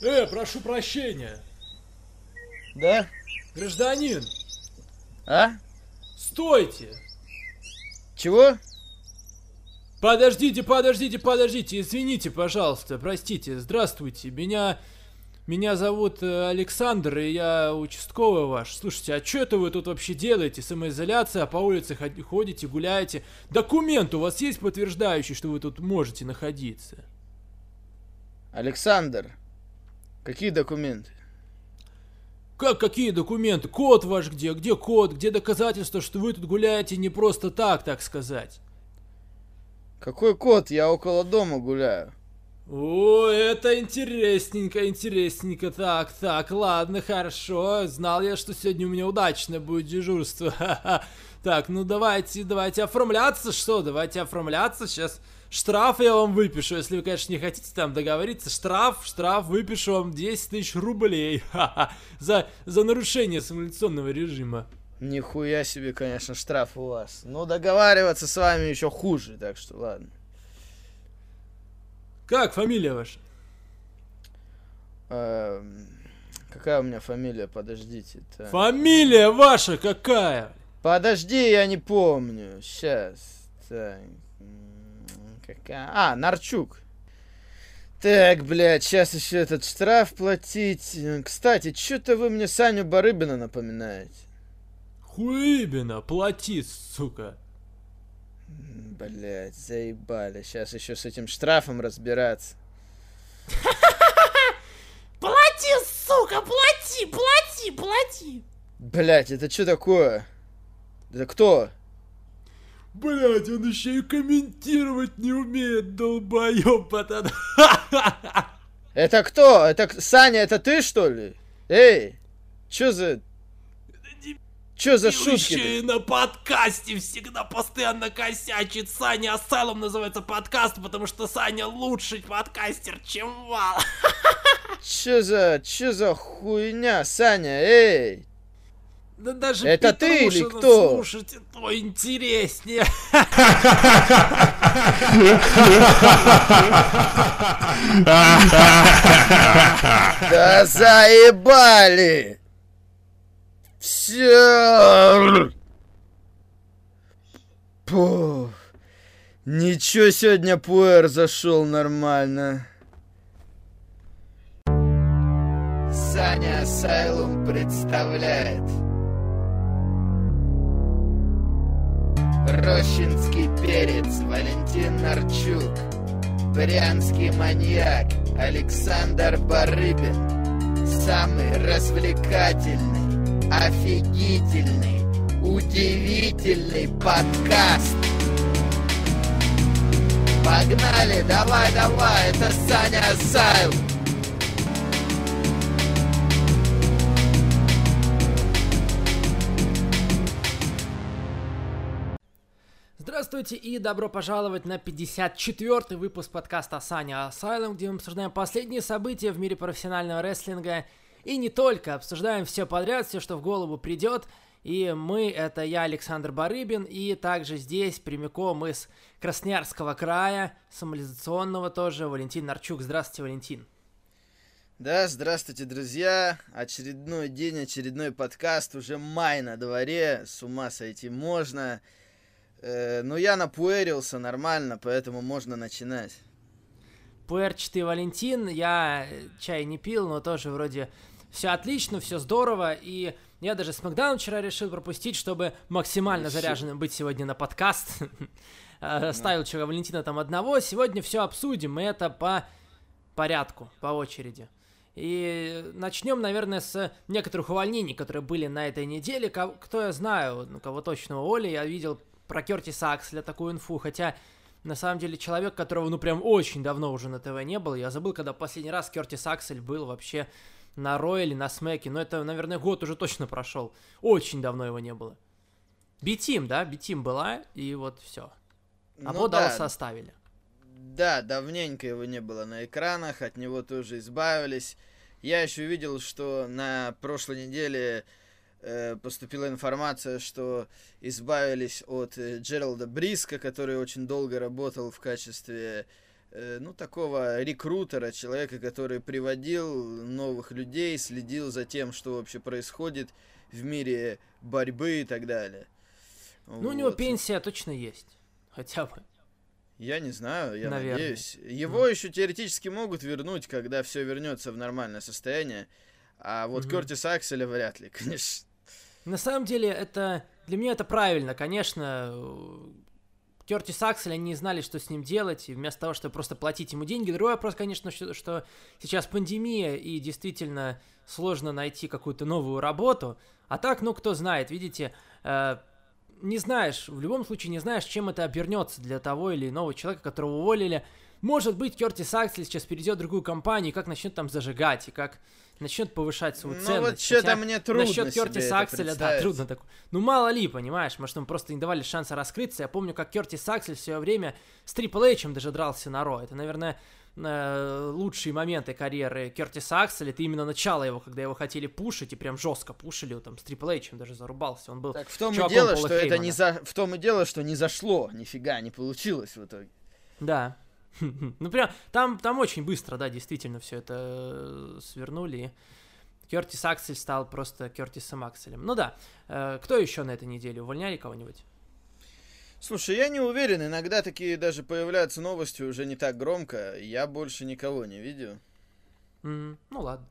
Э, прошу прощения. Да? Гражданин, А? стойте. Чего? Подождите, подождите, подождите. Извините, пожалуйста, простите. Здравствуйте. Меня... Меня зовут э, Александр, и я участковый ваш. Слушайте, а что это вы тут вообще делаете? Самоизоляция, по улице ход- ходите, гуляете? Документ у вас есть подтверждающий, что вы тут можете находиться? Александр, какие документы? Как какие документы? Код ваш где? Где код? Где доказательства, что вы тут гуляете не просто так, так сказать? Какой код? Я около дома гуляю. О, это интересненько, интересненько. Так, так, ладно, хорошо. Знал я, что сегодня у меня удачное будет дежурство. Так, ну давайте, давайте оформляться, что? Давайте оформляться. Сейчас штраф я вам выпишу, если вы, конечно, не хотите там договориться. Штраф, штраф, выпишу вам 10 тысяч рублей. За, за нарушение самоизоляционного режима. Нихуя себе, конечно, штраф у вас. Но договариваться с вами еще хуже, так что ладно. Как фамилия ваша? Эм, какая у меня фамилия? Подождите. Фамилия ваша какая? Подожди, я не помню. Сейчас. Так. Какая? А, Нарчук. Так, блядь, сейчас еще этот штраф платить. Кстати, что-то вы мне Саню Барыбина напоминаете. Хуибина, плати, сука. Блять, заебали. Сейчас еще с этим штрафом разбираться. Плати, сука, плати, плати, плати. Блять, это что такое? Это кто? Блять, он еще и комментировать не умеет, долбоёб пацан. Это кто? Это Саня, это ты что ли? Эй, что за... Что за шутки? Еще и на подкасте всегда постоянно косячит. Саня Асайлом называется подкаст, потому что Саня лучший подкастер, чем Вал. Что за... Что за хуйня, Саня? Эй! Да даже Это ты или кто? слушать, то интереснее. Да заебали! Все. Пух. Ничего сегодня пуэр зашел нормально. Саня Асайлум представляет Рощинский перец Валентин Нарчук. Брянский маньяк Александр Барыбин. Самый развлекательный, офигительный, удивительный подкаст. Погнали, давай, давай, это Саня Асайл Здравствуйте и добро пожаловать на 54-й выпуск подкаста Саня Асайлум, где мы обсуждаем последние события в мире профессионального рестлинга. И не только, обсуждаем все подряд, все, что в голову придет. И мы, это я, Александр Барыбин, и также здесь, прямиком из Красноярского края, самолизационного тоже, Валентин Нарчук. Здравствуйте, Валентин. Да, здравствуйте, друзья. Очередной день, очередной подкаст. Уже май на дворе. С ума сойти можно. Э, но я напуэрился нормально, поэтому можно начинать. Пуэрчатый Валентин, я э, чай не пил, но тоже вроде все отлично, все здорово, и я даже Смакдаун вчера решил пропустить, чтобы максимально Решил. заряженным быть сегодня на подкаст. Э, Ставил вчера Валентина там одного, сегодня все обсудим, и это по порядку, по очереди. И начнем, наверное, с некоторых увольнений, которые были на этой неделе. Кто я знаю, ну, кого точно уволили, я видел про Кертиса Акселя такую инфу, хотя на самом деле человек, которого, ну, прям очень давно уже на ТВ не было. Я забыл, когда последний раз Кертис Аксель был вообще на Ро или на Смеке. Но это, наверное, год уже точно прошел. Очень давно его не было. Битим, да? Битим была, и вот все. А Ну да, составили. да, давненько его не было на экранах, от него тоже избавились. Я еще видел, что на прошлой неделе поступила информация, что избавились от э, Джералда Бриска, который очень долго работал в качестве э, ну, такого рекрутера, человека, который приводил новых людей, следил за тем, что вообще происходит в мире борьбы и так далее. Ну, у него пенсия точно есть. Хотя бы. Я не знаю, я Наверное. надеюсь. Его еще теоретически могут вернуть, когда все вернется в нормальное состояние. А вот Мгм. Кертис Акселя вряд ли, конечно. На самом деле, это для меня это правильно, конечно. Кертис Аксель, они не знали, что с ним делать, и вместо того, чтобы просто платить ему деньги. Другой вопрос, конечно, что, что сейчас пандемия, и действительно сложно найти какую-то новую работу. А так, ну, кто знает, видите, э, не знаешь, в любом случае не знаешь, чем это обернется для того или иного человека, которого уволили. Может быть, Кертис Аксель сейчас перейдет в другую компанию, и как начнет там зажигать, и как начнет повышать свою Ну ценность. вот что-то мне трудно Насчет Кертиса это Акселя, да, трудно так. Ну, мало ли, понимаешь, может, ему просто не давали шанса раскрыться. Я помню, как Кертис Аксель в свое время с Triple H даже дрался на Ро. Это, наверное, э, лучшие моменты карьеры Кертиса Акселя. Это именно начало его, когда его хотели пушить, и прям жестко пушили, там, с Triple H даже зарубался. Он был... Так в том и дело, Пола что это Хеймана. не за... в том и дело, что не зашло, нифига не получилось в итоге. Да. Ну, прям, там, там очень быстро, да, действительно, все это э, свернули. Кертис Аксель стал просто Кертисом Акселем. Ну да. Э, кто еще на этой неделе? Увольняли кого-нибудь? Слушай, я не уверен, иногда такие даже появляются новости уже не так громко. Я больше никого не видел. М, ну ладно.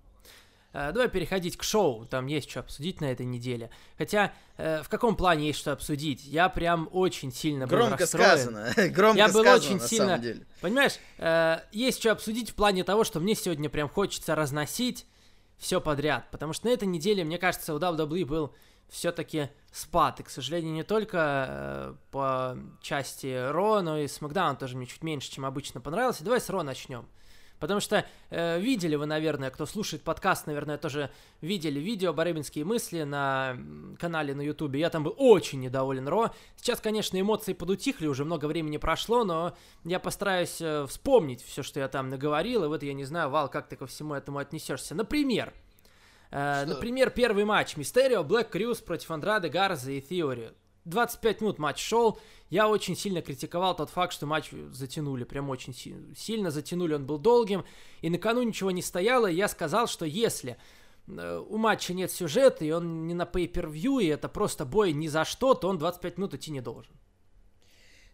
Э, давай переходить к шоу, там есть что обсудить на этой неделе. Хотя, э, в каком плане есть что обсудить? Я прям очень сильно был Громко расстроен. сказано. Громко Я был сказано, очень на сильно- самом деле. Понимаешь, э, есть что обсудить в плане того, что мне сегодня прям хочется разносить все подряд. Потому что на этой неделе, мне кажется, у WWE был все-таки спад. И, к сожалению, не только э, по части Ро, но и Смакдаун тоже мне чуть меньше, чем обычно понравился. Давай с Ро начнем. Потому что э, видели вы, наверное, кто слушает подкаст, наверное, тоже видели видео «Барыбинские мысли» на канале на Ютубе. Я там был очень недоволен Ро. Сейчас, конечно, эмоции подутихли, уже много времени прошло, но я постараюсь э, вспомнить все, что я там наговорил. И вот я не знаю, Вал, как ты ко всему этому отнесешься. Например, э, например, первый матч Мистерио, Блэк Крюс против Андрады, Гарза и Theory. 25 минут матч шел. Я очень сильно критиковал тот факт, что матч затянули, прям очень си- сильно затянули, он был долгим, и на кону ничего не стояло, и я сказал, что если э, у матча нет сюжета, и он не на pay-per-view, и это просто бой ни за что, то он 25 минут идти не должен.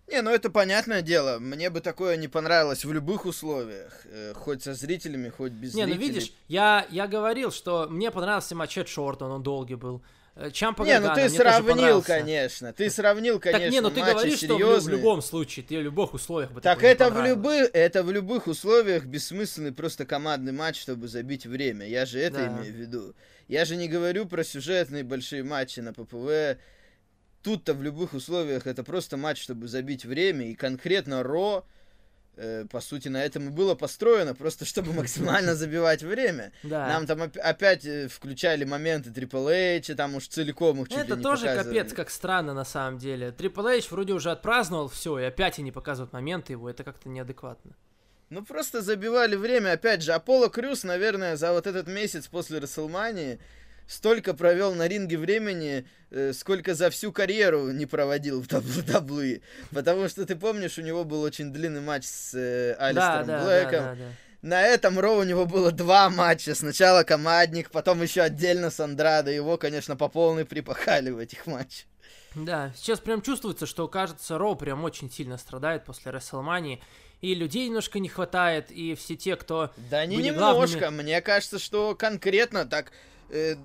Не, ну это понятное дело. Мне бы такое не понравилось в любых условиях. э, хоть со зрителями, хоть без Не, ну зрителей. видишь, я, я говорил, что мне понравился матч Эд Шортон, он долгий был. Э, Чампа Не, ну ты сравнил, конечно. Ты сравнил, конечно, Так не, ну ты говоришь, что в, лю- в серьезные. любом случае, ты в любых условиях бы Так это в, любых, это в любых условиях бессмысленный просто командный матч, чтобы забить время. Я же это Да. имею в виду. Я же не говорю про сюжетные большие матчи на ППВ. Тут-то в любых условиях это просто матч, чтобы забить время. И конкретно Ро, э, по сути, на этом и было построено, просто чтобы максимально забивать время. Да. Нам там оп- опять э, включали моменты Triple H, там уж целиком их чуть ли Это не тоже показывали. капец как странно на самом деле. Triple H вроде уже отпраздновал все, и опять они показывают моменты его, это как-то неадекватно. Ну просто забивали время, опять же, Аполло Крюс, наверное, за вот этот месяц после Расселмании столько провел на ринге времени, э, сколько за всю карьеру не проводил в WWE. Потому что ты помнишь, у него был очень длинный матч с э, Да, Алистером да, Блэком. да, да, да. На этом Роу у него было два матча. Сначала командник, потом еще отдельно с Андрадо. Его, конечно, по полной припахали в этих матчах. Да, сейчас прям чувствуется, что, кажется, Роу прям очень сильно страдает после Расселмании. И людей немножко не хватает, и все те, кто... Да не немножко. главными. Мне кажется, что конкретно так э,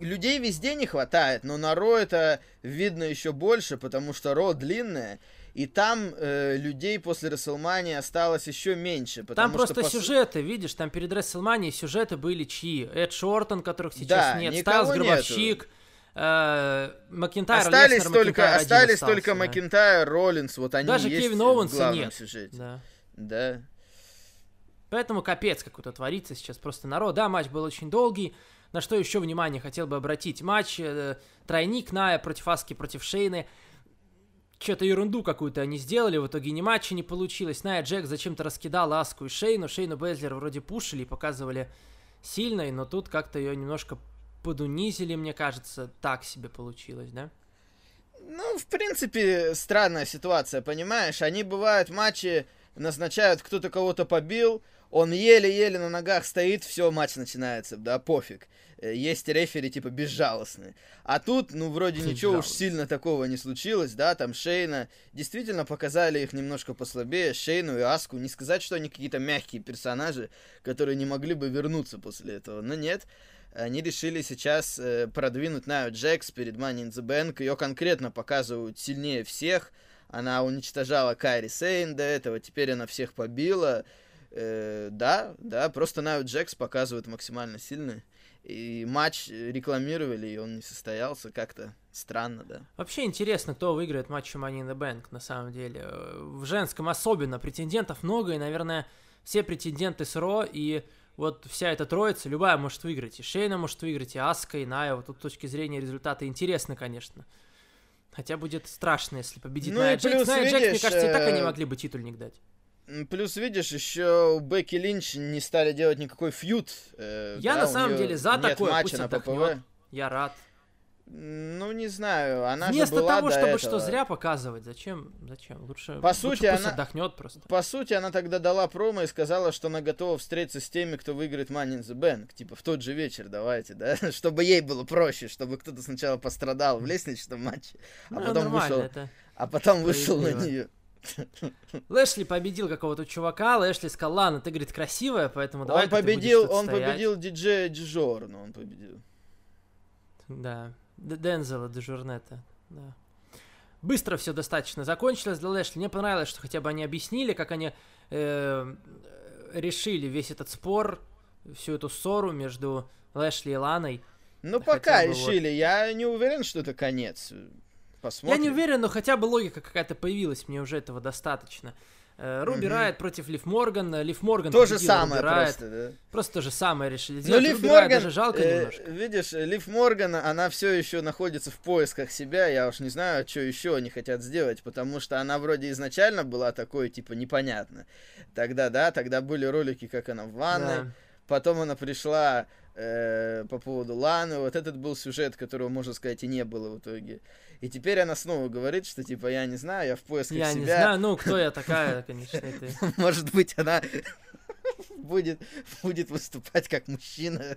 людей везде не хватает, но на Ро это видно еще больше, потому что Ро длинная, и там э, людей после Расселмании осталось еще меньше. Потому Там просто что, по су- сюжеты, видишь, там перед Расселманией сюжеты были чьи? Эд Шортон, которых сейчас Да, нет, Стайлз Гробовщик, э, Макинтайр, Остались Леснер, только, Макинтайр один остались остался, только да. Макинтайр, Роллинс, вот они Даже есть Кевин Оуэнса нет. сюжете. Да. Да. Поэтому капец какой-то творится сейчас просто народ. Да, матч был очень долгий. На что еще внимание хотел бы обратить? Матч э, тройник Ная против Аски против Шейны. Что-то ерунду какую-то они сделали, в итоге ни матча не получилось. Ная Джек зачем-то раскидал Аску и Шейну. Шейну Безлер вроде пушили и показывали сильной, но тут как-то ее немножко подунизили, мне кажется. Так себе получилось, да? Ну, в принципе, странная ситуация, понимаешь? Они бывают матчи назначают, кто-то кого-то побил, он еле-еле на ногах стоит, все, матч начинается, да, пофиг. Э, есть рефери, типа, безжалостные. А тут, ну, вроде ничего уж сильно такого не случилось, да, там Шейна действительно показали их немножко послабее, Шейну и Аску. Не сказать, что они какие-то мягкие персонажи, которые не могли бы вернуться после этого, но нет. Они решили сейчас э, продвинуть Наю Джекс перед Money in the Bank. Ее конкретно показывают сильнее всех. Она уничтожала Кайри Сейн до этого, теперь она всех побила. Э, да, да, просто Наю Джекс показывают максимально сильный. И матч рекламировали, и он не состоялся. Как-то странно, да. Вообще интересно, кто выиграет матч Money in the Bank, на самом деле. В женском особенно претендентов много, и, наверное, все претенденты с Ро, и вот вся эта троица, любая может выиграть. И Шейна может выиграть, и Аска, и Ная. Вот тут с точки зрения результата интересно, конечно. Хотя будет страшно, если победит Ну Ная и Джекс. Ная Джекс, мне кажется, и так они э, могли бы титульник дать. Плюс, видишь, еще у Бекки Линч не стали делать никакой фьюд. э, Я да, на самом деле за нет такое, матча пусть на отдохнет. ППВ. Я рад. Ну, не знаю, она Вместо же была того, до чтобы этого. что зря показывать, зачем? Зачем? Лучше, По лучше сути, пусть она- отдохнет просто. По сути, она тогда дала промо и сказала, что она готова встретиться с теми, кто выиграет Money in the Bank. Типа, в тот же вечер давайте, да? Чтобы ей было проще, чтобы кто-то сначала пострадал в лестничном матче, а Ну, потом вышел, это... а потом вышел на нее. Лэшли победил какого-то чувака, Лэшли сказал, ладно, ты, говорит, красивая, поэтому давай Он победил, он победил диджея Джорно, он победил. Да, Дензела Дежурнета, да. Быстро все достаточно закончилось для Лэшли. Мне понравилось, что хотя бы они объяснили, как они э, решили весь этот спор, всю эту ссору между Лэшли и Ланой. Ну, Хотя пока бы вот. решили. Я не уверен, что это конец. Посмотрим. Я не уверен, но хотя бы логика какая-то появилась, мне уже этого достаточно. Э, Руби Мгм. Райт против Лив Морган. Лив Морган То же самое Руби Райт. просто, да. Просто то же самое решили Но сделать. Лив Руби Райт Морган, даже жалко э, немножко. видишь, Лив Морган, она все еще находится в поисках себя. Я уж не знаю, что еще они хотят сделать, потому что она вроде изначально была такой, типа, непонятно. Тогда, да, тогда были ролики, как она в ванной. Да. Потом она пришла э, по поводу Ланы. Вот этот был сюжет, которого, можно сказать, и не было в итоге. И теперь она снова говорит, что, типа, я не знаю, я в поисках Я себя. не знаю, ну кто я такая, конечно. Может быть, она будет, будет выступать как мужчина.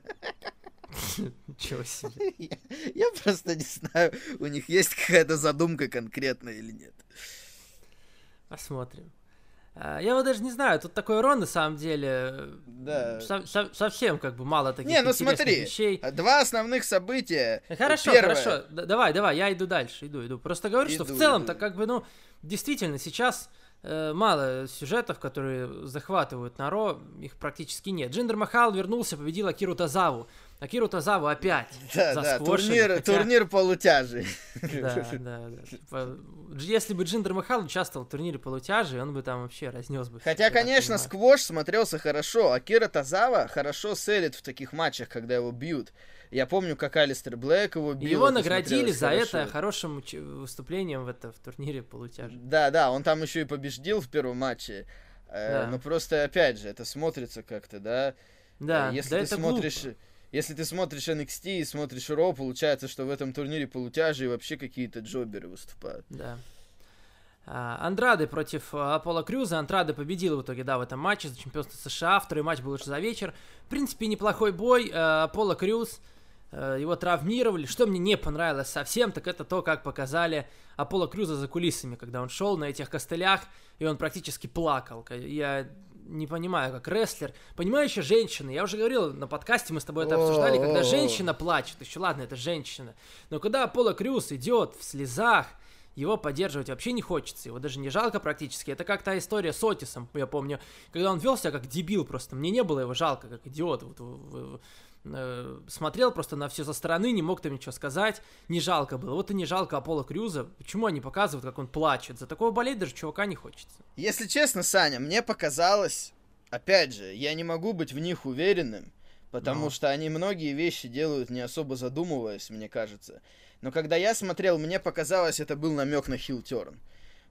Ничего себе. Я, я просто не знаю, у них есть какая-то задумка конкретная или нет. Посмотрим. А, Я вот даже не знаю, тут такой Рон на самом деле Да. со- со- совсем как бы мало таких Не, ну смотри, вещей. Два основных события. Э, Хорошо, Первое. хорошо, давай, давай, я иду дальше, иду, иду. Просто говорю, что в Иду, целом, иду. так как бы, ну, действительно, сейчас э, мало сюжетов, которые захватывают на Raw, их практически нет. Джиндер Махал вернулся, победил Акиру Тазаву. Акиру Тазаву опять Да, да, турнир, хотя- турнир полутяжей. Да, да, да. Типа, если бы Джиндер Махал участвовал в турнире полутяжей, он бы там вообще разнес бы. Хотя, конечно, сквош смотрелся хорошо. Акира Тазава хорошо sell ит в таких матчах, когда его бьют. Я помню, как Алистер Блэк его бил. Его наградили за хорошо. это хорошим выступлением в, это, в турнире полутяжей. Да, да, он там еще и побеждил в первом матче. Э, Да. Но просто, опять же, это смотрится как-то, да. Да, Э, Если да ты это смотришь... глупо. Если ты смотришь NXT и смотришь Ро, получается, что в этом турнире полутяжей вообще какие-то джоберы выступают. Да. А, Андрады против а, Аполло Крюза. Андрады победил в итоге, да, в этом матче за чемпионство США. Второй матч был уже за вечер. В принципе, неплохой бой. Аполло Крюз, э, его травмировали. Что мне не понравилось совсем, так это то, как показали Аполло Крюза за кулисами, когда он шел на этих костылях, и он практически плакал. Я не понимаю, как рестлер. Понимающая женщина, я уже говорил на подкасте, мы с тобой это обсуждали, когда женщина плачет, еще ладно, это женщина. Но когда Аполло Крюз идет в слезах, его поддерживать вообще не хочется, его даже не жалко практически. Это как та история с Отисом, я помню, когда он вел себя как дебил просто, мне не было его жалко, как идиот. Вот, э, смотрел просто на все со стороны, не мог там ничего сказать, не жалко было. Вот и не жалко Аполло Крюза, почему они показывают, как он плачет? За такого болеть даже чувака не хочется. Если честно, Саня, мне показалось, опять же, я не могу быть в них уверенным, потому Ну. что они многие вещи делают не особо задумываясь, мне кажется. Но когда я смотрел, мне показалось, это был намек на хилтерн.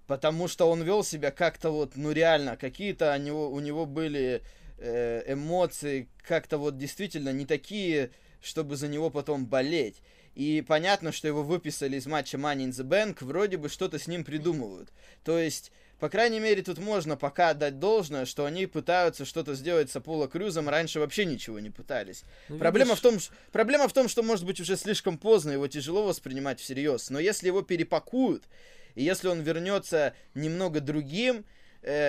Потому что он вел себя как-то вот, ну реально, какие-то у него, у него были эмоции, как-то вот действительно не такие, чтобы за него потом болеть. И понятно, что его выписали из матча Money in the Bank, вроде бы что-то с ним придумывают. То есть, по крайней мере, тут можно пока отдать должное, что они пытаются что-то сделать с Аполло Крюзом, раньше вообще ничего не пытались. Ну, Проблема видишь, в, том, проблема в том, что, может быть, уже слишком поздно, его тяжело воспринимать всерьез. Но если его перепакуют, и если он вернется немного другим, э,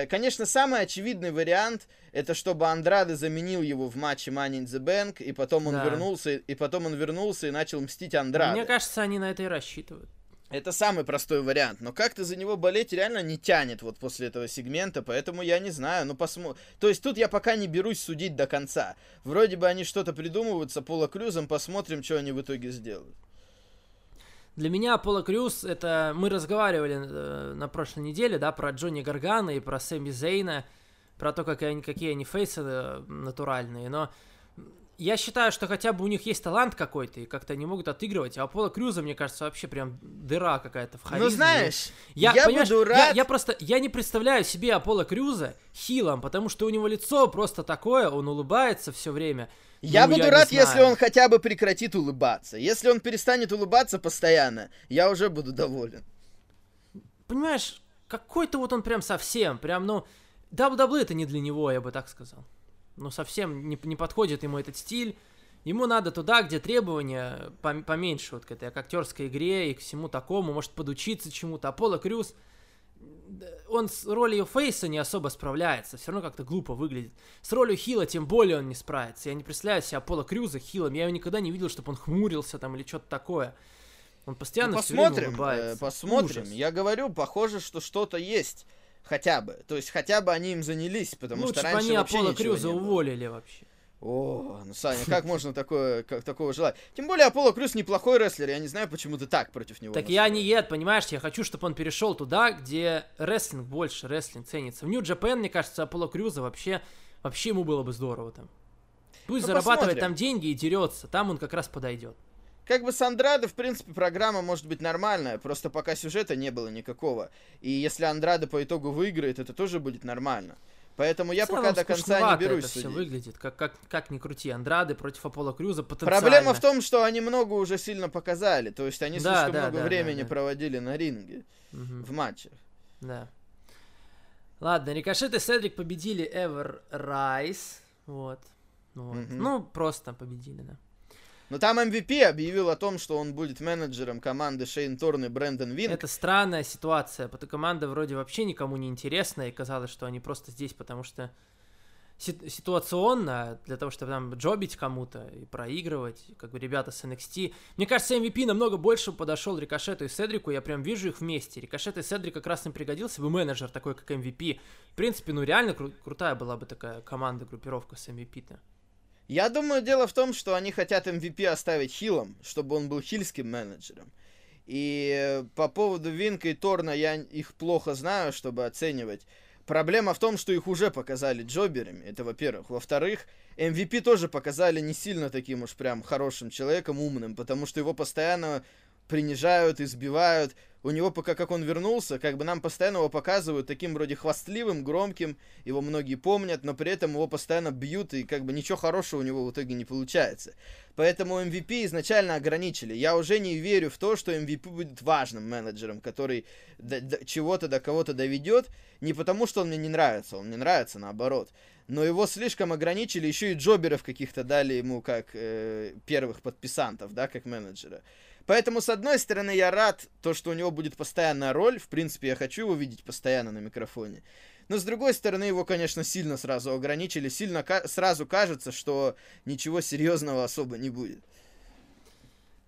конечно, самый очевидный вариант, это чтобы Андраде заменил его в матче Money in the Bank, и потом он Да. вернулся, и потом он вернулся и начал мстить Андраде. Мне кажется, они на это и рассчитывают. Это самый простой вариант. Но как-то за него болеть реально не тянет вот после этого сегмента, поэтому я не знаю. Ну, посмотрим. То есть тут я пока не берусь судить до конца. Вроде бы они что-то придумывают с Аполло Крюзом, посмотрим, что они в итоге сделают. Для меня Аполло Крюс, это мы разговаривали э, на прошлой неделе, да, про Джонни Гаргано и про Сэмми Зейна, про то, как они, какие они face ы э, натуральные, но я считаю, что хотя бы у них есть талант какой-то, и как-то они могут отыгрывать, а Аполло Крюза, мне кажется, вообще прям дыра какая-то в харизме. Ну, знаешь, Я, я буду я- рад- Я, просто, я не представляю себе Аполло Крюза heel ом, потому что у него лицо просто такое, он улыбается все время. Я Ну, буду не рад, если он хотя бы прекратит улыбаться. Если он перестанет улыбаться постоянно, я уже буду доволен. Понимаешь, какой-то вот он прям совсем, прям, ну, WWE это не для него, я бы так сказал. Ну, совсем не, не подходит ему этот стиль. Ему надо туда, где требования пом- поменьше вот к этой к актерской игре и к всему такому, может подучиться чему-то. Аполло Крюс, он с ролью Фейса не особо справляется, все равно как-то глупо выглядит. С ролью heel а тем более он не справится. Я не представляю себе Аполло Крюза heel ом, я его никогда не видел, чтобы он хмурился там или что-то такое. Он постоянно Ну, посмотрим, э, улыбается. посмотрим. Ужас. Я говорю, похоже, что что-то есть. Хотя бы. То есть хотя бы они им занялись, потому Лучше что бы раньше они вообще Аполло Крюза не было. уволили вообще. О, ну Саня, как можно такое, как такого желать? Тем более Аполло Крюс неплохой рестлер, я не знаю, почему ты так против него. Так я настроен. не hate, понимаешь, я хочу, чтобы он перешел туда, где рестлинг больше, рестлинг ценится. В New Japan, мне кажется, Аполло Крюза вообще, вообще ему было бы здорово там. Пусть Ну, зарабатывает посмотрим. там деньги и дерется, там он как раз подойдет. Как бы с Андрадо, в принципе, программа может быть нормальная, просто пока сюжета не было никакого. И если Андрадо по итогу выиграет, это тоже будет нормально. Поэтому я пока до конца не берусь это все судить. выглядит, как, как, как ни крути. Андрады против Аполло Крюза потенциально. Проблема в том, что они много уже сильно показали. То есть они Да, слишком да, много да, времени да, да. проводили на ринге Мгм, в матчах. да. Ладно, Рикошет и Седрик победили Эвер Райс. Вот. Вот. Мгм. Ну, просто победили, да. Но там MVP объявил о том, что он будет менеджером команды Шейн Торн и Брэндон Винг. Это странная ситуация, потому команда вроде вообще никому не интересна, и казалось, что они просто здесь, потому что си- ситуационно, для того, чтобы там джобить кому-то и проигрывать, как бы ребята с NXT. Мне кажется, MVP намного больше подошел Рикошету и Седрику, я прям вижу их вместе. Рикошет и Седрик как раз им пригодился бы менеджер такой, как MVP. В принципе, ну реально кру- крутая была бы такая команда, группировка с MVP-то. Я думаю, дело в том, что они хотят MVP оставить хилом, чтобы он был хильским менеджером. И э, по поводу Винка и Торна я их плохо знаю, чтобы оценивать. Проблема в том, что их уже показали джоберами, это во-первых. Во-вторых, MVP тоже показали не сильно таким уж прям хорошим человеком, умным, потому что его постоянно принижают, избивают. У него пока как он вернулся, как бы нам постоянно его показывают таким вроде хвастливым, громким, его многие помнят, но при этом его постоянно бьют, и как бы ничего хорошего у него в итоге не получается. Поэтому MVP изначально ограничили. Я уже не верю в то, что MVP будет важным менеджером, который до- до- чего-то до кого-то доведет, не потому что он мне не нравится, он мне нравится наоборот. Но его слишком ограничили, еще и джоберов каких-то дали ему как э, первых подписантов, да, как менеджера. Поэтому, с одной стороны, я рад, то, что у него будет постоянная роль. В принципе, я хочу его видеть постоянно на микрофоне. Но, с другой стороны, его, конечно, сильно сразу ограничили. Сильно ка- сразу кажется, что ничего серьезного особо не будет.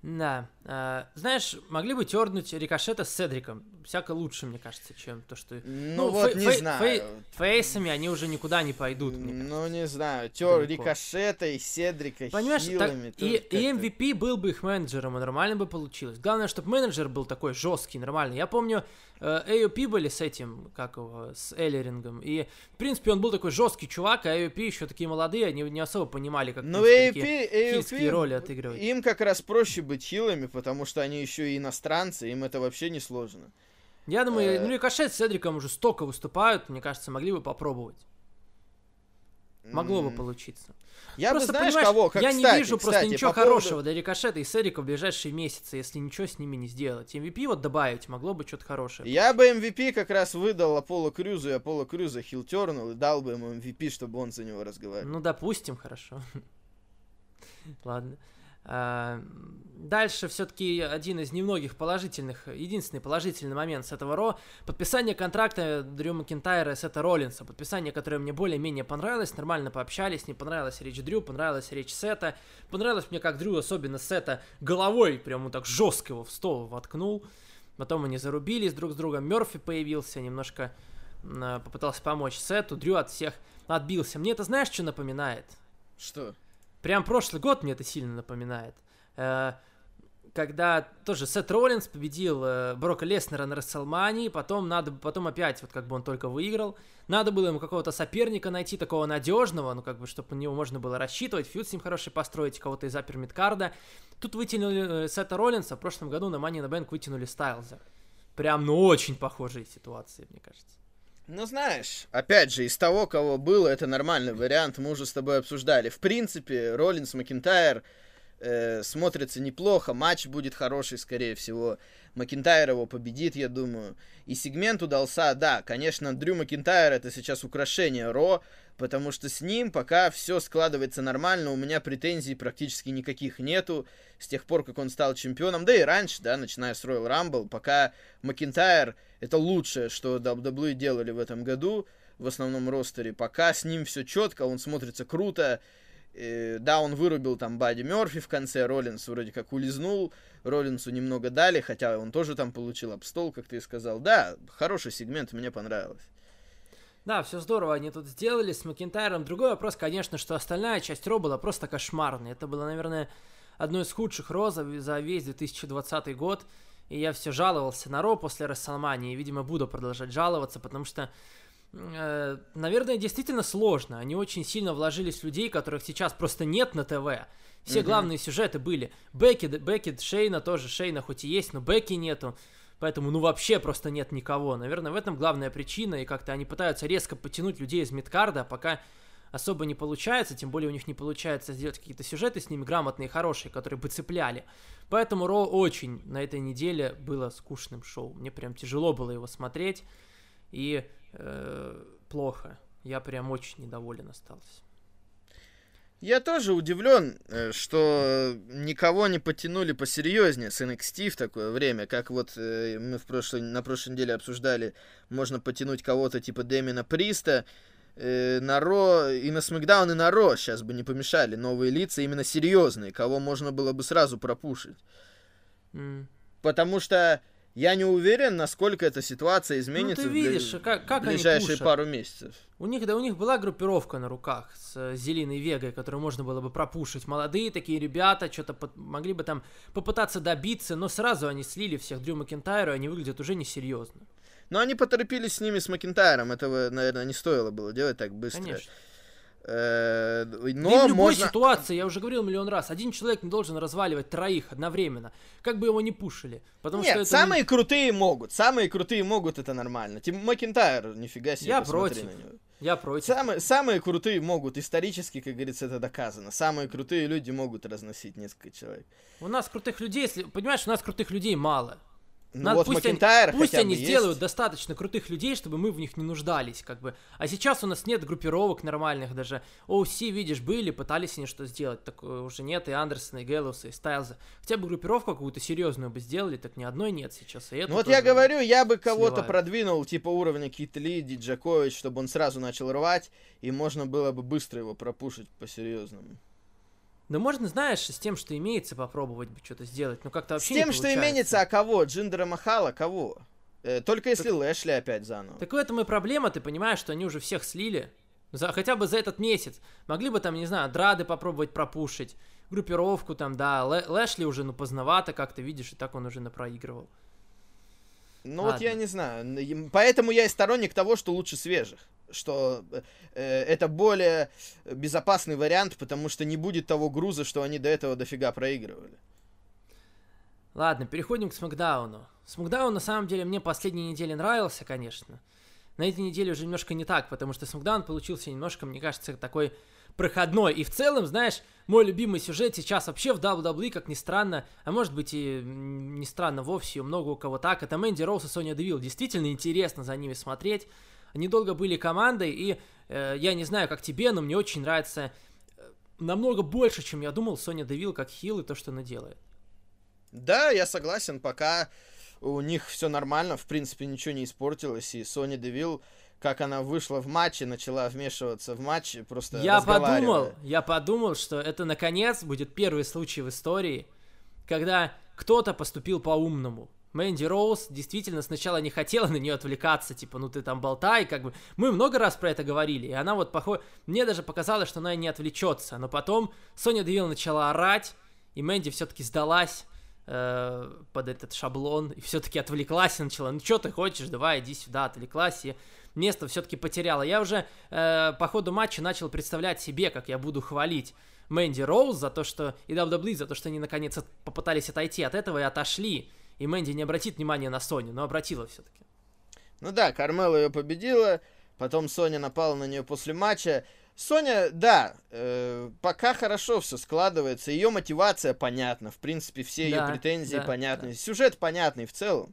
Да. А, знаешь, могли бы тернуть Рикошета с Седриком. Всяко лучше, мне кажется, чем то, что... Ну, вот, фей- не знаю. фей- фейсами они уже никуда не пойдут, мне кажется. Ну, не знаю. Тер Далеко. Рикошета и Седрика Понимаешь, так- и, и MVP был бы их менеджером, и нормально бы получилось. Главное, чтобы менеджер был такой жесткий, нормальный. Я помню, э, AOP были с этим, как его, с Эллерингом, и, в принципе, он был такой жесткий чувак, а AOP еще такие молодые, они не особо понимали, как Ну, AOP, хильские роли отыгрывать. им как раз проще быть хилами, потому что они еще и иностранцы, им это вообще не сложно. Я думаю, э, ну, Рикошет с Седриком уже столько выступают, мне кажется, могли бы попробовать. Могло бы получиться. Я просто, бы, знаешь, кого? Как, я не кстати, вижу просто кстати, ничего по поводу- хорошего для Рикошета и Серика в ближайшие месяцы, если ничего с ними не сделать. MVP вот добавить могло бы что-то хорошее. Я бы MVP как раз выдал Аполло Крюзу, и Аполло Крюза хилтернул и дал бы ему MVP, чтобы он за него разговаривал. Ну, допустим, хорошо. Ладно. А, Дальше все-таки один из немногих положительных, единственный положительный момент с этого Ро подписание контракта Дрю Макинтайра и Сета Роллинса. Подписание, которое мне более-менее понравилось, нормально пообщались, не понравилась речь Дрю, понравилась речь Сета. Понравилось мне, как Дрю, особенно Сета, головой прям вот так жестко его в стол воткнул. Потом они зарубились друг с другом. Мерфи появился, немножко а, попытался помочь Сету. Дрю от всех отбился. Мне это знаешь, что напоминает? Что? Прям прошлый год мне это сильно напоминает. Э, Когда тоже Сет Роллинс победил э, Брока Леснера на Расселмании, потом надо, потом опять, вот как бы он только выиграл, надо было ему какого-то соперника найти, такого надежного, ну как бы, чтобы на него можно было рассчитывать, фьюд с ним хороший построить, кого-то из Апер Мидкарда. Тут вытянули э, Сета Роллинса, в прошлом году на Money на Bank вытянули Стайлза. Прям, ну, очень похожие ситуации, мне кажется. Ну, знаешь, опять же, из того, кого было, это нормальный вариант, мы уже с тобой обсуждали. В принципе, Роллинс Макинтайр э, смотрится неплохо, матч будет хороший, скорее всего. Макинтайр его победит, я думаю. И сегмент удался, да, конечно, Дрю Макинтайр это сейчас украшение Ро, потому что с ним пока все складывается нормально, у меня претензий практически никаких нету с тех пор, как он стал чемпионом, да и раньше, да, начиная с Royal Rumble, пока Макинтайр это лучшее, что WWE делали в этом году в основном ростере, пока с ним все четко, он смотрится круто, Э, да, он вырубил там Бади Мерфи в конце, Роллинс вроде как улизнул, Роллинсу немного дали, хотя он тоже там получил обстол, как ты сказал. Да, хороший сегмент, мне понравилось. Да, все здорово они тут сделали с Макинтайром. Другой вопрос, конечно, что остальная часть Ро была просто кошмарной. Это было, наверное, одно из худших Ро за весь 2020 год. И я все жаловался на Ро после Расселмании. И, видимо, буду продолжать жаловаться, потому что, э, наверное, действительно сложно. Они очень сильно вложились в людей, которых сейчас просто нет на ТВ. Все Мгм. главные сюжеты были. Бекки, Бекки, Шейна тоже. Шейна хоть и есть, но Бекки нету. Поэтому, ну, вообще просто нет никого. Наверное, в этом главная причина, и как-то они пытаются резко потянуть людей из мидкарда, пока особо не получается, тем более у них не получается сделать какие-то сюжеты с ними грамотные, хорошие, которые бы цепляли. Поэтому Ро очень на этой неделе было скучным шоу. Мне прям тяжело было его смотреть, и э, плохо. Я прям очень недоволен остался. Я тоже удивлен, э, что никого не потянули посерьезнее с NXT в такое время, как вот э, мы в прошлой, на прошлой неделе обсуждали, можно потянуть кого-то типа Дэмина Приста, э, на Ро, и на Смакдаун, и на Ро сейчас бы не помешали новые лица, именно серьезные, кого можно было бы сразу пропушить. М. Потому что я не уверен, насколько эта ситуация Ну изменится ты в бли- видишь, как, как в они ближайшие пушат. пару месяцев. У них, да, у них была группировка на руках с э, Зеленой Вегой, которую можно было бы пропушить. Молодые такие ребята, что-то под- могли бы там попытаться добиться, но сразу они слили всех Дрю Макентайру, они выглядят уже несерьезно. Но они поторопились с ними с Макинтайром, этого, наверное, не стоило было делать так быстро. Конечно. Э, Да и Но в любой можно... ситуации, я уже говорил миллион раз, один человек не должен разваливать троих одновременно, как бы его ни пушили. Потому Нет, что это самые крутые могут. Самые крутые могут, это нормально. Тим Макинтайр, нифига себе, Я против. на него. Я против. Самые, самые крутые могут, исторически, как говорится, это доказано. Самые крутые люди могут разносить несколько человек. У нас крутых людей, если, понимаешь, у нас крутых людей мало. Ну Надо- вот пусть они- Макинтайр Пусть они бы сделают есть. достаточно крутых людей, чтобы мы в них не нуждались, как бы. А сейчас у нас нет группировок нормальных даже. OC, видишь, были, пытались они что сделать, такое уже нет, и Андерсона, и Гэллуса, и Стайлза. Хотя бы группировку какую-то серьезную бы сделали, так ни одной нет сейчас. И Ну вот я говорю, я бы кого-то продвинул, типа уровня Кит Ли, Диджакович, чтобы он сразу начал рвать, и можно было бы быстро его пропушить по-серьезному. Да можно, знаешь, с тем, что имеется, попробовать бы что-то сделать, но как-то С вообще не тем, что получается. именится, а кого? Джиндера Махала, кого? Э, только если Лэшли опять заново. Так в этом и проблема, ты понимаешь, что они уже всех слили. За, хотя бы за этот месяц. Могли бы там, не знаю, драды попробовать пропушить. Группировку там, да. Лэ- Лэшли уже, ну, поздновато, как ты видишь, и так он уже напроигрывал. Ну вот Ладно. я не знаю. Поэтому я и сторонник того, что лучше свежих. Что э, это более безопасный вариант, потому что не будет того груза, что они до этого дофига проигрывали. Ладно, переходим к Смакдауну. Смакдаун, на самом деле, мне последние недели нравился, конечно. На этой неделе уже немножко не так, потому что Смакдаун получился немножко, мне кажется, такой проходной. И в целом, знаешь, мой любимый сюжет сейчас вообще в WWE, как ни странно, а может быть и не странно вовсе, много у кого так, это Мэнди Роуз и Соня Девилл. Действительно интересно за ними смотреть. Они долго были командой, и э, я не знаю, как тебе, но мне очень нравится э, намного больше, чем я думал, Соня Девилл как хил и то, что она делает. Да, я согласен, пока у них все нормально, в принципе, ничего не испортилось, и Соня Девилл как она вышла в матч и начала вмешиваться в матч, просто Я подумал, я подумал, что это наконец будет первый случай в истории, когда кто-то поступил по-умному. Мэнди Роуз действительно сначала не хотела на нее отвлекаться, типа, ну ты там болтай, как бы. Мы много раз про это говорили, и она вот, похоже, мне даже показалось, что она не отвлечется, но потом Соня Девилл начала орать, и Мэнди все-таки сдалась э, под этот шаблон, и все-таки отвлеклась и начала, ну что ты хочешь, давай, иди сюда, отвлеклась, и место все-таки потеряла. Я уже э, по ходу матча начал представлять себе, как я буду хвалить Мэнди Роуз за то, что и WWE за то, что они наконец попытались отойти от этого и отошли. И Мэнди не обратит внимания на Соню, но обратила все-таки. Ну да, Кармела ее победила, потом Соня напала на нее после матча. Соня, да, э, пока хорошо все складывается, ее мотивация понятна, в принципе, все ее да, претензии да, понятны, да. сюжет понятный в целом.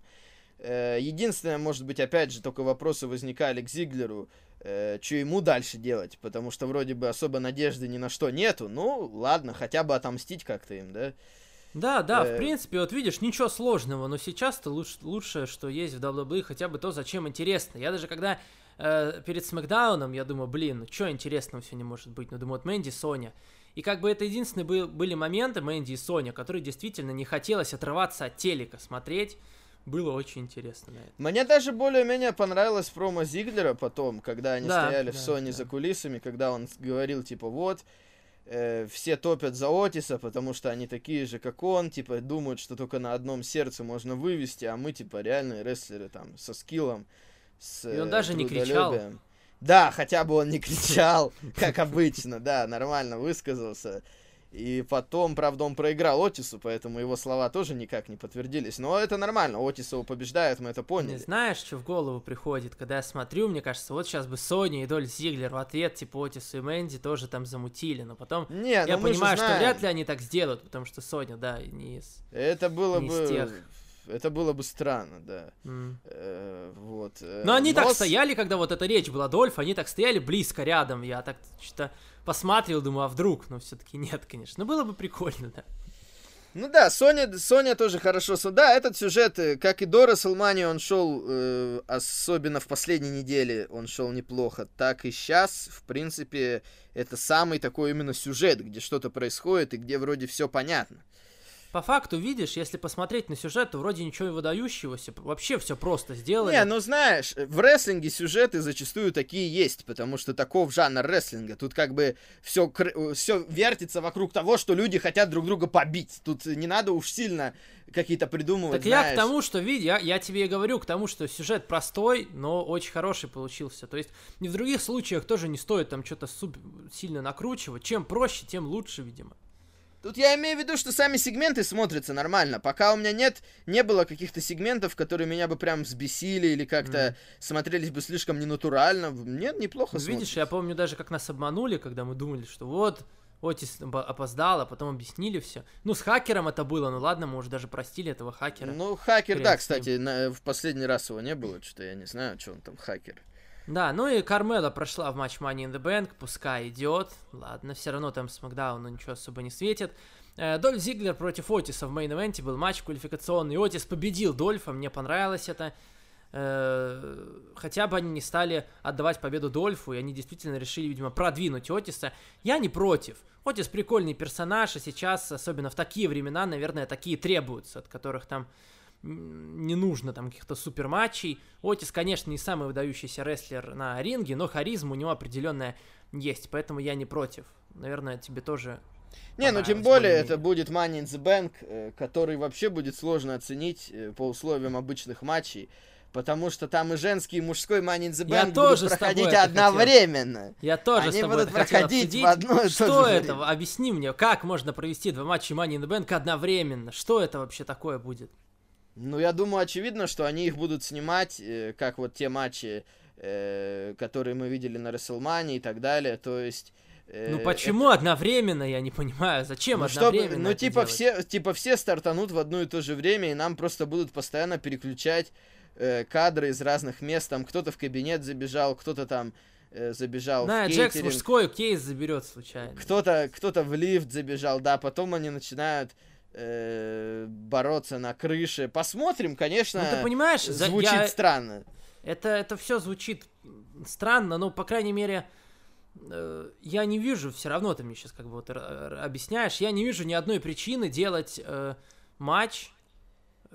Э, единственное, может быть, опять же, только вопросы возникали к Зиглеру, э, что ему дальше делать, потому что вроде бы особо надежды ни на что нету. Ну, ладно, хотя бы отомстить как-то им, да? Да, да, э... в принципе, вот видишь, ничего сложного, но сейчас-то лучше, лучшее, что есть в WWE, хотя бы то, зачем интересно. Я даже когда э, перед Смакдауном, я думаю, блин, ну что интересного все не может быть, ну думаю, вот Мэнди, Соня. И как бы это единственные был, были моменты Мэнди и Соня, которые действительно не хотелось отрываться от телека, смотреть, было очень интересно на это. Мне даже более-менее понравилось промо Зиглера потом, когда они да, стояли да, в Sony да. за кулисами, когда он говорил, типа, вот, э, все топят за Отиса, потому что они такие же, как он, типа, думают, что только на одном сердце можно вывести, а мы, типа, реальные рестлеры, там, со скиллом, с И он даже не кричал. Да, хотя бы он не кричал, как обычно, да, нормально высказался. И потом, правда, он проиграл Отису, поэтому его слова тоже никак не подтвердились. Но это нормально, Отис его побеждает, мы это поняли. Не знаешь, что в голову приходит, когда я смотрю, мне кажется, вот сейчас бы Соня и Доль Зиглер в ответ, типа Отису и Мэнди тоже там замутили, но потом не, я ну понимаю, что вряд ли они так сделают, потому что Соня, да, не из Это было не бы... Из тех. Это было бы странно, да. Mm. Э, вот. Э, но они но... так стояли, когда вот эта речь была Дольф, они так стояли близко рядом. Я так что-то посматривал, думаю, а вдруг? Но все-таки нет, конечно. Но было бы прикольно, да. Ну да, Соня, Соня тоже хорошо. Да, этот сюжет, э, как и до Расселмани, он шел, э, особенно в последней неделе, он шел неплохо. Так и сейчас, в принципе, это самый такой именно сюжет, где что-то происходит и где вроде все понятно по факту, видишь, если посмотреть на сюжет, то вроде ничего выдающегося, вообще все просто сделано. Не, ну знаешь, в рестлинге сюжеты зачастую такие есть, потому что таков жанр рестлинга. Тут как бы все, все вертится вокруг того, что люди хотят друг друга побить. Тут не надо уж сильно какие-то придумывать, Так знаешь. я к тому, что, види, я, я тебе и говорю, к тому, что сюжет простой, но очень хороший получился. То есть, не в других случаях тоже не стоит там что-то сильно накручивать. Чем проще, тем лучше, видимо. Тут я имею в виду, что сами сегменты смотрятся нормально. Пока у меня нет, не было каких-то сегментов, которые меня бы прям взбесили или как-то mm. смотрелись бы слишком ненатурально. Нет, неплохо ну, Видишь, смотрится. я помню даже, как нас обманули, когда мы думали, что вот, Отис опоздал, а потом объяснили все. Ну, с хакером это было, ну ладно, мы уже даже простили этого хакера. Ну, хакер, да, кстати, на, в последний раз его не было, что-то я не знаю, что он там хакер. Да, ну и Кармела прошла в матч Money in the Bank, пускай идет. Ладно, все равно там Смакдауна ничего особо не светит. Э, Дольф Зиглер против Отиса в main event е был матч квалификационный. Отис победил Дольфа, мне понравилось это. Э, хотя бы они не стали отдавать победу Дольфу, и они действительно решили, видимо, продвинуть Отиса. Я не против. Отис прикольный персонаж, и сейчас, особенно в такие времена, наверное, такие требуются, от которых там не нужно там каких-то супер матчей. Отис, конечно, не самый выдающийся рестлер на ринге, но харизма у него определенная есть, поэтому я не против. Наверное, тебе тоже не, ну тем более это будет Money in the Bank, э, который вообще будет сложно оценить э, по условиям обычных матчей. Потому что там и женский, и мужской Money in the Bank я будут тоже проходить одновременно. Хотел. Я тоже Они с тобой будут проходить в одно и Что то же это? Время. Объясни мне, как можно провести два матча Money in the Bank одновременно? Что это вообще такое будет? Ну, я думаю, очевидно, что они их будут снимать, э, как вот те матчи э, которые мы видели на Расселмане и так далее. То есть... э, Ну почему одновременно, я не понимаю. Зачем ну, чтобы, одновременно ну это типа делать? все, типа все стартанут в одно и то же время, и нам просто будут постоянно переключать э, кадры из разных мест. Там кто-то в кабинет забежал, кто-то там э, забежал Да, в Джекс кейтеринг, мужской кейс заберет случайно. кто-то кто-то в лифт забежал, да, потом они начинают э, бороться на крыше. Посмотрим, конечно. Ну ты понимаешь, звучит я- странно. это, это все звучит странно, но, по крайней мере, э, я не вижу, все равно ты мне сейчас как бы вот объясняешь, я не вижу ни одной причины делать э, матч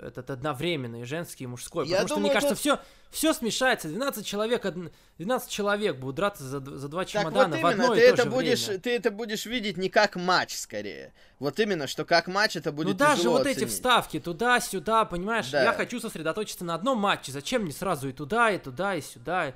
этот одновременный, женский и мужской. Я потому что, мне думаю, кажется, все, все смешается. 12 человек, одн- 12 человек будут драться за, за два Так чемодана вот в одно именно, ты и то это же будешь, время. ты это будешь видеть не как матч скорее. Вот именно, что как матч это будет Ну даже вот эти оценить. вставки туда-сюда, понимаешь, Да. я хочу сосредоточиться на одном матче. Зачем мне сразу и туда, и туда, и сюда?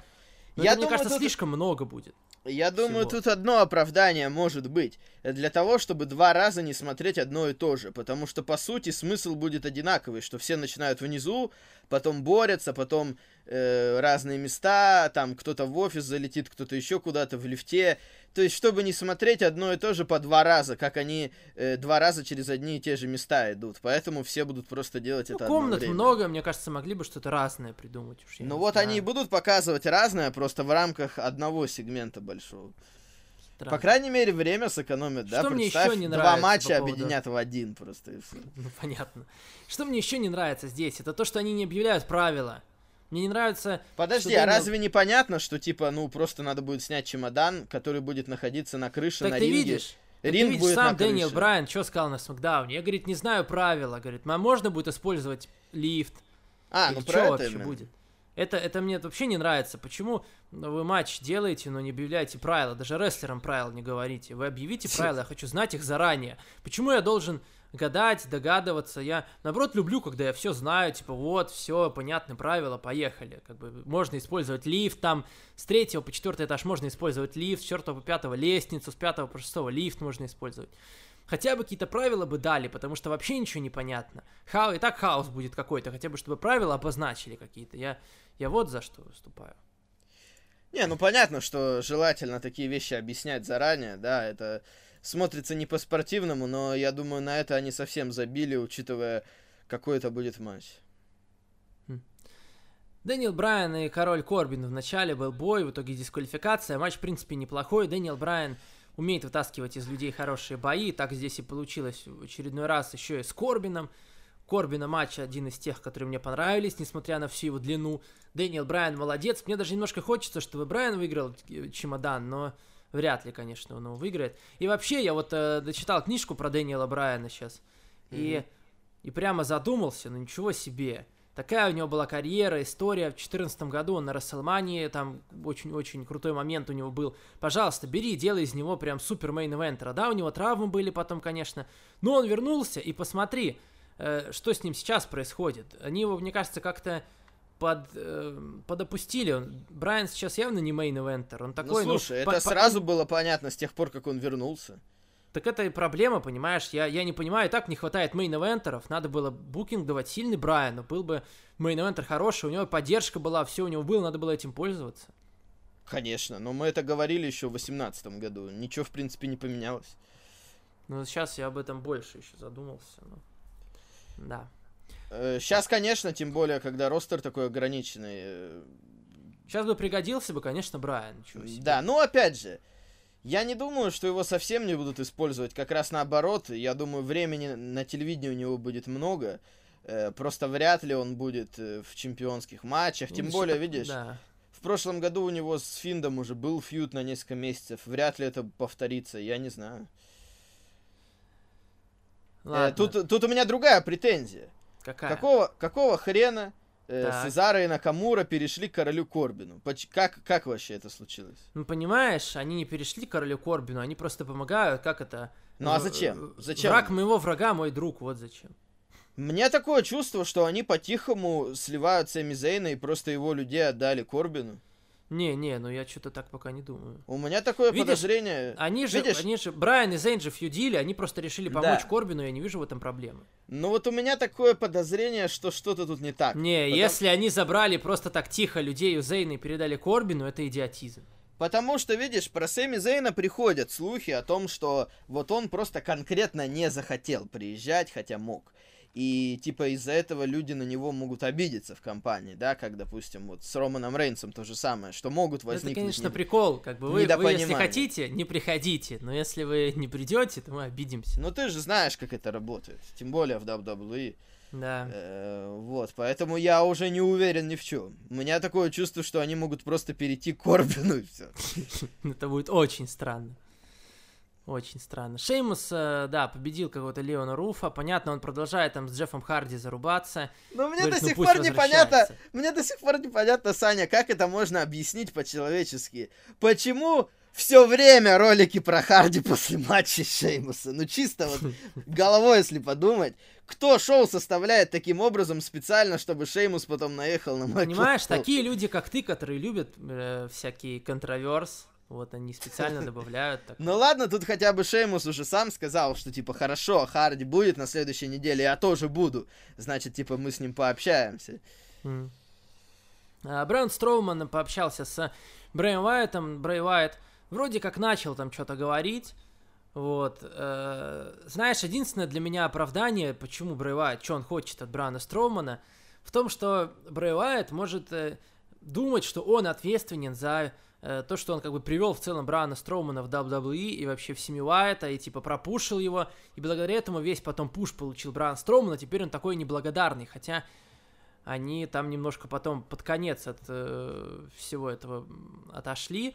Ну, Я это, мне думаю, кажется, тут- слишком много будет. Я думаю, всего. тут одно оправдание может быть. Для того, чтобы два раза не смотреть одно и то же. Потому что, по сути, смысл будет одинаковый. Что все начинают внизу, потом борются, потом э, разные места, там кто-то в офис залетит, кто-то еще куда-то в лифте. То есть, чтобы не смотреть одно и то же по два раза, как они э, два раза через одни и те же места идут. Поэтому все будут просто делать Ну, это комнат одновременно. много, мне кажется, могли бы что-то разное придумать. Уж Ну вот знаю. они и будут показывать разное, просто в рамках одного сегмента большого. Странно. По крайней мере, время сэкономят, да? Что мне Представь, ещё не два нравится матча по поводу- объединят в один просто и. Ну, понятно. Что мне еще не нравится здесь, это то, что они не объявляют правила. Мне не нравится... Подожди, а разве не понятно, что типа, ну, просто надо будет снять чемодан, который будет находиться на крыше, Так на ты ринге? видишь? Ринг ты видишь, будет сам. Дэниел Брайан что сказал на Смакдауне? Я, говорит, не знаю правила. Говорит, а можно будет использовать лифт? А, Или ну про это вообще именно. будет? Это, это мне вообще не нравится. Почему вы матч делаете, но не объявляете правила? Даже рестлерам правил не говорите. Вы объявите правила, я хочу знать их заранее. Почему я должен гадать, догадываться? Я, наоборот, люблю, когда я все знаю, типа, вот, все, понятны правила, поехали. Как бы можно использовать лифт, там, с третьего по четвертый этаж можно использовать лифт, с четвертого по пятого лестницу, с пятого по шестого лифт можно использовать. Хотя бы какие-то правила бы дали, потому что вообще ничего не понятно. Хау, и так хаос будет какой-то, хотя бы чтобы правила обозначили какие-то. Я, я вот за что выступаю. Не, ну понятно, что желательно такие вещи объяснять заранее, да, это смотрится не по-спортивному, но я думаю, на это они совсем забили, учитывая, какой это будет матч. Дэниел Брайан и Король Корбин в начале был бой, в итоге дисквалификация. Матч, в принципе, неплохой. Дэниел Брайан умеет вытаскивать из людей хорошие бои. Так здесь и получилось в очередной раз еще и с Корбином. Корбина матч один из тех, которые мне понравились, несмотря на всю его длину. Дэниел Брайан молодец. Мне даже немножко хочется, чтобы Брайан выиграл э, чемодан, но вряд ли, конечно, он его выиграет. И вообще, я вот э, дочитал книжку про Дэниела Брайана сейчас. И, и прямо задумался, ну ничего себе. Такая у него была карьера, история. В 2014 году он на Рестлмании, там очень-очень крутой момент у него был. Пожалуйста, бери, делай из него прям супер main eventer а. Да, у него травмы были потом, конечно. Но он вернулся, и посмотри, э, что с ним сейчас происходит. Они его, мне кажется, как-то под, э, подопустили. Он- Брайан сейчас явно не main eventer. Он такой, ну слушай, по- это по- сразу было понятно с тех пор, как он вернулся. Так это и проблема, понимаешь? Я, я не понимаю, и так не хватает main eventer ов. Надо было booking давать сильный Брайану. Был бы main eventer хороший, у него поддержка была, все у него было, надо было этим пользоваться. Конечно, но мы это говорили еще в 2018 году. Ничего, в принципе, не поменялось. Но сейчас я об этом больше еще задумался. но- Да. Сейчас, конечно, тем более, когда roster такой ограниченный. э, Сейчас бы пригодился бы, конечно, Брайан. Да, ну опять же, я не думаю, что его совсем не будут использовать. Как раз наоборот, я думаю, времени на телевидении у него будет много. Э, Просто вряд ли он будет э, в чемпионских матчах. Тем более, видишь, Да. в прошлом году у него с Финдом уже был фьюд на несколько месяцев. Вряд ли это повторится, я не знаю. Э, Ладно. Тут, тут у меня другая претензия. Какая? Какого, какого хрена э, Так. Сезара и Накамура перешли к королю Корбину? Поч- как, как вообще это случилось? Ну, понимаешь, они не перешли к королю Корбину, они просто помогают, как это... Ну а В- зачем? э, Зачем? Враг моего врага, мой друг, вот зачем. Мне такое чувство, что они по-тихому сливают Сэмми Зейна и просто его людей отдали Корбину. Не, не, ну я что-то так пока не думаю. У меня такое Видишь, подозрение. Они же, Видишь? они же, Брайан и Зейн же фьюдили, они просто решили помочь Да. Корбину, я не вижу в этом проблемы. Ну вот у меня такое подозрение, что что-то тут не так. Не, Потому- если они забрали просто так тихо людей у Зейна и передали Корбину, это идиотизм. Потому что, видишь, про Сэмми Зейна приходят слухи о том, что вот он просто конкретно не захотел приезжать, хотя мог. И, типа, из-за этого люди на него могут обидеться в компании, да, как, допустим, вот с Романом Рейнсом то же самое, что могут возникнуть... Это, конечно, не- прикол. Как бы вы, вы, если хотите, не приходите. Но если вы не придете, то мы обидимся. Ну, ты же знаешь, как это работает, тем более в WWE. Да. Э, вот, поэтому я уже не уверен ни в чем. У меня такое чувство, что они могут просто перейти к Корбину и все. Это будет очень странно. Очень странно. Шеймус, э, да, победил какого-то Леона Руфа. Понятно, он продолжает там с Джеффом Харди зарубаться. Но мне Говорит, до ну сих пусть пор непонятно, мне до сих пор непонятно, Саня, как это можно объяснить по-человечески. Почему все время ролики про Харди после матча Шеймуса? Ну чисто вот головой, если подумать. Кто шоу составляет таким образом специально, чтобы Шеймус потом наехал на матч? Понимаешь, такие люди, как ты, которые любят э, всякие контроверс, вот они специально добавляют. Так. Ну ладно, тут хотя бы Шеймус уже сам сказал, что типа хорошо, Харди будет на следующей неделе, я тоже буду. Значит, типа мы с ним пообщаемся. М. А, Брэун Строуман пообщался с Брэем Уайтом. Брэй Уайт вроде как начал там что-то говорить. Вот. э, знаешь, единственное для меня оправдание, почему Брэй Уайт, что он хочет от Брауна Строумана, в том, что Брэй Уайт может э, думать, что он ответственен за э, то, что он как бы привел в целом Брауна Строумана в WWE и вообще в семью Уайта, и типа пропушил его, и благодаря этому весь потом пуш получил Браун Строуман, а теперь он такой неблагодарный, хотя они там немножко потом под конец от э, всего этого отошли.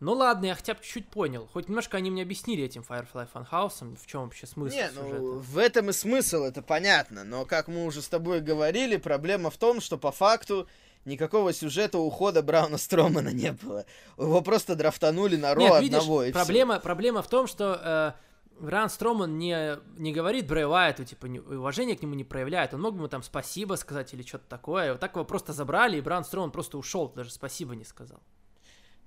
Ну ладно, я хотя бы чуть-чуть понял. Хоть немножко они мне объяснили этим Firefly Funhouse, в чем вообще смысл Не, сюжета. ну в этом и смысл, это понятно. Но как мы уже с тобой говорили, проблема в том, что по факту никакого сюжета ухода Брауна Стромана не было. Его просто драфтанули на Ро Нет, видишь, одного и всё. проблема, проблема в том, что э, Бран Строман не, не говорит Брэй Уайту, типа, не- уважения к нему не проявляет. Он мог бы ему там спасибо сказать или что-то такое. Вот так его просто забрали, и Бран Строман просто ушел, даже спасибо не сказал.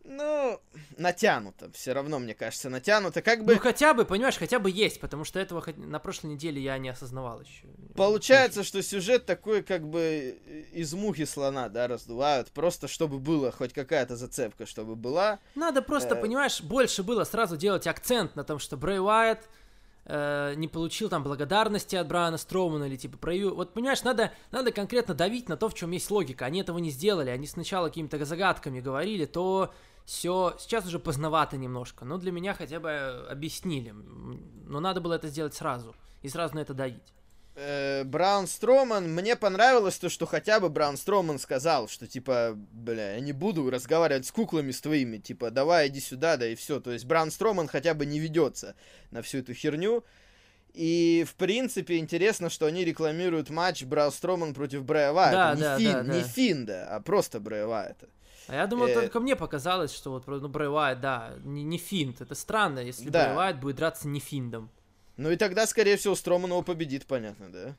Ну, натянуто. Все равно, мне кажется, натянуто. Как бы Ну, хотя бы, понимаешь, хотя бы есть, потому что этого хоть- на прошлой неделе я не осознавал еще. получается, что сюжет такой, как бы из мухи слона, да, раздувают. Просто чтобы было хоть какая-то зацепка, чтобы была. Надо просто, Э. понимаешь, больше было сразу делать акцент на том, что Брэй Уайт э, не получил там благодарности от Брайана Строумана или типа проявил. Вот понимаешь, надо, надо конкретно давить на то, в чем есть логика. Они этого не сделали. Они сначала какими-то загадками говорили, то все сейчас уже поздновато немножко. Но для меня хотя бы объяснили. М, Но надо было это сделать сразу. И сразу на это давить. Э, Браун Строман, мне понравилось то, что хотя бы Браун Строман сказал, что типа, бля, я не буду разговаривать с куклами с твоими, типа, давай иди сюда, да и все. То есть Браун Строман хотя бы не ведется на всю эту херню. И, в принципе, интересно, что они рекламируют матч Браун Строман против Брэя Вайта. Да, не, да, Фин, да, не да. Финда, а просто Брэя Вайта. А я думал, Э. только мне показалось, что вот ну, Брэй Уайт, да, не, не финт. Это странно, если Да. Брэй Уайт будет драться не финдом. Ну и тогда, скорее всего, Строман его победит, понятно, да?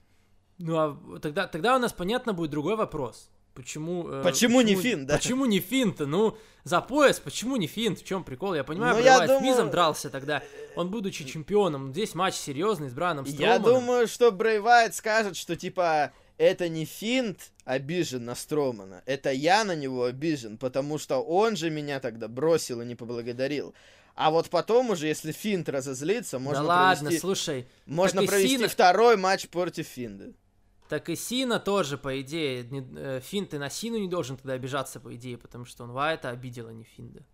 Ну а тогда, тогда у нас понятно будет другой вопрос. Почему, э, Почему не финт, да? Почему не финт? Ну, за пояс, почему не финт? В чем прикол? Я понимаю, Ну, Брэй я Уайт с думаю- Мизом дрался тогда. Он, будучи чемпионом. Здесь матч серьезный с Браном Я Строуманом. думаю, что Брэй Вайт скажет, что типа это не Финт обижен на Стромана, это я на него обижен, потому что он же меня тогда бросил и не поблагодарил. А вот потом уже, если Финт разозлится, можно да ладно, провести, слушай. можно провести Сина- второй матч против Финда. Так и Сина тоже, по идее, не- э, Финт и на Сину не должен тогда обижаться, по идее, потому что он Вайта обидел, а не Финда.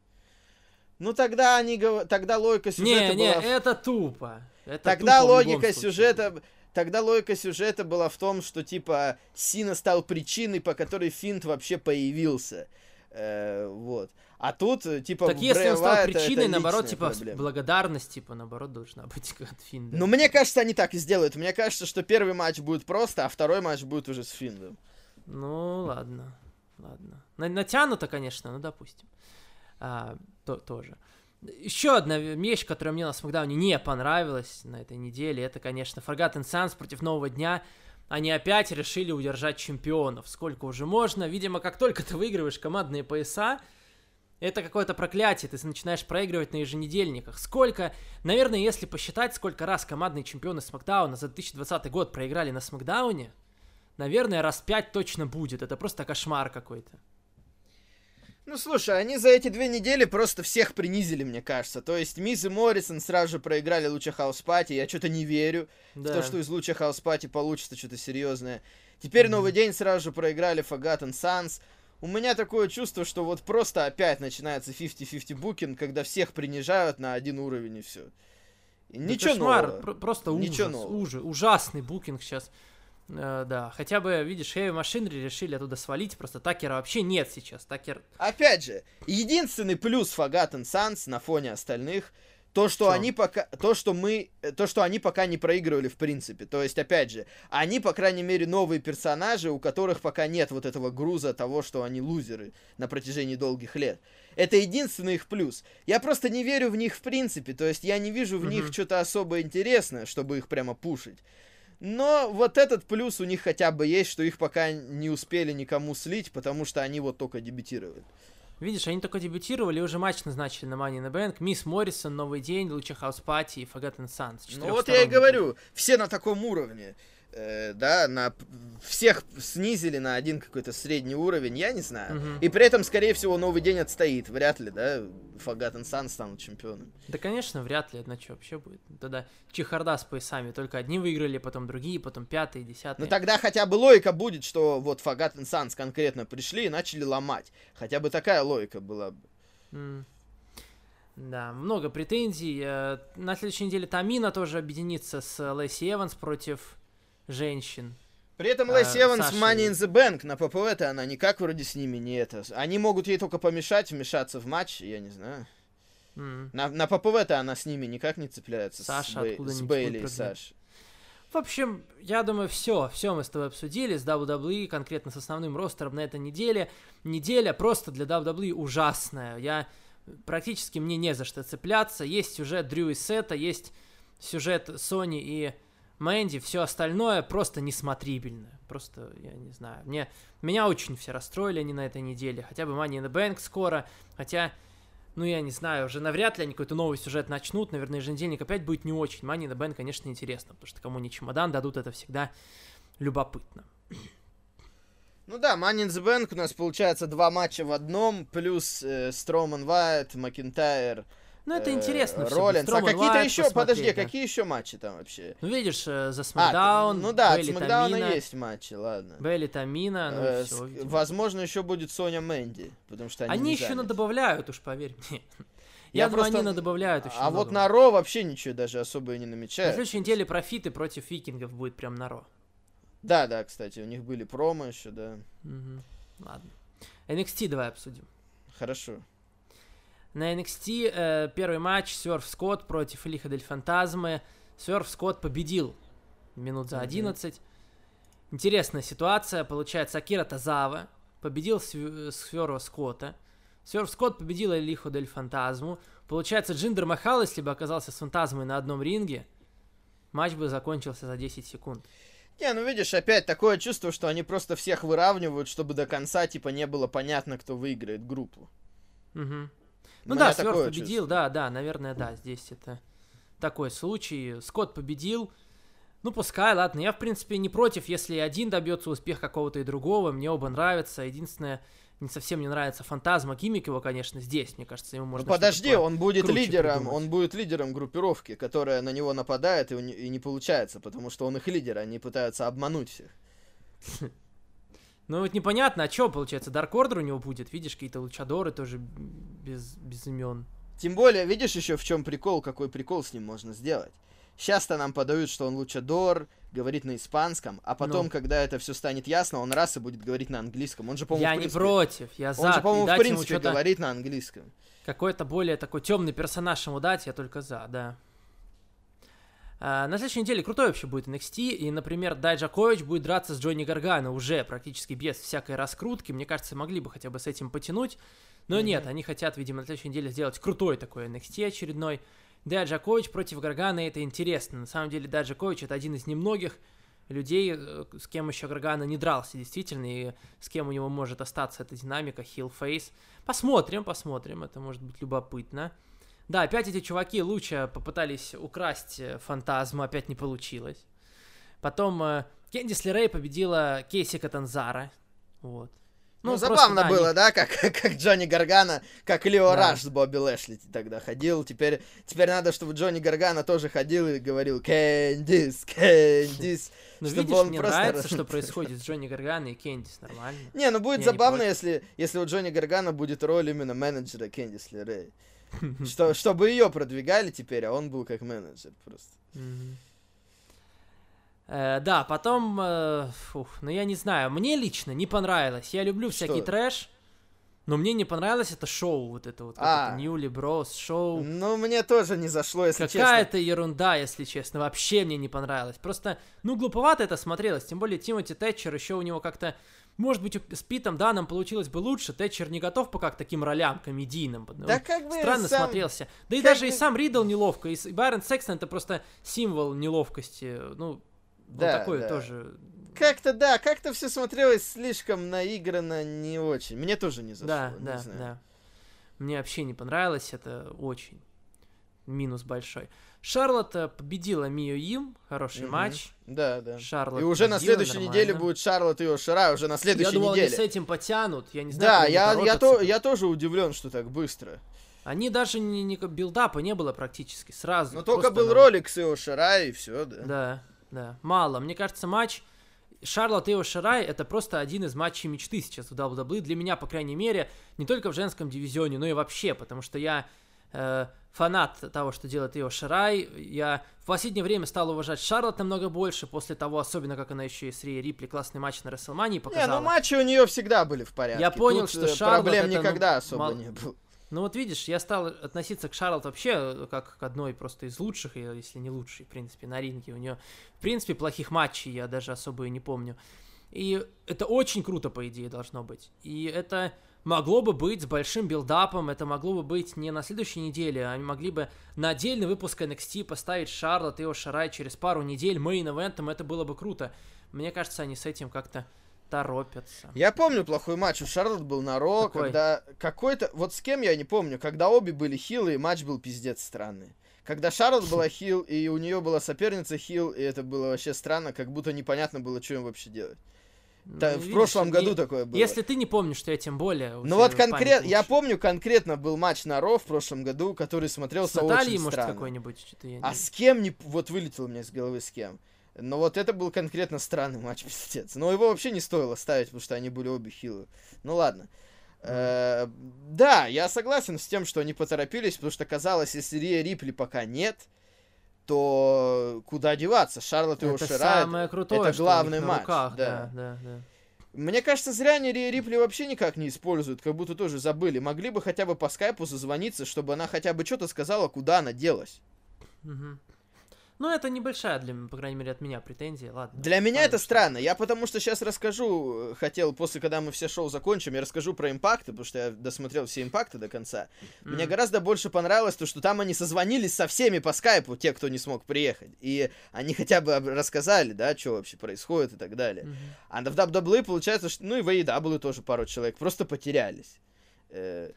Ну тогда они тогда логика сюжета Не, не, была в- это тупо. Это Тогда тупо логика сюжета, тогда логика сюжета была в том, что типа Сина стал причиной, по которой Финт вообще появился. Э, вот. А тут, типа, Так если он стал причиной, это наоборот, личная типа, проблема. благодарность, типа, наоборот, должна быть от Финда. Ну, мне кажется, они так и сделают. Мне кажется, что первый матч будет просто, а второй матч будет уже с Финдом. Ну, ладно, ладно. На- натянуто, конечно, ну, допустим. А, то, тоже. Еще одна вещь, которая мне на Смакдауне не понравилась на этой неделе, это, конечно, Forgotten Sons против Нового Дня. Они опять решили удержать чемпионов. Сколько уже можно? Видимо, как только ты выигрываешь командные пояса, Это какое-то проклятие, ты начинаешь проигрывать на еженедельниках. Сколько, наверное, если посчитать, сколько раз командные чемпионы Смакдауна за 2020 год проиграли на Смакдауне, наверное, раз пять точно будет. Это просто кошмар какой-то. Ну, слушай, они за эти две недели просто всех принизили, мне кажется. То есть Мисс и Моррисон сразу же проиграли Луча Хаус Пати. Я что-то не верю Да. в то, что из Луча Хаус Пати получится что-то серьезное. Теперь новый день сразу же проиграли Forgotten Санс. У меня такое чувство, что вот просто опять начинается 50-50 букинг, когда всех принижают на один уровень и все. Да Ничего кошмар, нового. про- просто Ничего ужас, нового. ужас, ужасный букинг сейчас. Э, да, хотя бы, видишь, Heavy Machinery решили оттуда свалить, просто Такера вообще нет сейчас. Такер Опять же, единственный плюс Forgotten Sons на фоне остальных то, что Чё? они пока, то, что мы, э, то, что они пока не проигрывали в принципе. То есть, опять же, они, по крайней мере, новые персонажи, у которых пока нет вот этого груза того, что они лузеры на протяжении долгих лет. Это единственный их плюс. Я просто не верю в них в принципе, то есть я не вижу в них Мгм. что-то особо интересное, чтобы их прямо пушить. Но вот этот плюс у них хотя бы есть, что их пока не успели никому слить, потому что они вот только дебютировали. Видишь, они только дебютировали, уже матч назначили на Money in the Bank. Мисс Моррисон, Новый день, Луча Хаус Пати и Forgotten Sons. Ну вот я и говорю, все на таком уровне. Э, да, на всех снизили на один какой-то средний уровень, я не знаю. Мгм. И при этом, скорее всего, новый день отстоит. Вряд ли, да, Forgotten Sun станут чемпионом. Да, конечно, вряд ли, одна что вообще будет. Тогда чехарда с поясами. Только одни выиграли, потом другие, потом пятые, десятые. Ну тогда хотя бы логика будет, что вот Forgotten Sons конкретно пришли и начали ломать. Хотя бы такая логика была бы. М. Да, много претензий. Э, На следующей неделе Тамина тоже объединится с Лэйси Эванс против женщин. При этом А, Лэйси Эванс Саша Money in the Bank на ППВ-то она никак вроде с ними не это. Они могут ей только помешать, вмешаться в матч, я не знаю. М. На, на ППВ-то она с ними никак не цепляется. Саша с, Бей- с Бейли и. Саш. В общем, я думаю, все, все мы с тобой обсудили с WWE, конкретно с основным ростером на этой неделе. Неделя просто для WWE ужасная. Я практически мне не за что цепляться. Есть сюжет Дрю и Сета, есть сюжет Сони и Мэнди, все остальное просто несмотрибельно. Просто, я не знаю, мне, меня очень все расстроили они на этой неделе. Хотя бы Money in the Bank скоро, хотя, ну я не знаю, уже навряд ли они какой-то новый сюжет начнут. Наверное, еженедельник опять будет не очень. Money in the Bank, конечно, интересно, потому что кому не чемодан дадут, это всегда любопытно. Ну да, Money in the Bank у нас получается два матча в одном, плюс э, Строман Вайт, Макинтайр, Ну, это э, интересно. Роллинс. А какие-то еще, подожди, какие еще матчи там вообще? Ну, видишь, э, за А, Смакдаун, ну да, от Смакдауна есть матчи, ладно. Бейли Тамина, ну Э, видимо. возможно, еще будет Соня Мэнди, потому что они, Они еще надобавляют, уж поверь мне. Я Я думаю, просто- они надобавляют еще А вот на Ро вообще ничего даже особо и не На намечают. следующей неделе профиты против викингов будет прям на Ро. Да, да, кстати, у них были промо еще, да. Мгм. Ладно. NXT давай обсудим. Хорошо. На NXT э, первый матч Сверф Скотт против Лиха Дель Фантазмы. Сверф Скотт победил минут за Мгм. 11. Интересная ситуация. Получается, Акира Тазава победил Сверва Скотта. Сверф Скотт победил Лиху Дель Фантазму. Получается, Джиндер Махал, если бы оказался с Фантазмой на одном ринге, матч бы закончился за 10 секунд. Не, ну видишь, опять такое чувство, что они просто всех выравнивают, чтобы до конца, типа, не было понятно, кто выиграет группу. Мгм. Ну да, такое победил, чувство. да, да, наверное, да, здесь это такой случай. Скотт победил. Ну, пускай, ладно, я, в принципе, не против, если один добьется успех какого-то и другого, мне оба нравятся. Единственное, не совсем не нравится фантазма, гиммик его, конечно, здесь, мне кажется, ему Ну можно подожди, что-то он будет лидером, придумать. он будет лидером группировки, которая на него нападает и, и не получается, потому что он их лидер, они пытаются обмануть всех. Ну, вот непонятно, а что, получается, Дарк Ордер у него будет, видишь, какие-то лучадоры тоже без, без имен. Тем более, видишь еще в чем прикол, какой прикол с ним можно сделать. Сейчас-то нам подают, что он лучадор, говорит на испанском, а потом, Ну. когда это все станет ясно, он раз и будет говорить на английском. Он же, по-моему, Я в не принципе- против, я за. Он же, по-моему, в принципе говорит на английском. Какой-то более такой темный персонаж ему дать, я только за, да. А, на следующей неделе крутой вообще будет NXT, и, например, Дайджакович будет драться с Джонни Гаргано уже практически без всякой раскрутки. Мне кажется, могли бы хотя бы с этим потянуть. Но Мгм. нет, они хотят, видимо, на следующей неделе сделать крутой такой NXT очередной. Дайджакович против Гаргана, это интересно. На самом деле, Дайджакович это один из немногих людей, э, с кем еще Гаргана не дрался действительно, и с кем у него может остаться эта динамика, хилл-фейс. Посмотрим, посмотрим, это может быть любопытно. Да, опять эти чуваки лучше попытались украсть э, фантазму, опять не получилось. Потом э, Кендис Лерей победила Кейси Катанзара. Вот. Ну, просто, забавно да, было, они- да, как, как Джонни Гаргана, как Лео Да. Раш с Бобби Лэшли тогда ходил. Теперь, теперь надо, чтобы Джонни Гаргана тоже ходил и говорил «Кэндис, Кэндис». Ну, чтобы видишь, он мне просто- нравится, что происходит с Джонни Гаргано и Кендис, нормально. Не, ну будет Я забавно, если, если у Джонни Гаргана будет роль именно менеджера Кэндис Лерей. Что, чтобы ее продвигали теперь, а он был как менеджер просто. Э, да, потом, э, фух, ну я не знаю, мне лично не понравилось. Я люблю всякий Что? трэш, но мне не понравилось это шоу, вот это вот, А. Ньюли Брос шоу. Ну, мне тоже не зашло, если честно. Какая-то ерунда, если честно, вообще мне не понравилось. Просто, ну, глуповато это смотрелось, тем более Тимоти Тэтчер еще у него как-то, может быть, с Питом Даном получилось бы лучше, Тэтчер не готов пока к таким ролям комедийным. Да Он как бы Странно сам- смотрелся. Да и как даже и бы- сам Ридл неловко, и, и Байрон Секстон это просто символ неловкости. Ну, Да, он такой да. тоже. Как-то, да, как-то все смотрелось слишком наигранно, не очень. Мне тоже не зашло, Да, не да, знаю. да. Мне вообще не понравилось, это очень минус большой. Шарлотт э, победила Мию Им, хороший Мгм. матч. Да, да. Шарлотт И уже на следующей нормально. неделе будет Шарлотт и Ошара, уже на следующей Я думал, они неделе. с этим потянут, я не знаю. Да, они я, я, то, я тоже удивлен, что так быстро. Они даже не, не билдапа не было практически сразу. Но только был на- ролик с Ио Шара и все, да. Да, да. Мало. Мне кажется, матч Шарлотт и Шарай это просто один из матчей мечты сейчас в WWE. Для меня, по крайней мере, не только в женском дивизионе, но и вообще, потому что я э, фанат того, что делает Ио Шарай. Я в последнее время стал уважать Шарлотт намного больше, после того, особенно как она еще и с Рией Рипли классный матч на Расселмании Не, показала. ну матчи у нее всегда были в порядке. Я понял, Тут, что э, Шарлотт проблем это, ну, никогда особо мал- не было. Ну вот видишь, я стал относиться к Шарлотт вообще э, как к одной просто из лучших, и, если не лучшей, в принципе, на ринге. У нее, в принципе, плохих матчей я даже особо и не помню. И это очень круто, по идее, должно быть. И это могло бы быть с большим build-up ом, это могло бы быть не на следующей неделе, они могли бы на отдельный выпуск NXT поставить Шарлотт и Ширай через пару недель main event ом, это было бы круто. Мне кажется, они с этим как-то торопятся. Я помню плохой матч у Шарлотт был на Ро, Какой? когда какой-то... Вот с кем я не помню, когда обе были хилы, и матч был пиздец странный. Когда Шарлотт была хил, и у нее была соперница хил, и это было вообще странно, как будто непонятно было, что им вообще делать. Та- Ну, в видишь, прошлом не- году такое было. Если ты не помнишь, то я тем более. Ну вот конкретно, я помню, конкретно был матч на Ро в прошлом году, который С смотрелся Натальей, очень может, странно. какой-нибудь? Что-то я А не- с кем не... Вот вылетел у меня из головы с кем. Но вот это был конкретно странный матч, пиздец. Но его вообще не стоило ставить, потому что они были обе хилы. Ну ладно. Э, Да, я согласен с тем, что они поторопились, потому что казалось, если Рия Рипли пока нет, то куда деваться? Шарлотт и Это Ошера, самое крутое, это главный матч, руках, да. да, да, да. Мне кажется, зря они Рипли вообще никак не используют, как будто тоже забыли. Могли бы хотя бы по скайпу зазвониться, чтобы она хотя бы что-то сказала, куда она делась. Мгм. Ну, это небольшая, для, по крайней мере, от меня претензия, ладно. Для меня Ладно, это что- странно. Я потому что сейчас расскажу, э, хотел, после когда мы все шоу закончим, я расскажу про импакты, потому что я досмотрел все импакты до конца. Мне Мгм. гораздо больше понравилось то, что там они созвонились со всеми по скайпу, те, кто не смог приехать. И они хотя бы рассказали, да, что вообще происходит и так далее. Мгм. А в WWE получается, что, ну и в AEW тоже пару человек просто потерялись. Э,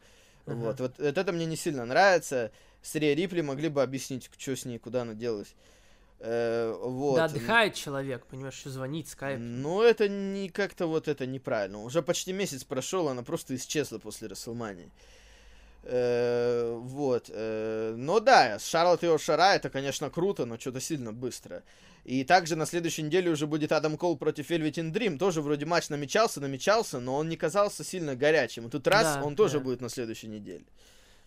Ага. Вот, вот, вот это мне не сильно нравится. С Рипли могли бы объяснить, что с ней, куда она делась. Э, вот. Да отдыхает человек, понимаешь, что звонить, скайп. Ну, это не как-то вот это неправильно. Уже почти месяц прошел, она просто исчезла после Расселмании. Э, вот. э, но да, Шарлотт и Ошара это, конечно, круто, но что-то сильно быстро. И также на следующей неделе уже будет Адам Кол против Velvet Dream. Тоже вроде матч намечался, намечался, но он не казался сильно горячим. И тут раз, Да, он тоже да. будет на следующей неделе.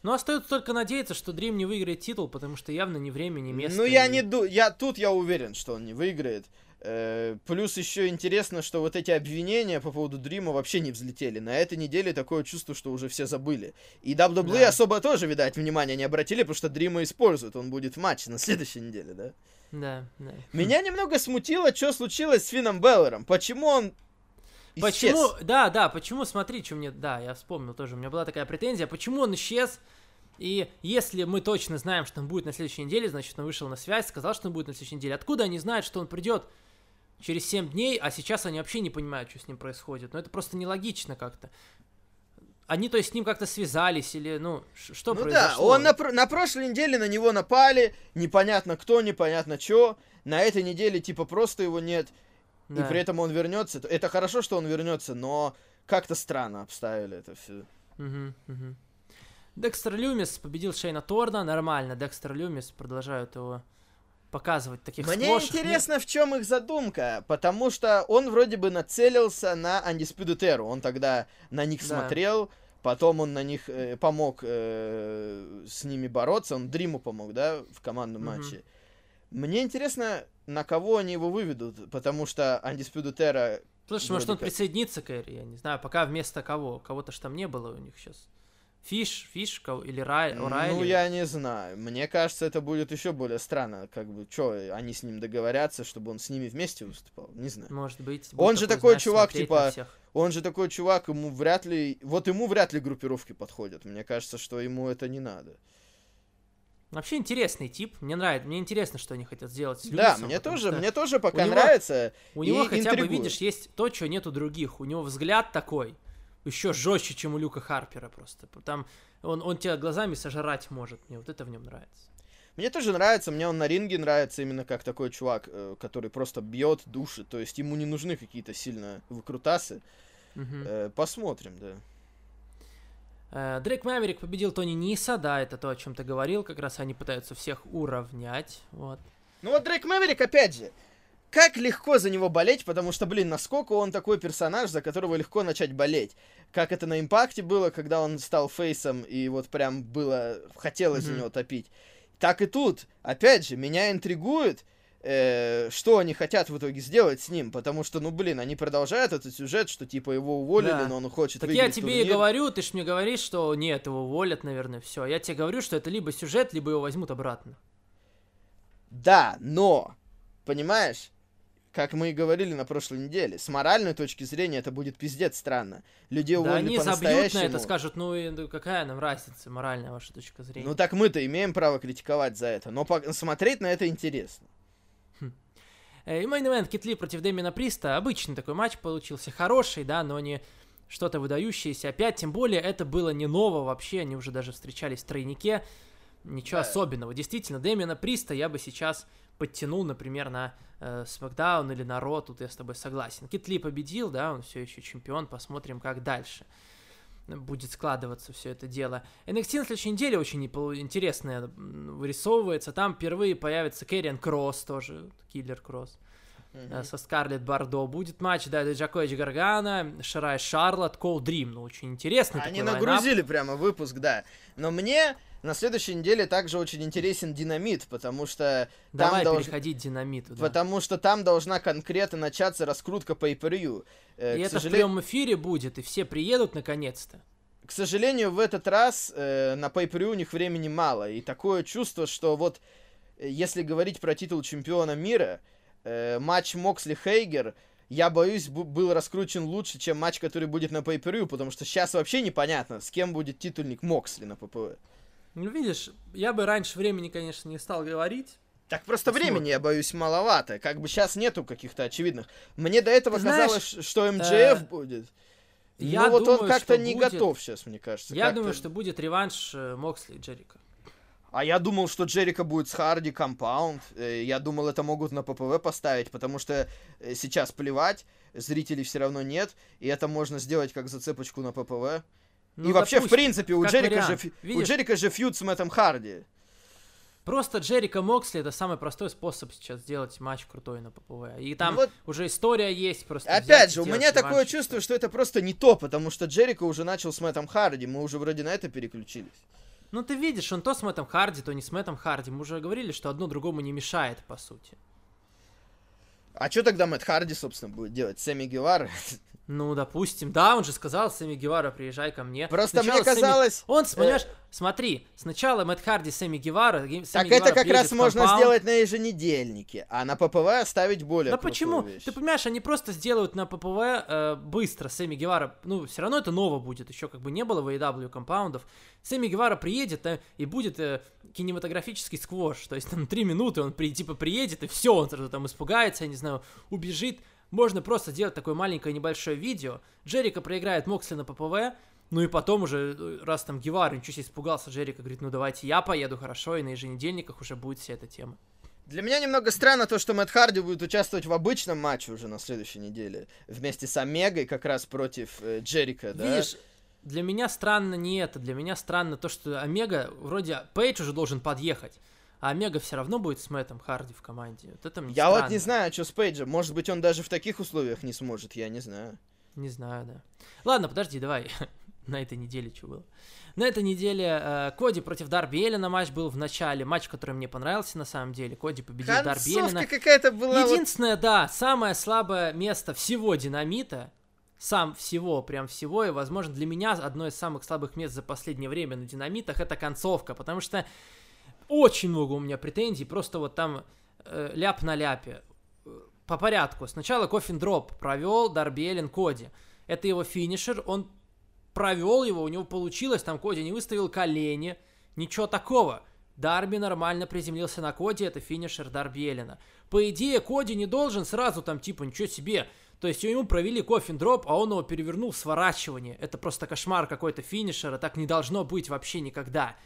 Ну, остается только надеяться, что Дрим не выиграет титул, потому что явно ни время, ни место. Ну, я и- не ду... я Тут я уверен, что он не выиграет. Э, плюс еще интересно, что вот эти обвинения по поводу Дрима вообще не взлетели. На этой неделе такое чувство, что уже все забыли. И WWE Да. особо тоже, видать, внимания не обратили, потому что Дрима используют. Он будет в матче на следующей неделе, да? Да, да. Меня немного смутило, что случилось с Финном Беллером. Почему он исчез? Почему, да, да, почему, смотри, что мне, да, я вспомнил тоже, у меня была такая претензия, почему он исчез, и если мы точно знаем, что он будет на следующей неделе, значит, он вышел на связь, сказал, что он будет на следующей неделе, откуда они знают, что он придет через 7 дней, а сейчас они вообще не понимают, что с ним происходит. Ну, это просто нелогично как-то. Они, то есть, с ним как-то связались или, ну, что Ну произошло? да, он на, пр- на прошлой неделе на него напали, непонятно кто, непонятно что. На этой неделе типа просто его нет, Да. и при этом он вернется. Это хорошо, что он вернется, но как-то странно обставили это все. Мгм, мгм. Декстер Люмис победил Шейна Торна, нормально. Декстер Люмис продолжают его показывать таких Мне сквошах. интересно, в чем их задумка, потому что он вроде бы нацелился на Undisputed Era. Он тогда на них Да. смотрел, потом он на них э, помог э, с ними бороться, он Дриму помог, да, в командном Мгм. матче. Мне интересно, на кого они его выведут, потому что Undisputed Era... Слушай, может он как. присоединится к Эри, я не знаю, пока вместо кого? Кого-то ж там не было у них сейчас. Фиш, Фиш кого- или Рай, Райли? Ну, я не знаю. Мне кажется, это будет еще более странно. Как бы, что, они с ним договорятся, чтобы он с ними вместе выступал? Не знаю. Может быть. Он же такой знаешь, чувак, типа. Он же такой чувак, ему вряд ли... Вот ему вряд ли группировки подходят. Мне кажется, что ему это не надо. Вообще интересный тип, мне нравится, мне интересно, что они хотят сделать с да, Люмисом, мне тоже, мне тоже пока у него- нравится. У него хотя бы, интригует. видишь, есть то, чего нет у других. У него взгляд такой, еще жестче, чем у Люка Харпера просто. Там он, он тебя глазами сожрать может. Мне вот это в нем нравится. Мне тоже нравится, мне он на ринге нравится именно как такой чувак, э, который просто бьет души. То есть ему не нужны какие-то сильно выкрутасы. Э, посмотрим, да. Э, Дрейк Мэверик победил Тони Ниса, да, это то, о чем ты говорил. Как раз они пытаются всех уравнять. Вот. Ну вот Дрейк Мэверик, опять же, как легко за него болеть, потому что, блин, насколько он такой персонаж, за которого легко начать болеть. Как это на импакте было, когда он стал фейсом, и вот прям было, хотелось за Мгм. него топить. Так и тут, опять же, меня интригует, э, что они хотят в итоге сделать с ним, потому что, ну, блин, они продолжают этот сюжет, что, типа, его уволили, Да. но он хочет Так я тебе и турнир. говорю, ты ж мне говоришь, что нет, его уволят, наверное, все. Я тебе говорю, что это либо сюжет, либо его возьмут обратно. Да, но, понимаешь, как мы и говорили на прошлой неделе, с моральной точки зрения это будет пиздец странно. Людей Да уволили они забьют на это, скажут, ну и какая нам разница, моральная ваша точка зрения. Ну так мы-то имеем право критиковать за это, но смотреть на это интересно. Э, И main event Кит Ли против Дэмиена Приста. Обычный такой матч получился. Хороший, да, но не что-то выдающееся. Опять, тем более, это было не ново вообще. Они уже даже встречались в тройнике. Ничего Да. особенного. Действительно, Дэмиена Приста я бы сейчас подтянул, например, на э, SmackDown или на Raw. Тут я с тобой согласен. Кит Ли победил, да, он все еще чемпион. Посмотрим, как дальше будет складываться все это дело. NXT на следующей неделе очень интересное вырисовывается. Там впервые появится Кэррион Кросс тоже, Киллер Кросс. э, Со Скарлетт Бордо будет матч, да, Дайджакович Гаргано, Ширай Шарлот, Кол Дрим, ну, очень интересный Они такой lineup. нагрузили прямо выпуск, да. Но мне на следующей неделе также очень интересен динамит, потому что Давай там долж- переходить к динамиту, да. Потому что там должна конкретно начаться раскрутка по per Э, И это в сожале- прямом эфире будет, и все приедут наконец-то. к сожалению, в этот раз э, на pay у них времени мало. И такое чувство, что вот э, если говорить про титул чемпиона мира, э, матч Моксли-Хейгер, я боюсь, был раскручен лучше, чем матч, который будет на pay потому что сейчас вообще непонятно, с кем будет титульник Моксли на ППВ. Ну, видишь, я бы раньше времени, конечно, не стал говорить. Так просто Посмотрим. времени, я боюсь, маловато. Как бы сейчас нету каких-то очевидных. Мне до этого Ты казалось, что MJF э, будет. я ну вот он думаю, как-то что не будет- готов сейчас, мне кажется. Я как-то. думаю, что будет реванш э, Моксли и Джерика. А я думал, что Джерика будет с Hardy Compound. Э, Я думал, это могут на PPV поставить, потому что э, сейчас плевать, зрителей все равно нет, и это можно сделать как зацепочку на PPV. Ну, и вообще, в принципе, у Джерика, же, фи- у Видишь? Джерика же фьюд с Мэттом Харди. Просто Джерика Моксли это самый простой способ сейчас сделать матч крутой на ППВ. И там Ну вот- уже история есть, просто Опять же, у меня такое чувство, что это просто не то, потому что Джерика уже начал с Мэттом Харди, мы уже вроде на это переключились. Ну ты видишь, он то с Мэттом Харди, то не с Мэттом Харди. Мы уже говорили, что одно другому не мешает, по сути. А что тогда Мэтт Харди, собственно, будет делать? Сэмми Гевара? Ну, допустим, да, он же сказал, Сэмми Гевара, приезжай ко мне. Просто Сначала мне казалось... Сэмми- Он, э, понимаешь, смотри, сначала Мэтт Харди, Сэмми Гевара, Ге- Так Сэмми это Гевара как раз можно сделать на еженедельнике, а на ППВ оставить более Да почему? вещь. Ты понимаешь, они просто сделают на ППВ э, быстро Сэмми Гевара. Ну, все равно это ново будет. Еще как бы не было в AEW компаундов. Сэмми Гевара приедет э, и будет э, кинематографический сквош. То есть там три минуты он при, типа приедет, и все, он сразу там испугается, я не знаю, убежит. Можно просто сделать такое маленькое небольшое видео. Джерика проиграет Моксли на ППВ, ну и потом уже, э, раз там Гевара ничего себе испугался, Джерика говорит, ну давайте я поеду, хорошо, и на еженедельниках уже будет вся эта тема. Для меня немного странно то, что Мэтт Харди будет участвовать в обычном матче уже на следующей неделе. Вместе с Омегой как раз против э, Джерика, да? Видишь, для меня странно не это, для меня странно то, что Омега, вроде Пейдж уже должен подъехать, а Омега все равно будет с Мэттом Харди в команде. Вот это мне Я странно. вот не знаю, что с Пейджем. Может быть, он даже в таких условиях не сможет, я не знаю. Не знаю, да. Ладно, подожди, давай. На этой неделе что было? На этой неделе э, Коди против Дарби Эллина матч был в начале. Матч, который мне понравился на самом деле. Коди победил Дарби Эллина. Концовка какая-то была... вот- Единственное, да, самое слабое место всего динамита, сам всего, прям всего, и, возможно, для меня одно из самых слабых мест за последнее время на динамитах это концовка, потому что очень много у меня претензий, просто вот там э, ляп на ляпе. По порядку. Сначала Кофин Дроп провел Дарби Эллен Коди. Это его финишер, он провел его, у него получилось, там Коди не выставил колени, ничего такого. Дарби нормально приземлился на Коди, это финишер Дарби. По идее, Коди не должен сразу там, типа, ничего себе. То есть ему провели кофин дроп, а он его перевернул в сворачивание. Это просто кошмар какой-то финишера, так не должно быть вообще никогда.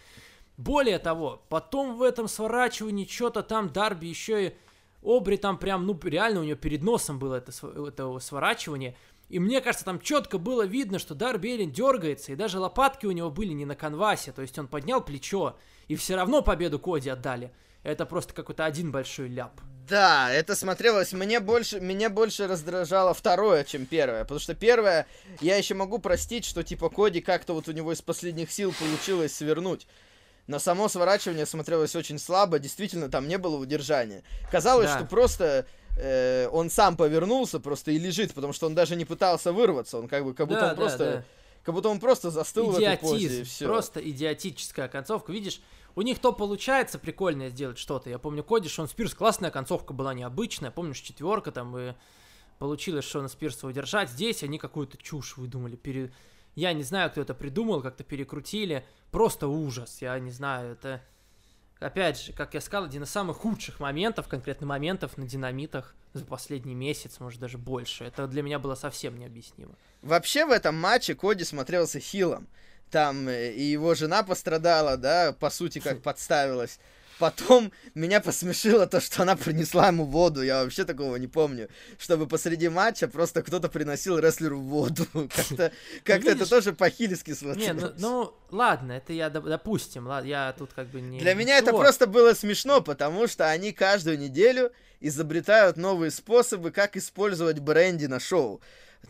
Более того, потом в этом сворачивании что-то там Дарби еще и Обри там прям, ну реально у него перед носом было это, это сворачивание. И мне кажется, там четко было видно, что Дарби Эллин дергается, и даже лопатки у него были не на канвасе, то есть он поднял плечо, и все равно победу Коди отдали. Это просто какой-то один большой ляп. Да, это смотрелось, мне больше, меня больше раздражало второе, чем первое, потому что первое, я еще могу простить, что типа Коди как-то вот у него из последних сил получилось свернуть. Но само сворачивание смотрелось очень слабо, действительно, там не было удержания. Казалось, Да. что просто э, он сам повернулся просто и лежит, потому что он даже не пытался вырваться, он как бы, как будто Да, он да, просто, да. как будто он просто застыл в этой позе, и Идиотизм, все. просто идиотическая концовка. Видишь, у них то получается прикольно сделать что-то. Я помню, Коди Шон Спирс, классная концовка была необычная. Помнишь, четверка там, и получилось Шона Спирса удержать. Здесь они какую-то чушь выдумали. Пере... Я не знаю, кто это придумал, как-то перекрутили. Просто ужас, я не знаю, это... Опять же, как я сказал, один из самых худших моментов, конкретно моментов на динамитах за последний месяц, может даже больше. Это для меня было совсем необъяснимо. Вообще в этом матче Коди смотрелся хилом. Там э, и его жена пострадала, да, по сути, как подставилась. Потом меня посмешило то, что она принесла ему воду. Я вообще такого не помню. Чтобы посреди матча просто кто-то приносил рестлеру воду. Как-то как это тоже по-хильски Не, смотрелось. ну, ну, ладно, это я доп- допустим, я тут как бы не... Для меня это просто было смешно, потому что они каждую неделю изобретают новые способы, как использовать бренди на шоу.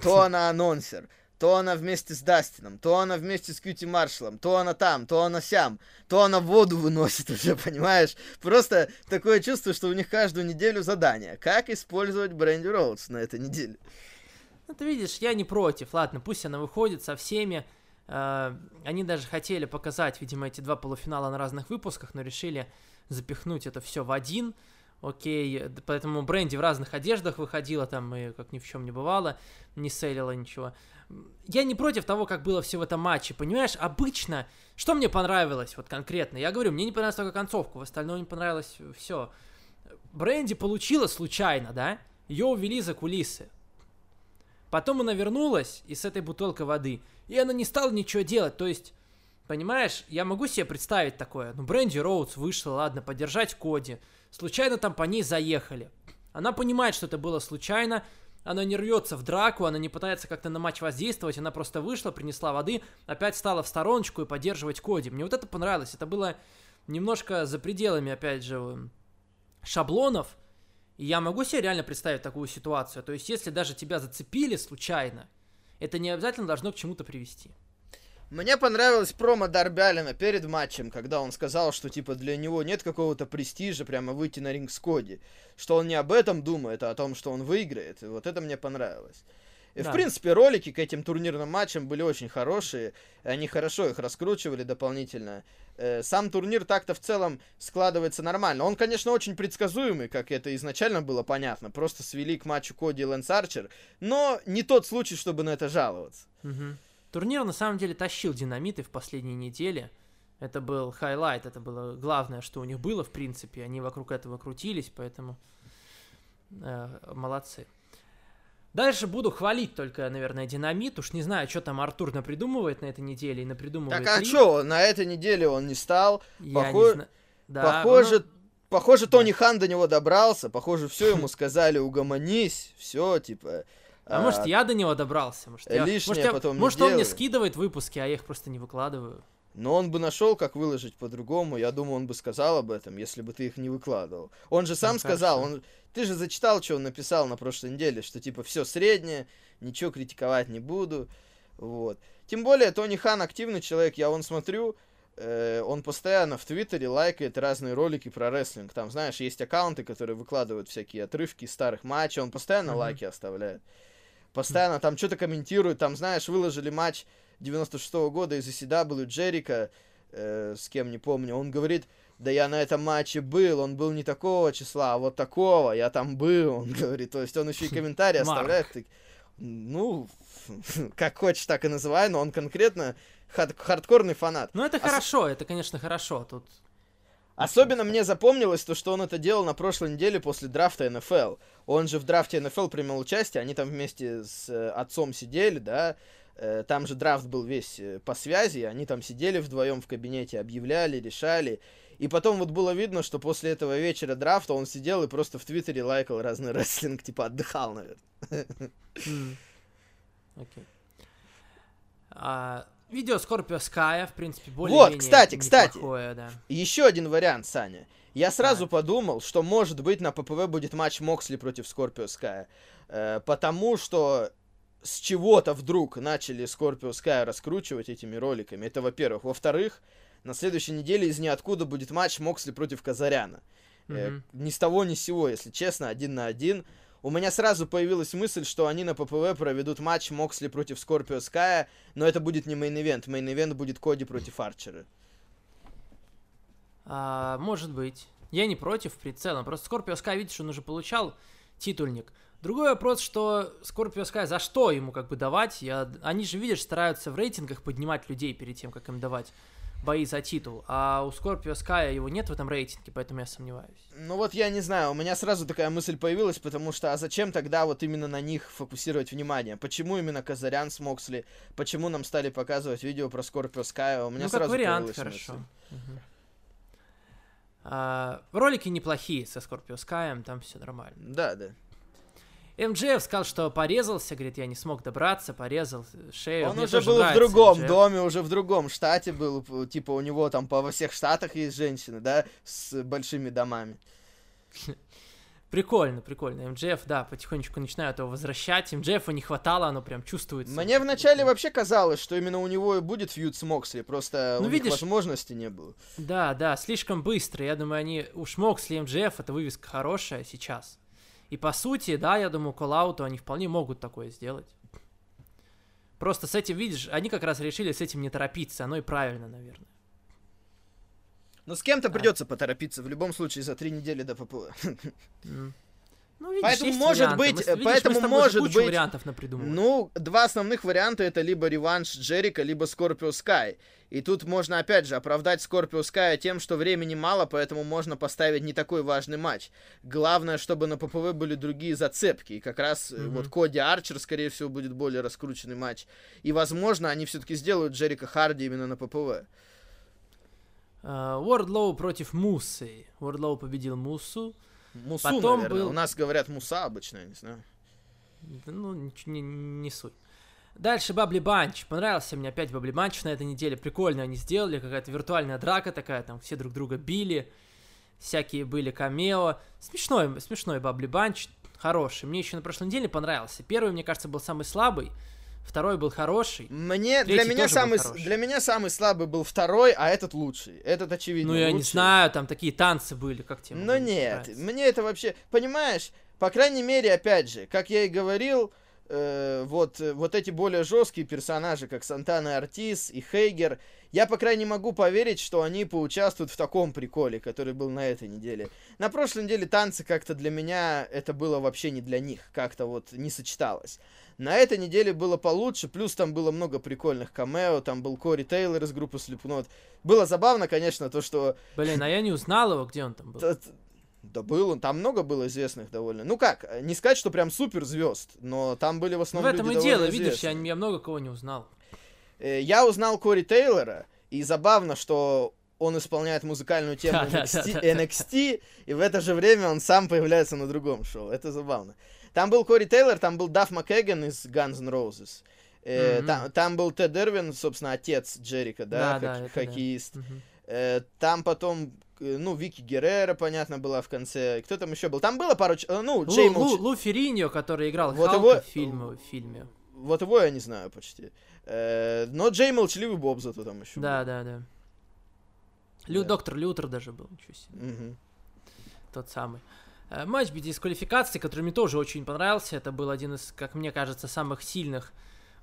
То она анонсер, то она вместе с Дастином, то она вместе с Кьюти Маршалом, то она там, то она сям, то она воду выносит уже, понимаешь? Просто такое чувство, что у них каждую неделю задание. Как использовать Бренди Роудс на этой неделе? Ну, ты видишь, я не против, ладно, пусть она выходит со всеми. Э, они даже хотели показать, видимо, эти два полуфинала на разных выпусках, но решили запихнуть это все в один. Окей, поэтому Бренди в разных одеждах выходила там, и как ни в чем не бывало, не селила ничего. Я не против того, как было все в этом матче, понимаешь? Обычно, что мне понравилось, вот конкретно, я говорю, мне не понравилась только концовка, в остальном не понравилось все. Бренди получила случайно, да? Ее увели за кулисы. Потом она вернулась и с этой бутылкой воды. И она не стала ничего делать. То есть, понимаешь, я могу себе представить такое. Ну, Бренди Роудс вышла, ладно, поддержать Коди. Случайно там по ней заехали. Она понимает, что это было случайно. Она не рвется в драку, она не пытается как-то на матч воздействовать. Она просто вышла, принесла воды, опять стала в стороночку и поддерживать Коди. Мне вот это понравилось. Это было немножко за пределами, опять же, м, шаблонов. И я могу себе реально представить такую ситуацию. То есть, если даже тебя зацепили случайно, это не обязательно должно к чему-то привести. Мне понравилось промо Дарби Аллена перед матчем, когда он сказал, что типа для него нет какого-то престижа прямо выйти на ринг с Коди. Что он не об этом думает, а о том, что он выиграет. И вот это мне понравилось. И, Да. В принципе, ролики к этим турнирным матчам были очень хорошие. Они хорошо их раскручивали дополнительно. Э, Сам турнир так-то в целом складывается нормально. Он, конечно, очень предсказуемый, как это изначально было понятно. Просто свели к матчу Коди и Лэнс Арчер. Но не тот случай, чтобы на это жаловаться. Мгм. Турнир на самом деле тащил динамиты в последние недели. Это был highlight, это было главное, что у них было, в принципе. Они вокруг этого крутились, поэтому э, молодцы. Дальше буду хвалить только, наверное, динамит. Уж не знаю, что там Артур напридумывает на этой неделе и напридумывает. Так а чё, на этой неделе он не стал. Я похоже- не зна- Да, похоже, ну, похоже, Тони Хан до него добрался. Похоже, все ему сказали, угомонись, все, типа. А может, я до него добрался? Может, я, лишнее может, я- потом не может он мне делай. скидывает выпуски, а я их просто не выкладываю. Но он бы нашел, как выложить по-другому. Я думаю, он бы сказал об этом, если бы ты их не выкладывал. Он же сам Ну, сказал, хорошо. он... ты же зачитал, что он написал на прошлой неделе, что типа все среднее, ничего критиковать не буду. Вот. Тем более, Тони Хан активный человек, я вон смотрю, э, он постоянно в Твиттере лайкает разные ролики про рестлинг. Там, знаешь, есть аккаунты, которые выкладывают всякие отрывки старых матчей, он постоянно Мгм. лайки оставляет. Постоянно там что-то комментирует, там, знаешь, выложили матч 96 года из ECW Джерика, э, с кем не помню, он говорит, да я на этом матче был, он был не такого числа, а вот такого, я там был, он говорит, то есть он еще и комментарии оставляет, ты- ну, как хочешь, так и называй, но он конкретно хад- хардкорный фанат. Ну, это Ос- хорошо, это, конечно, хорошо. Тут Особенно мне запомнилось то, что он это делал на прошлой неделе после драфта НФЛ. Он же в драфте НФЛ принимал участие, они там вместе с э, отцом сидели, да. Э, Там же драфт был весь э, по связи, они там сидели вдвоем в кабинете, объявляли, решали. И потом вот было видно, что после этого вечера драфта он сидел и просто в Твиттере лайкал разный рестлинг, типа отдыхал, наверное. М. Окей. А, видео Скорпио Ская, в принципе, более-менее кстати, кстати. неплохое, да. Еще один вариант, Саня. Я сразу подумал, что может быть на PPV будет матч Моксли против Скорпио Ская. Э, потому что с чего-то вдруг начали Скорпио Ская раскручивать этими роликами. Это во-первых. Во-вторых, на следующей неделе из ниоткуда будет матч Моксли против Казаряна. Э, Мгм. ни с того ни с сего, если честно, один на один. У меня сразу появилась мысль, что они на PPV проведут матч Моксли против Скорпио Ская, но это будет не main event. Main event будет Коди против Арчера. А, может быть. Я не против, при. Просто Скорпио Скай, видишь, он уже получал титульник. Другой вопрос, что Скорпио Скай, за что ему как бы давать? Я... Они же, видишь, стараются в рейтингах поднимать людей перед тем, как им давать бои за титул. А у Скорпио Ская его нет в этом рейтинге, поэтому я сомневаюсь. Ну вот я не знаю, у меня сразу такая мысль появилась, потому что а зачем тогда вот именно на них фокусировать внимание? Почему именно Казарян с Моксли? Почему нам стали показывать видео про Скорпио Ская? У меня ну, как сразу вариант, появилась хорошо. мысль. А, ролики неплохие со Скорпио Скаем, там все нормально. Да, да. МДФ сказал, что порезался, говорит, я не смог добраться, порезал шею. Он Мне уже был в другом MJF. доме, уже в другом штате был, типа у него там по во всех штатах есть женщины, да, с большими домами. Прикольно, прикольно. МДФ, да, потихонечку начинают его возвращать. МДФ не хватало, оно прям чувствуется. Мне вначале вообще казалось, что именно у него и будет фьюд с Моксли, просто Ну, у видишь- них возможности не было. Да, да, слишком быстро. Я думаю, они... Уж Моксли и МДФ, это вывеска хорошая сейчас. И по сути, да, я думаю, коллауту они вполне могут такое сделать. Просто с этим, видишь, они как раз решили с этим не торопиться. Оно и правильно, наверное. Но с кем-то придется поторопиться в любом случае за три недели до ППВ. Ну, видишь, Поэтому может варианты. быть, Мы э, видишь, поэтому мы может быть- вариантов напридумывали. Ну, два основных варианта это либо реванш Джерика, либо Скорпио Скай. И тут можно, опять же, оправдать Скорпио Ская тем, что времени мало, поэтому можно поставить не такой важный матч. Главное, чтобы на PPV были другие зацепки. И как раз э, Мгм. вот Коди Арчер, скорее всего, будет более раскрученный матч. И, возможно, они все-таки сделают Джерика Харди именно на PPV. Уордлоу против Мусы. Уордлоу победил Мусу. Мусу, Потом наверное. был- У нас говорят Муса обычно, я не знаю. Да, Ну, не, не суть. Дальше Бабли Банч. Понравился мне опять Бабли Банч на этой неделе. Прикольно они сделали. Какая-то виртуальная драка такая. Там все друг друга били. Всякие были камео. Смешной, смешной Бабли Банч. Хороший. Мне еще на прошлой неделе понравился. Первый, мне кажется, был самый слабый. Второй был хороший. Мне, для меня, самый, для меня самый слабый был второй, а этот лучший. Этот очевидно ну, я не лучший. знаю, там такие танцы были, как тебе. Могу нет, нравится? мне это вообще, понимаешь, по крайней мере, опять же, как я и говорил, э, вот, э, вот эти более жесткие персонажи, как Сантана Артис и Хейгер, я, по крайней мере, могу поверить, что они поучаствуют в таком приколе, который был на этой неделе. На прошлой неделе танцы как-то для меня, это было вообще не для них, как-то вот не сочеталось. На этой неделе было получше, плюс там было много прикольных камео, там был Кори Тейлор из группы Slipknot. Было забавно, конечно, то, что... Блин, а я не узнал его, где он там был. Да был он, там много было известных довольно. Ну как, не сказать, что прям супер звезд, но там были в Ну, основном в этом люди и дело, довольно видишь, я, известные. я много кого не узнал. Э, Я узнал Кори Тейлора, и забавно, что он исполняет музыкальную тему NXT. NXT, и в это же время он сам появляется на другом шоу. Это забавно. Там был Кори Тейлор, там был Дафф МакКэган из Guns N' Roses. Э, Мгм. там, там был Тед Эрвин, собственно, отец Джерика, да, Да, да, хок- да. хоккеист. Мгм. Э, там потом, э, ну, Вики Геррера, понятно, была в конце. Кто там еще был? Там было пару... э, Ну, Лу, Джеймл... Лу, Лу Ферриньо, который играл Вот Халка его- в, фильме, в фильме. Вот его я не знаю почти. Э, но Джей Молчаливый Боб зато там еще Да, да, да. Лю, Да. Доктор Лютер даже был, ничего себе. был. Мгм. Тот самый. Э, Матч без дисквалификации, который мне тоже очень понравился. Это был один из, как мне кажется, самых сильных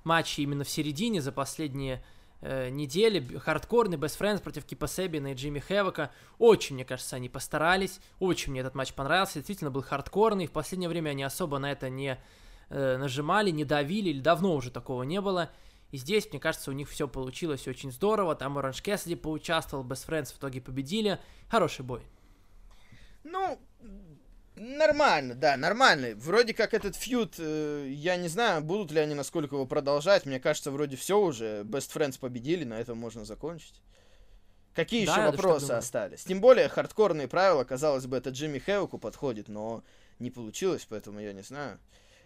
матчей именно в середине за последние э, недели. Хардкорный Best Friends против Кипа Себина и Джимми Хэвока. Очень, мне кажется, они постарались. Очень мне этот матч понравился. Действительно был хардкорный. В последнее время они особо на это не э, нажимали, не давили. Или давно уже такого не было. И здесь, мне кажется, у них все получилось очень здорово. Там Оранж Кэссиди поучаствовал, Best Friends в итоге победили. Хороший бой. Ну, нормально, да, нормально. Вроде как этот фьюд, э, я не знаю, будут ли они насколько его продолжать. Мне кажется, вроде все уже. Best Friends победили, на этом можно закончить. Какие Да, еще вопросы остались? Тем более, хардкорные правила, казалось бы, это Джимми Хэвоку подходит, но не получилось, поэтому я не знаю.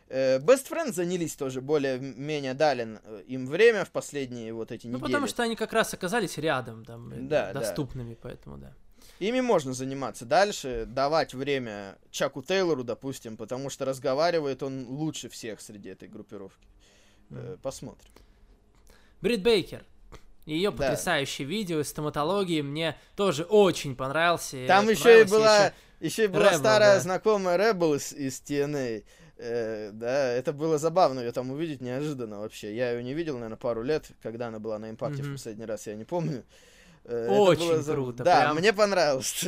Э, Best Friends занялись тоже более-менее дали э, им время в последние вот эти Ну, недели. потому что они как раз оказались рядом, там, Да, да. доступными, поэтому да. Ими можно заниматься дальше, давать время Чаку Тейлору, допустим, потому что разговаривает он лучше всех среди этой группировки. Э, Посмотрим. Брит Бейкер. Ее Да. потрясающее видео из стоматологии мне тоже очень понравился. Там еще и была, еще и была Rebel, старая да. знакомая Rebel из, из TNA. Э, да, это было забавно ее там увидеть неожиданно вообще. Я ее не видел, наверное, пару лет, когда она была на импакте в Мгм. последний раз, я не помню. Э, Очень было круто, Да, прям. мне понравилось.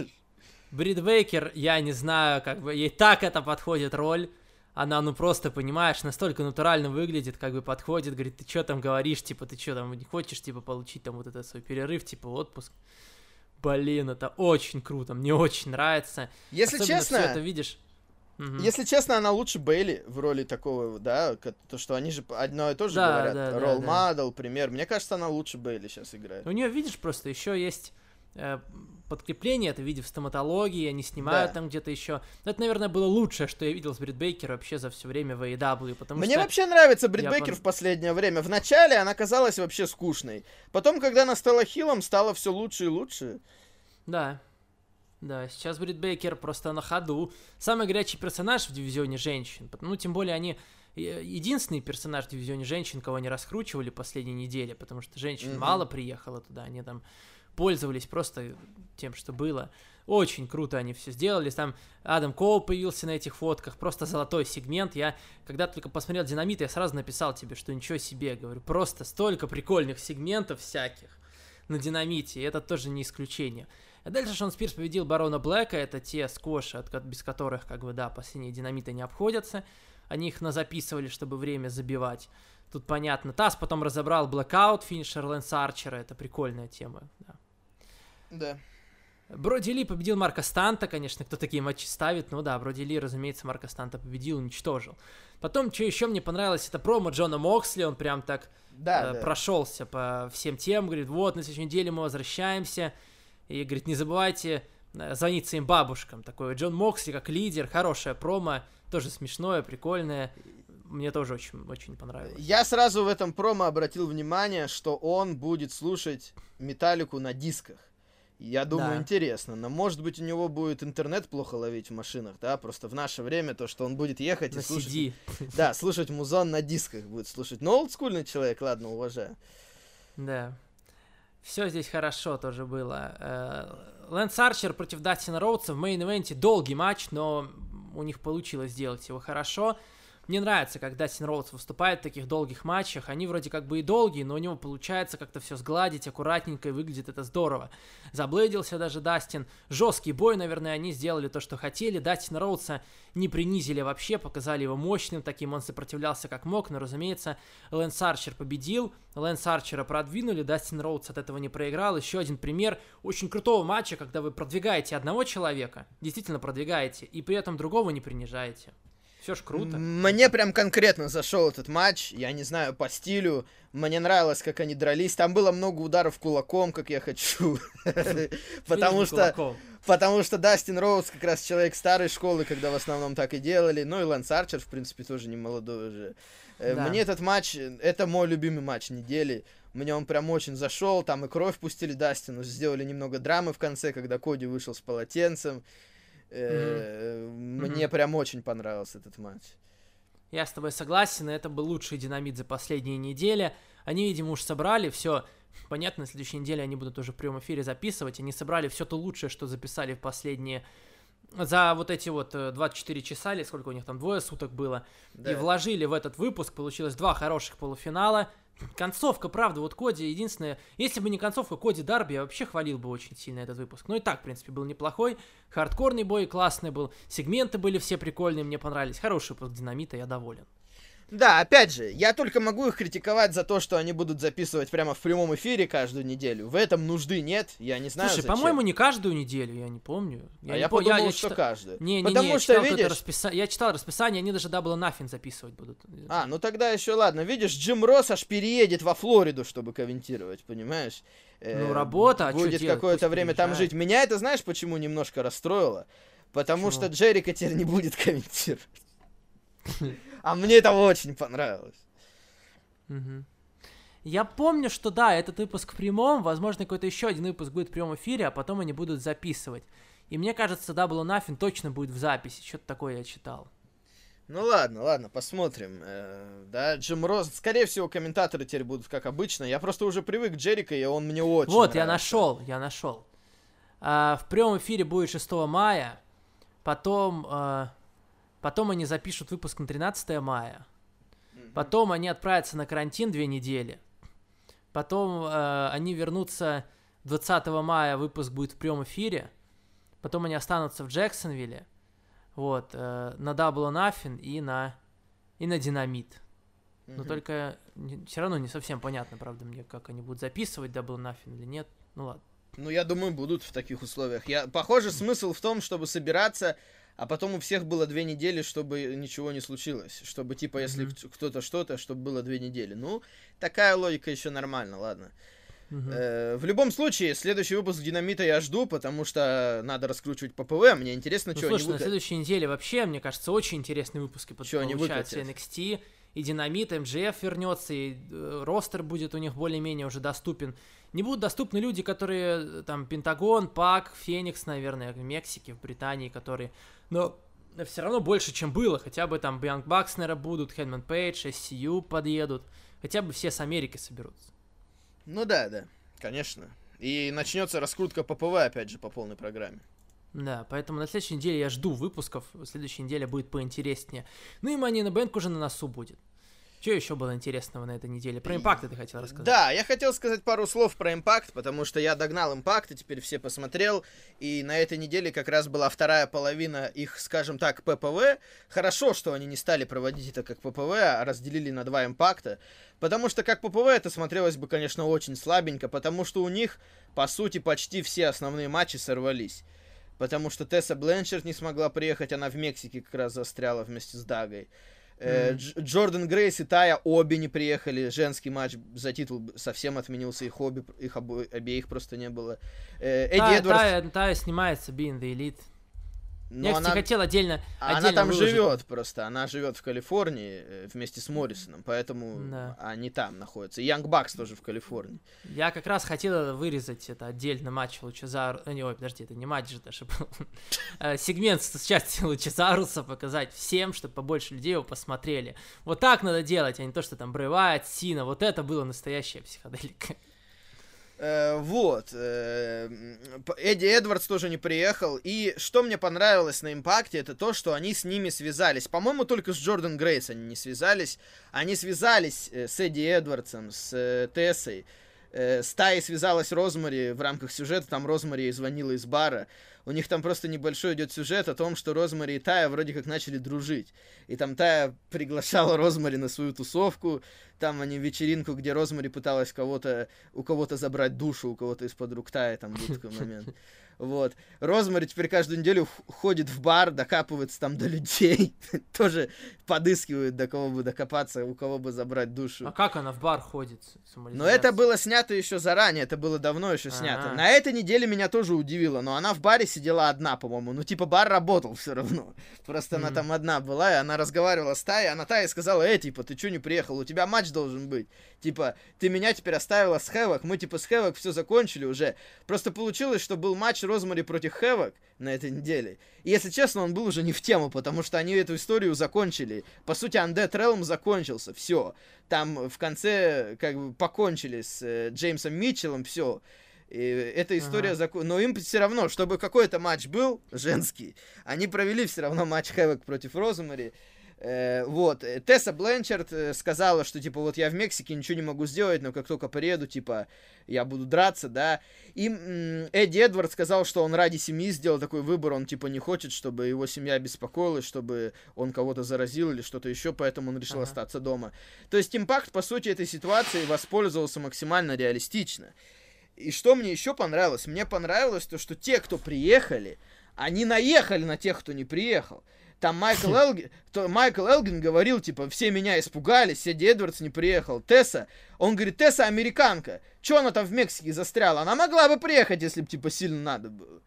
Брит Бейкер, я не знаю, как бы ей так это подходит роль. Она, ну просто, понимаешь, настолько натурально выглядит, как бы подходит, говорит, ты что там говоришь, типа, ты что там не хочешь, типа, получить там вот этот свой перерыв, типа, отпуск. Блин, это очень круто, мне очень нравится. Если Особенно честно, это видишь. Мгм. Если честно, она лучше Бейли в роли такого, да, то, что они же одно и то же Да, говорят. да, да, Ролл да. модел, пример. Мне кажется, она лучше Бейли сейчас играет. У нее, видишь, просто еще есть э, подкрепление, это в виде в стоматологии, они снимают Да. там где-то еще. Это, наверное, было лучшее, что я видел с Брит Бейкер вообще за все время в AEW, потому Мне что... вообще нравится Брит я Бейкер в последнее время. Вначале она казалась вообще скучной. Потом, когда она стала хилом, стало все лучше и лучше. Да. Да, сейчас Брит Бейкер просто на ходу. Самый горячий персонаж в дивизионе женщин. Ну, тем более они э, единственный персонаж в дивизионе женщин, кого они раскручивали последние недели, потому что женщин Мгм. мало приехало туда, они там пользовались просто тем, что было. Очень круто они все сделали. Там Адам Коул появился на этих фотках. Просто золотой сегмент. Я, когда только посмотрел Динамит, я сразу написал тебе, что ничего себе. Говорю, просто столько прикольных сегментов всяких на Динамите. И это тоже не исключение. А дальше Шон Спирс победил Барона Блэка. Это те сквоши, от без которых, как бы, да, последние Динамиты не обходятся. Они их назаписывали, чтобы время забивать. Тут понятно. Тасс потом разобрал Blackout, финишер Лэнса Арчера. Это прикольная тема, да. Да. Броди Ли победил Марка Станта, конечно, кто такие матчи ставит, ну да, Броди Ли, разумеется, Марка Станта победил, уничтожил. Потом, что еще мне понравилось, это промо Джона Моксли, он прям так Да, э, да. прошелся по всем тем, говорит, вот, на следующей неделе мы возвращаемся, и говорит, не забывайте э, звонить своим бабушкам. Такой Джон Моксли как лидер, хорошая промо, тоже смешное, прикольное, мне тоже очень, очень понравилось. Я сразу в этом промо обратил внимание, что он будет слушать металлику на дисках. Я думаю, Да. интересно. Но может быть у него будет интернет плохо ловить в машинах, да? Просто в наше время то, что он будет ехать и На слушать. CD. Да, слушать музон на дисках будет слушать. Но олдскульный человек, ладно, уважаю. Да. Все здесь хорошо тоже было. Э, Лэнс Арчер против Дастина Роудса в main event е долгий матч, но у них получилось сделать его хорошо. Мне нравится, когда Дастин Роудс выступает в таких долгих матчах. Они вроде как бы и долгие, но у него получается как-то все сгладить аккуратненько, и выглядит это здорово. Заблейдился даже Дастин. Жесткий бой, наверное, они сделали то, что хотели. Дастин Роудса не принизили вообще, показали его мощным, таким он сопротивлялся как мог, но, разумеется, Лэнс Арчер победил, Лэнс Арчера продвинули, Дастин Роудс от этого не проиграл. Еще один пример очень крутого матча, когда вы продвигаете одного человека, действительно продвигаете, и при этом другого не принижаете. Все ж круто. Мне прям конкретно зашел этот матч. Я не знаю, по стилю. Мне нравилось, как они дрались. Там было много ударов кулаком, как я хочу. Потому что... Потому что Дастин Роуз как раз человек старой школы, когда в основном так и делали. Ну и Лэнс Арчер, в принципе, тоже не молодой уже. Э, мне этот матч, это мой любимый матч недели. Мне он прям очень зашел. Там и кровь пустили Дастину. Сделали немного драмы в конце, когда Коди вышел с полотенцем. Mm-hmm. Мне mm-hmm. прям очень понравился этот матч. Я с тобой согласен, это был лучший динамит за последние недели. Они, видимо, уж собрали все. Понятно, на следующей неделе они будут уже в прямом эфире записывать. Они собрали все то лучшее, что записали в последние за вот эти вот 24 э, часа, или сколько у них там, двое суток было, да. и вложили в этот выпуск, получилось два хороших полуфинала, Концовка, правда, вот Коди единственное, если бы не концовка Коди Дарби, я вообще хвалил бы очень сильно этот выпуск. Ну и так, в принципе, был неплохой. Хардкорный бой классный был, сегменты были все прикольные, мне понравились. Хороший выпуск Динамита, я доволен. Да, опять же, я только могу их критиковать за то, что они будут записывать прямо в прямом эфире каждую неделю. В этом нужды нет, я не знаю. Слушай, по-моему, не каждую неделю, я не помню. Я а не я по... подумал, я, я что читал... каждую. Не, не, Потому не, что, я читал видишь... расписа... Я читал расписание, они даже Double Nothing записывать будут. А, ну тогда еще ладно. Видишь, Джим Росс аж переедет во Флориду, чтобы комментировать, понимаешь? Ну, работа, а Будет какое-то время там жить. Меня это, знаешь, почему немножко расстроило? Потому Почему? что Джерика теперь не будет комментировать. А мне это очень понравилось. Угу. Я помню, что да, этот выпуск в прямом, возможно, какой-то еще один выпуск будет в прямом эфире, а потом они будут записывать. И мне кажется, Double Nothing точно будет в записи, что-то такое я читал. Ну ладно, ладно, посмотрим. Э, да, Джим Роз, скорее всего, комментаторы теперь будут как обычно. Я просто уже привык к Джерика, и он мне очень Вот, нравится. я нашел, я нашел. А, в прямом эфире будет 6 мая, потом, а, потом они запишут выпуск на 13 мая. Потом они отправятся на карантин две недели. Потом э, они вернутся 20 мая, выпуск будет в прямом эфире. Потом они останутся в Джексонвилле. Вот, э, на Double Nothing и на, и на Динамит. Но mm-hmm. только не, все равно не совсем понятно, правда, мне, как они будут записывать Double Nothing или нет. Ну ладно. Ну, я думаю, будут в таких условиях. Я, похоже, смысл в том, чтобы собираться а потом у всех было две недели, чтобы ничего не случилось. Чтобы, типа, если mm-hmm. кто-то что-то, чтобы было две недели. Ну, такая логика еще нормально, ладно. Uh-huh. Э, в любом случае, следующий выпуск Динамита я жду, потому что надо раскручивать ППВ. Мне интересно, ну, что слушай, они на следующей неделе вообще, мне кажется, очень интересные выпуски что они NXT. И Динамит, МЖФ вернется, и э, ростер будет у них более-менее уже доступен. Не будут доступны люди, которые э, там Пентагон, Пак, Феникс, наверное, в Мексике, в Британии, которые но все равно больше, чем было. Хотя бы там Бьянг Бакснера будут, Хедман Пейдж, SCU подъедут. Хотя бы все с Америки соберутся. Ну да, да, конечно. И начнется раскрутка ППВ, опять же, по полной программе. Да, поэтому на следующей неделе я жду выпусков. Следующая неделя будет поинтереснее. Ну и Money на Bank уже на носу будет. Что еще было интересного на этой неделе? Про импакт ты хотел рассказать? Да, я хотел сказать пару слов про импакт, потому что я догнал импакт, и теперь все посмотрел. И на этой неделе как раз была вторая половина их, скажем так, ППВ. Хорошо, что они не стали проводить это как ППВ, а разделили на два импакта. Потому что как ППВ это смотрелось бы, конечно, очень слабенько, потому что у них, по сути, почти все основные матчи сорвались. Потому что Тесса Бленчард не смогла приехать, она в Мексике как раз застряла вместе с Дагой. Э, Джордан Грейс и Тая обе не приехали. Женский матч за титул совсем отменился. Их, обе, их обо, обеих просто не было. Э, Эдди Тая, Эдвардс... Тая, Тая снимается Being the Elite. Но я, она, хотел отдельно, отдельно Она там выложить. живет просто, она живет в Калифорнии э, вместе с Моррисоном, поэтому да. они там находятся. Янг Бакс тоже в Калифорнии. Я как раз хотел вырезать это отдельно матч Лучезар... Э, ой, подожди, это не матч же даже был. Э, сегмент с частью Лучезаруса показать всем, чтобы побольше людей его посмотрели. Вот так надо делать, а не то, что там Бревает, Сина. Вот это было настоящая психоделика. Э, вот. Э, Эдди Эдвардс тоже не приехал. И что мне понравилось на импакте, это то, что они с ними связались. По-моему, только с Джордан Грейс они не связались. Они связались э, с Эдди Эдвардсом, с Тессой. С Тай связалась Розмари в рамках сюжета. Там Розмари звонила из бара у них там просто небольшой идет сюжет о том, что Розмари и Тая вроде как начали дружить. И там Тая приглашала Розмари на свою тусовку, там они вечеринку, где Розмари пыталась кого-то, у кого-то забрать душу, у кого-то из-под рук Тая, там был такой момент. Вот. Розмари теперь каждую неделю ходит в бар, докапывается там до людей. Тоже подыскивает, до кого бы докопаться, у кого бы забрать душу. А как она в бар ходит? Но это было снято еще заранее, это было давно еще снято. На этой неделе меня тоже удивило, но она в баре сидела одна, по-моему. Ну, типа, бар работал все равно. Просто она там одна была, и она разговаривала с Таей, она Тае сказала, эй, типа, ты что не приехал? У тебя матч должен быть. Типа, ты меня теперь оставила с Хэвок, мы, типа, с Хэвок все закончили уже. Просто получилось, что был матч Розмари против Хэвок на этой неделе. И, если честно, он был уже не в тему, потому что они эту историю закончили. По сути, Undead Realm закончился, все. Там в конце, как бы, покончили с э, Джеймсом Митчеллом, все. И эта история ага. закон... Но им все равно, чтобы какой-то матч был женский, они провели все равно матч Хэвок против Розмари. Э, вот, э, Тесса Бленчард э, сказала, что, типа, вот я в Мексике ничего не могу сделать, но как только приеду, типа, я буду драться, да. И м- Эдди Эдвард сказал, что он ради семьи сделал такой выбор, он, типа, не хочет, чтобы его семья беспокоилась, чтобы он кого-то заразил или что-то еще, поэтому он решил ага. остаться дома. То есть Импакт, по сути, этой ситуации воспользовался максимально реалистично. И что мне еще понравилось? Мне понравилось то, что те, кто приехали, они наехали на тех, кто не приехал. Там Майкл Элгин, то Майкл Элгин говорил, типа, все меня испугались, Эдди Эдвардс не приехал. Тесса, он говорит, Тесса американка. Че она там в Мексике застряла? Она могла бы приехать, если бы, типа, сильно надо было.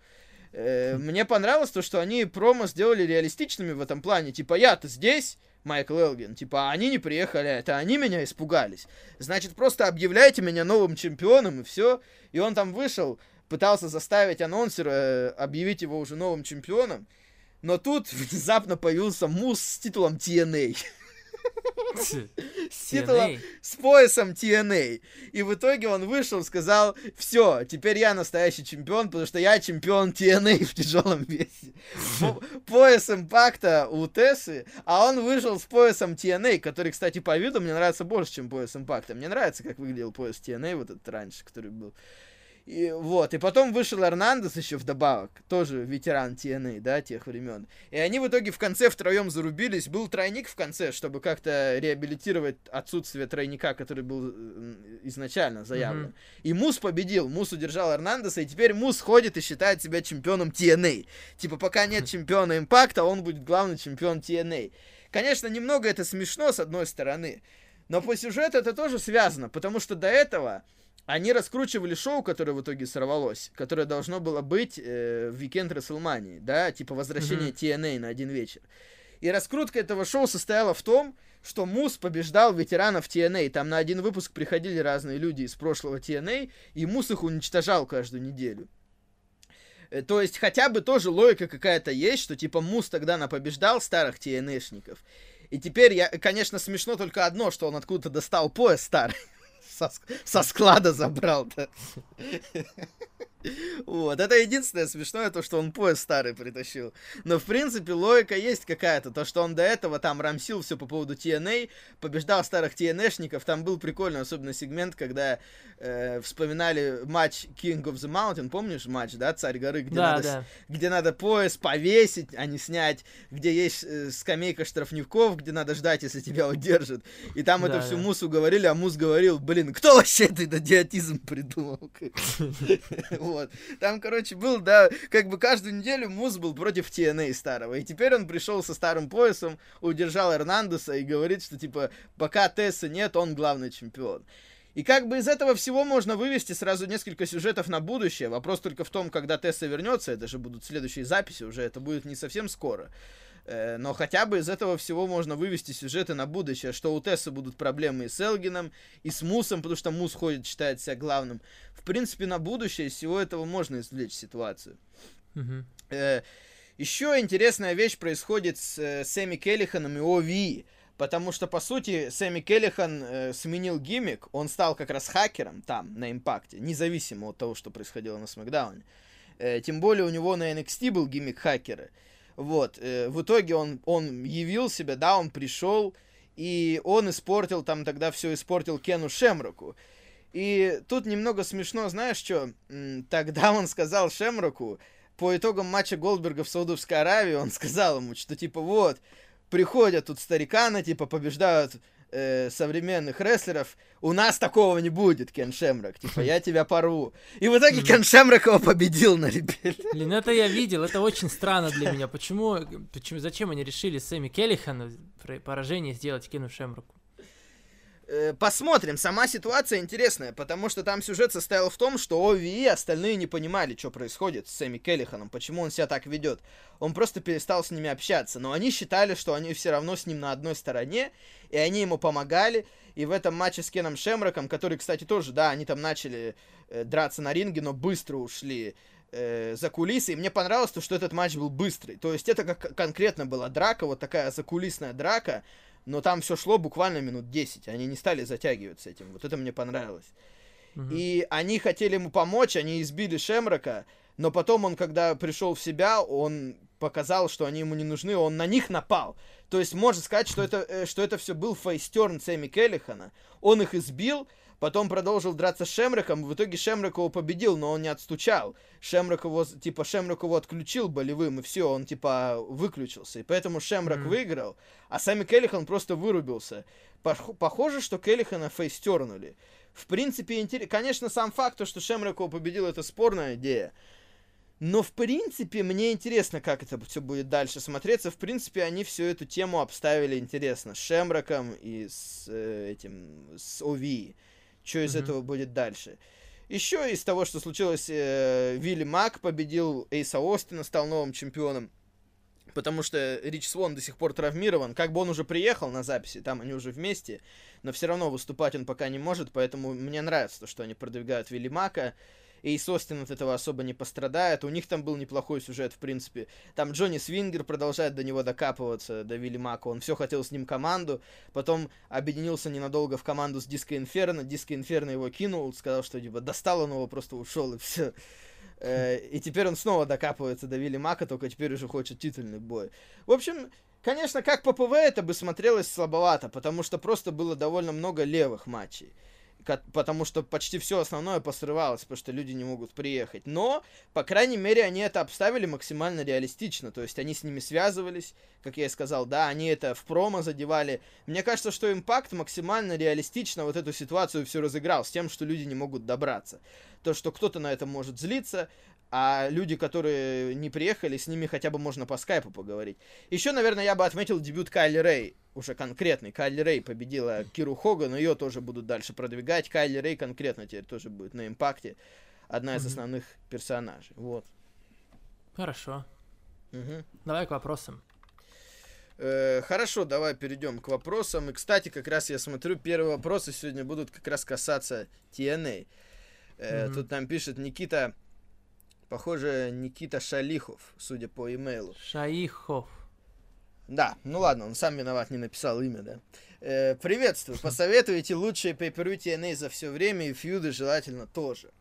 Э, мне понравилось то, что они промо сделали реалистичными в этом плане. Типа, я-то здесь, Майкл Элгин. Типа, «А они не приехали, а это они меня испугались. Значит, просто объявляйте меня новым чемпионом, и все. И он там вышел, пытался заставить анонсера э, объявить его уже новым чемпионом. Но тут внезапно появился Мус с титулом TNA. С титулом, с поясом TNA. И в итоге он вышел, сказал, все, теперь я настоящий чемпион, потому что я чемпион TNA в тяжелом весе. Пояс импакта у Тессы, а он вышел с поясом TNA, который, кстати, по виду мне нравится больше, чем пояс импакта. Мне нравится, как выглядел пояс TNA вот этот раньше, который был. И, вот, и потом вышел Эрнандес еще вдобавок, тоже ветеран TNA, да, тех времен. И они в итоге в конце втроем зарубились. Был тройник в конце, чтобы как-то реабилитировать отсутствие тройника, который был э, изначально заявлен. Mm-hmm. И Мус победил, Мус удержал Эрнандеса, и теперь Мус ходит и считает себя чемпионом TNA. Типа, пока нет чемпиона Импакта, он будет главный чемпион TNA. Конечно, немного это смешно, с одной стороны, но по сюжету это тоже связано, потому что до этого они раскручивали шоу, которое в итоге сорвалось, которое должно было быть э, в Weekend WrestleMania, да, типа возвращение mm-hmm. TNA на один вечер. И раскрутка этого шоу состояла в том, что Мус побеждал ветеранов TNA. Там на один выпуск приходили разные люди из прошлого TNA, и Мус их уничтожал каждую неделю. Э, то есть хотя бы тоже логика какая-то есть, что типа Мус тогда на побеждал старых TNA-шников. И теперь, я, конечно, смешно только одно, что он откуда-то достал пояс старый со, со склада забрал-то. Вот, это единственное смешное, то, что он поезд старый притащил. Но, в принципе, логика есть какая-то. То, что он до этого там рамсил все по поводу TNA, побеждал старых TNA-шников. Там был прикольный особенно сегмент, когда э, вспоминали матч King of the Mountain. Помнишь матч, да, Царь горы, где, да, надо, да. где надо пояс повесить, а не снять, где есть э, скамейка штрафников, где надо ждать, если тебя удержат. И там да, это всю да. Мусу говорили, а Мус говорил, блин, кто вообще этот идиотизм придумал? Вот. Там, короче, был, да, как бы каждую неделю Мус был против TNA старого. И теперь он пришел со старым поясом, удержал Эрнандеса и говорит, что, типа, пока Тесса нет, он главный чемпион. И как бы из этого всего можно вывести сразу несколько сюжетов на будущее. Вопрос только в том, когда Тесса вернется, это же будут следующие записи уже, это будет не совсем скоро. Э, но хотя бы из этого всего можно вывести сюжеты на будущее, что у Тессы будут проблемы и с Элгином, и с Мусом, потому что Мус ходит, считает себя главным. В принципе, на будущее из всего этого можно извлечь ситуацию. Mm-hmm. Еще интересная вещь происходит с э, Сэмми Келлиханом и Ови. Потому что, по сути, Сэмми Келлихан э, сменил гиммик, он стал как раз хакером там, на импакте, независимо от того, что происходило на Смакдауне. Э, тем более у него на NXT был гиммик хакера. Вот, э, в итоге он, он явил себя, да, он пришел, и он испортил там тогда все, испортил Кену Шемроку. И тут немного смешно, знаешь что, тогда он сказал Шемроку, по итогам матча Голдберга в Саудовской Аравии, он сказал ему, что типа вот, приходят тут стариканы, типа побеждают э, современных рестлеров, у нас такого не будет, Кен Шемрак, типа, я тебя порву. И в итоге Кен Шемрак его победил на ребеле. Блин, это я видел, это очень странно для меня. Почему, почему зачем они решили Сэмми Келлихану поражение сделать Кену Шемраку? Э, посмотрим. Сама ситуация интересная, потому что там сюжет состоял в том, что ОВИ и остальные не понимали, что происходит с Сэмми Келлиханом, почему он себя так ведет. Он просто перестал с ними общаться, но они считали, что они все равно с ним на одной стороне, и они ему помогали. И в этом матче с Кеном Шемраком, который, кстати, тоже, да, они там начали э, драться на ринге, но быстро ушли э, за кулисы. И мне понравилось то, что этот матч был быстрый. То есть это как конкретно была драка, вот такая закулисная драка, но там все шло буквально минут 10. Они не стали затягивать с этим. Вот это мне понравилось. Угу. И они хотели ему помочь, они избили Шемрока, но потом он, когда пришел в себя, он показал, что они ему не нужны, он на них напал. То есть можно сказать, что это, э, что это все был фейстерн Сэмми Келлихана. Он их избил, Потом продолжил драться с Шемраком. В итоге Шемрак его победил, но он не отстучал. Шемрак его, типа, Шемрак его отключил болевым, и все, он, типа, выключился. И поэтому Шемрак mm-hmm. выиграл, а сами Келлихан просто вырубился. Похоже, что Келлихана фейстернули. В принципе, интерес... конечно, сам факт, то, что Шемрак его победил, это спорная идея. Но, в принципе, мне интересно, как это все будет дальше смотреться. В принципе, они всю эту тему обставили интересно. С Шемраком и с э, этим, с Ови что из mm-hmm. этого будет дальше. Еще из того, что случилось, э, Вилли Мак победил Эйса Остина, стал новым чемпионом. Потому что Рич Свон до сих пор травмирован. Как бы он уже приехал на записи, там они уже вместе, но все равно выступать он пока не может, поэтому мне нравится то, что они продвигают Вилли Мака Эйс Остин от этого особо не пострадает. У них там был неплохой сюжет, в принципе. Там Джонни Свингер продолжает до него докапываться, до Вилли Мака. Он все хотел с ним команду, потом объединился ненадолго в команду с Диско Инферно. Диско Инферно его кинул, сказал, что типа достал он его, просто ушел и все. Э, и теперь он снова докапывается до Вилли Мака, только теперь уже хочет титульный бой. В общем, конечно, как PPV это бы смотрелось слабовато, потому что просто было довольно много левых матчей потому что почти все основное посрывалось, потому что люди не могут приехать. Но, по крайней мере, они это обставили максимально реалистично, то есть они с ними связывались, как я и сказал, да, они это в промо задевали. Мне кажется, что импакт максимально реалистично вот эту ситуацию все разыграл, с тем, что люди не могут добраться. То, что кто-то на это может злиться, а люди, которые не приехали, с ними хотя бы можно по скайпу поговорить. Еще, наверное, я бы отметил дебют Кайли Рэй, уже конкретный. Кайли Рэй победила Киру Хоган, ее тоже будут дальше продвигать. Кайли Рэй конкретно теперь тоже будет на импакте. Одна из основных персонажей. Вот. Хорошо. Угу. Давай к вопросам. Э, хорошо, давай перейдем к вопросам. И, кстати, как раз я смотрю, первые вопросы сегодня будут как раз касаться TNA. Э, угу. Тут нам пишет Никита Похоже, Никита Шалихов, судя по имейлу. Шаихов. Да, ну ладно, он сам виноват, не написал имя, да. Э, приветствую, посоветуйте лучшие pay-per-view TNA за все время и фьюды желательно тоже.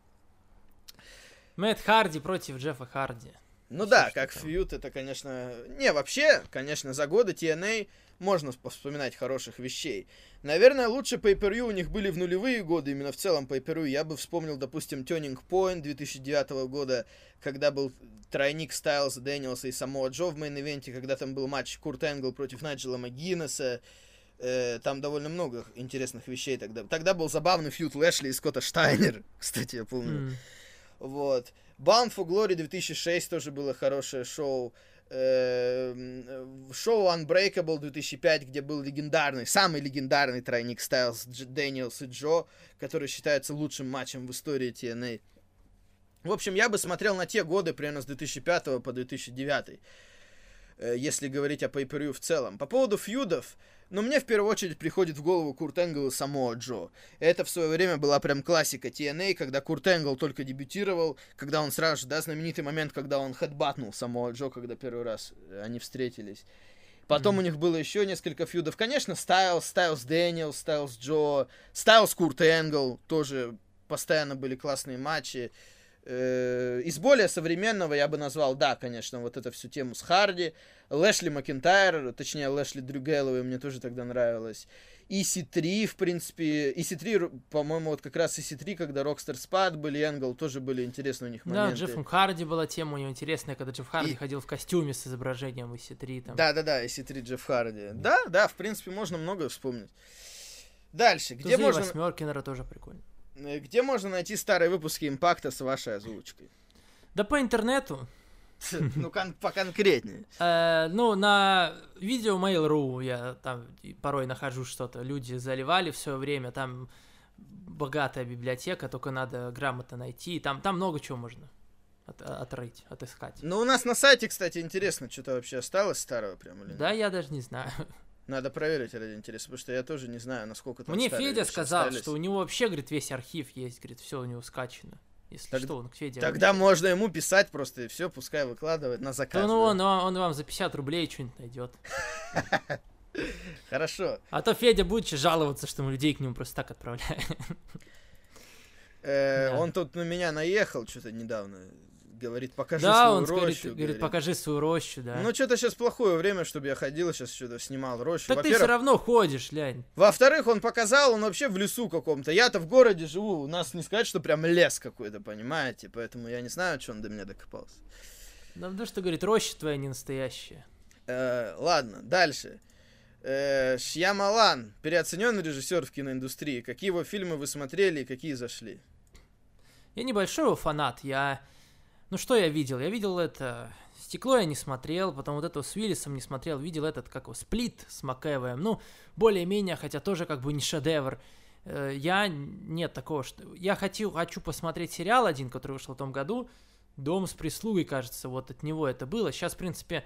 Мэтт Харди против Джеффа Харди. Ну Все, да, как feud, это, конечно... Не, вообще, конечно, за годы TNA можно вспоминать хороших вещей. Наверное, лучше pay у них были в нулевые годы, именно в целом pay Я бы вспомнил, допустим, Turning Point 2009 года, когда был тройник Стайлза, Дэниелса и Самоа Джо в main event е, когда там был матч Курт Энгл против Найджела МакГиннесса. Э, там довольно много интересных вещей тогда. Тогда был забавный feud Лэшли и Скотта Штайнер, кстати, я помню. Mm. Вот. Bound for Glory 2006 тоже было хорошее шоу. Эм, шоу Unbreakable 2005, где был легендарный, самый легендарный тройник Стайлз, Дэниелс и Джо, который считается лучшим матчем в истории TNA. В общем, я бы смотрел на те годы, примерно с 2005 по 2009, э, если говорить о pay в целом. По поводу feud ов, но мне в первую очередь приходит в голову Курт Энгл и Самоа Джо. Это в свое время была прям классика TNA, когда Курт Энгл только дебютировал, когда он сразу же, да, знаменитый момент, когда он headbutt нул Самоа Джо, когда первый раз они встретились. Потом Мгм. у них было еще несколько feud ов. Конечно, Стайлс, Стайлс Дэниел, Стайлс Джо, Стайлс Курт Энгл. Тоже постоянно были классные матчи. Э, Из более современного я бы назвал, да, конечно, вот эту всю тему с Харди. Лэшли Макентайр, точнее, Лэшли Дрю Гэллоуэй мне тоже тогда нравилось. EC3, в принципе, EC3, р- по-моему, вот как раз EC3, когда Rockstar Spad были, Энгл, тоже были интересные у них Да, моменты. Джеффом Харди была тема у него интересная, когда Джефф Харди И- ходил в костюме с изображением EC3. Там. Да, да, да, EC3 Джефф Харди. Да, да, в принципе, можно многое вспомнить. Дальше, где Тузы можно, восьмеркинера тоже прикольно. э, где можно найти старые выпуски импакта с вашей озвучкой? Да по интернету. Ну, кон- поконкретнее. Э, ну, на видео Mail.ru я там порой нахожу что-то. Люди заливали все время, там богатая библиотека, только надо грамотно найти. Там, там много чего можно от- отрыть, отыскать. Ну, у нас на сайте, кстати, интересно, что-то вообще осталось старого прям или нет? Да, я даже не знаю. Надо проверить ради интереса, потому что я тоже не знаю, насколько там Мне Федя сказал, остались. что у него вообще, говорит, весь архив есть, говорит, все у него скачано. Если Так- что, он к Феде. Тогда можно ему писать просто и все, пускай выкладывает на заказ. Да, ну он, он, он вам за 50 рублей что-нибудь найдет. Хорошо. А то Федя будет жаловаться, что мы людей к нему просто так отправляем. Э. Он тут на меня наехал что-то недавно. Говорит, покажи Да, свою он говорит, рощу. говорит, покажи свою рощу, да. Ну, что-то сейчас плохое время, чтобы я ходил, сейчас что-то снимал рощу. так ты все равно ходишь, лянь. Во-вторых, он показал, он вообще в лесу каком-то. Я-то в городе живу, у нас не сказать, что прям лес какой-то, понимаете? Поэтому я не знаю, что он до меня докопался. Да потому что, говорит, роща твоя не настоящая. Э, ладно, дальше. Э, Шьямалан, переоцененный режиссер в киноиндустрии. Какие его фильмы вы смотрели и какие зашли? Я небольшой его фанат, я... Ну что я видел? Я видел это... Стекло я не смотрел, потом вот этого с Уиллисом не смотрел. Видел этот, как его, Сплит с Макэвоем. Ну, более-менее, хотя тоже как бы не шедевр. Э, Я... Нет такого, что... Я хочу, хочу посмотреть сериал один, который вышел в том году. Дом с прислугой, кажется, вот от него это было. Сейчас, в принципе,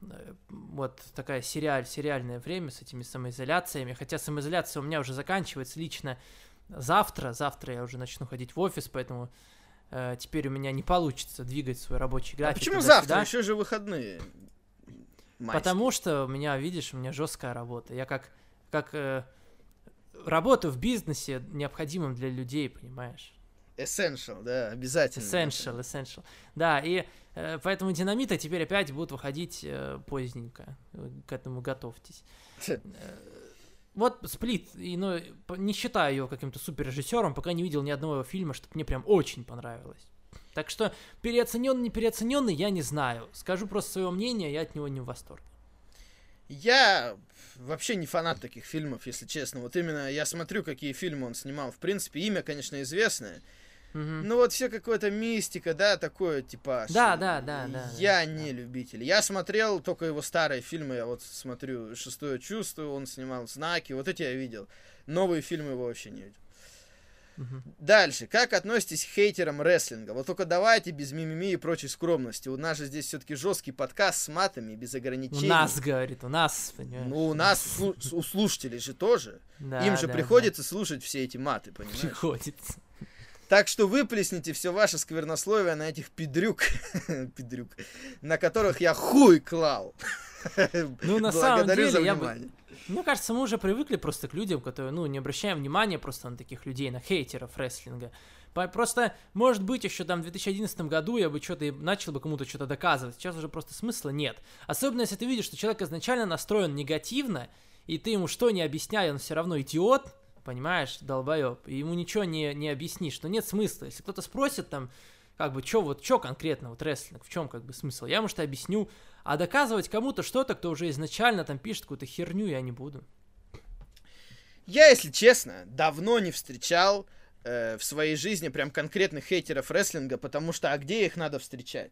э, вот такая сериаль, сериальное время с этими самоизоляциями. Хотя самоизоляция у меня уже заканчивается лично завтра. Завтра я уже начну ходить в офис, поэтому э, теперь у меня не получится двигать свой рабочий А график. почему туда-сюда. завтра? Еще же выходные. Майские. Потому что у меня, видишь, у меня жесткая работа. Я как, как э, работаю в бизнесе, необходимым для людей, понимаешь? Essential, да, обязательно. Essential, essential. Да, и э, поэтому динамиты теперь опять будут выходить э, поздненько. К этому готовьтесь. Вот сплит, и, ну, не считаю его каким-то суперрежиссером, пока не видел ни одного его фильма, чтобы мне прям очень понравилось. Так что переоцененный, не переоцененный, я не знаю. Скажу просто свое мнение, я от него не в восторге. Я вообще не фанат таких фильмов, если честно. Вот именно я смотрю, какие фильмы он снимал. В принципе, имя, конечно, известное. Мгм. Ну вот все какое-то мистика, да, такое типа. Да, да, да, да, Я да, не да. любитель. Я смотрел только его старые фильмы. Я вот смотрю «Шестое чувство», он снимал «Знаки». Вот эти я видел. Новые фильмы его вообще не видел. Дальше. Как относитесь к хейтерам рестлинга? Вот только давайте без мимими и прочей скромности. У нас же здесь все-таки жесткий подкаст с матами, без У ограничений. нас, говорит, у нас, понимаешь? Ну, у нас, у слушателей же тоже. Да, Им же да, приходится слушать все эти маты, понимаешь? Приходится. Так что выплесните все ваше сквернословие на этих педрюк, педрюк, на которых я хуй клал. Ну, на самом деле, за я бы-. Мне кажется, мы уже привыкли просто к людям, которые, ну, не обращаем внимания просто на таких людей, на хейтеров рестлинга. Просто, может быть, еще там в 2011 году я бы что-то начал бы кому-то что-то доказывать. Сейчас уже просто смысла нет. Особенно, если ты видишь, что человек изначально настроен негативно, и ты ему что не объясняй, он все равно идиот, понимаешь, долбоеб, и ему ничего не, не объяснишь, что нет смысла. Если кто-то спросит там, как бы, что вот, что конкретно, вот рестлинг, в чем как бы смысл, я, может, объясню, а доказывать кому-то что-то, кто уже изначально там пишет какую-то херню, я не буду. Я, если честно, давно не встречал э, в своей жизни прям конкретных хейтеров рестлинга, потому что а где их надо встречать?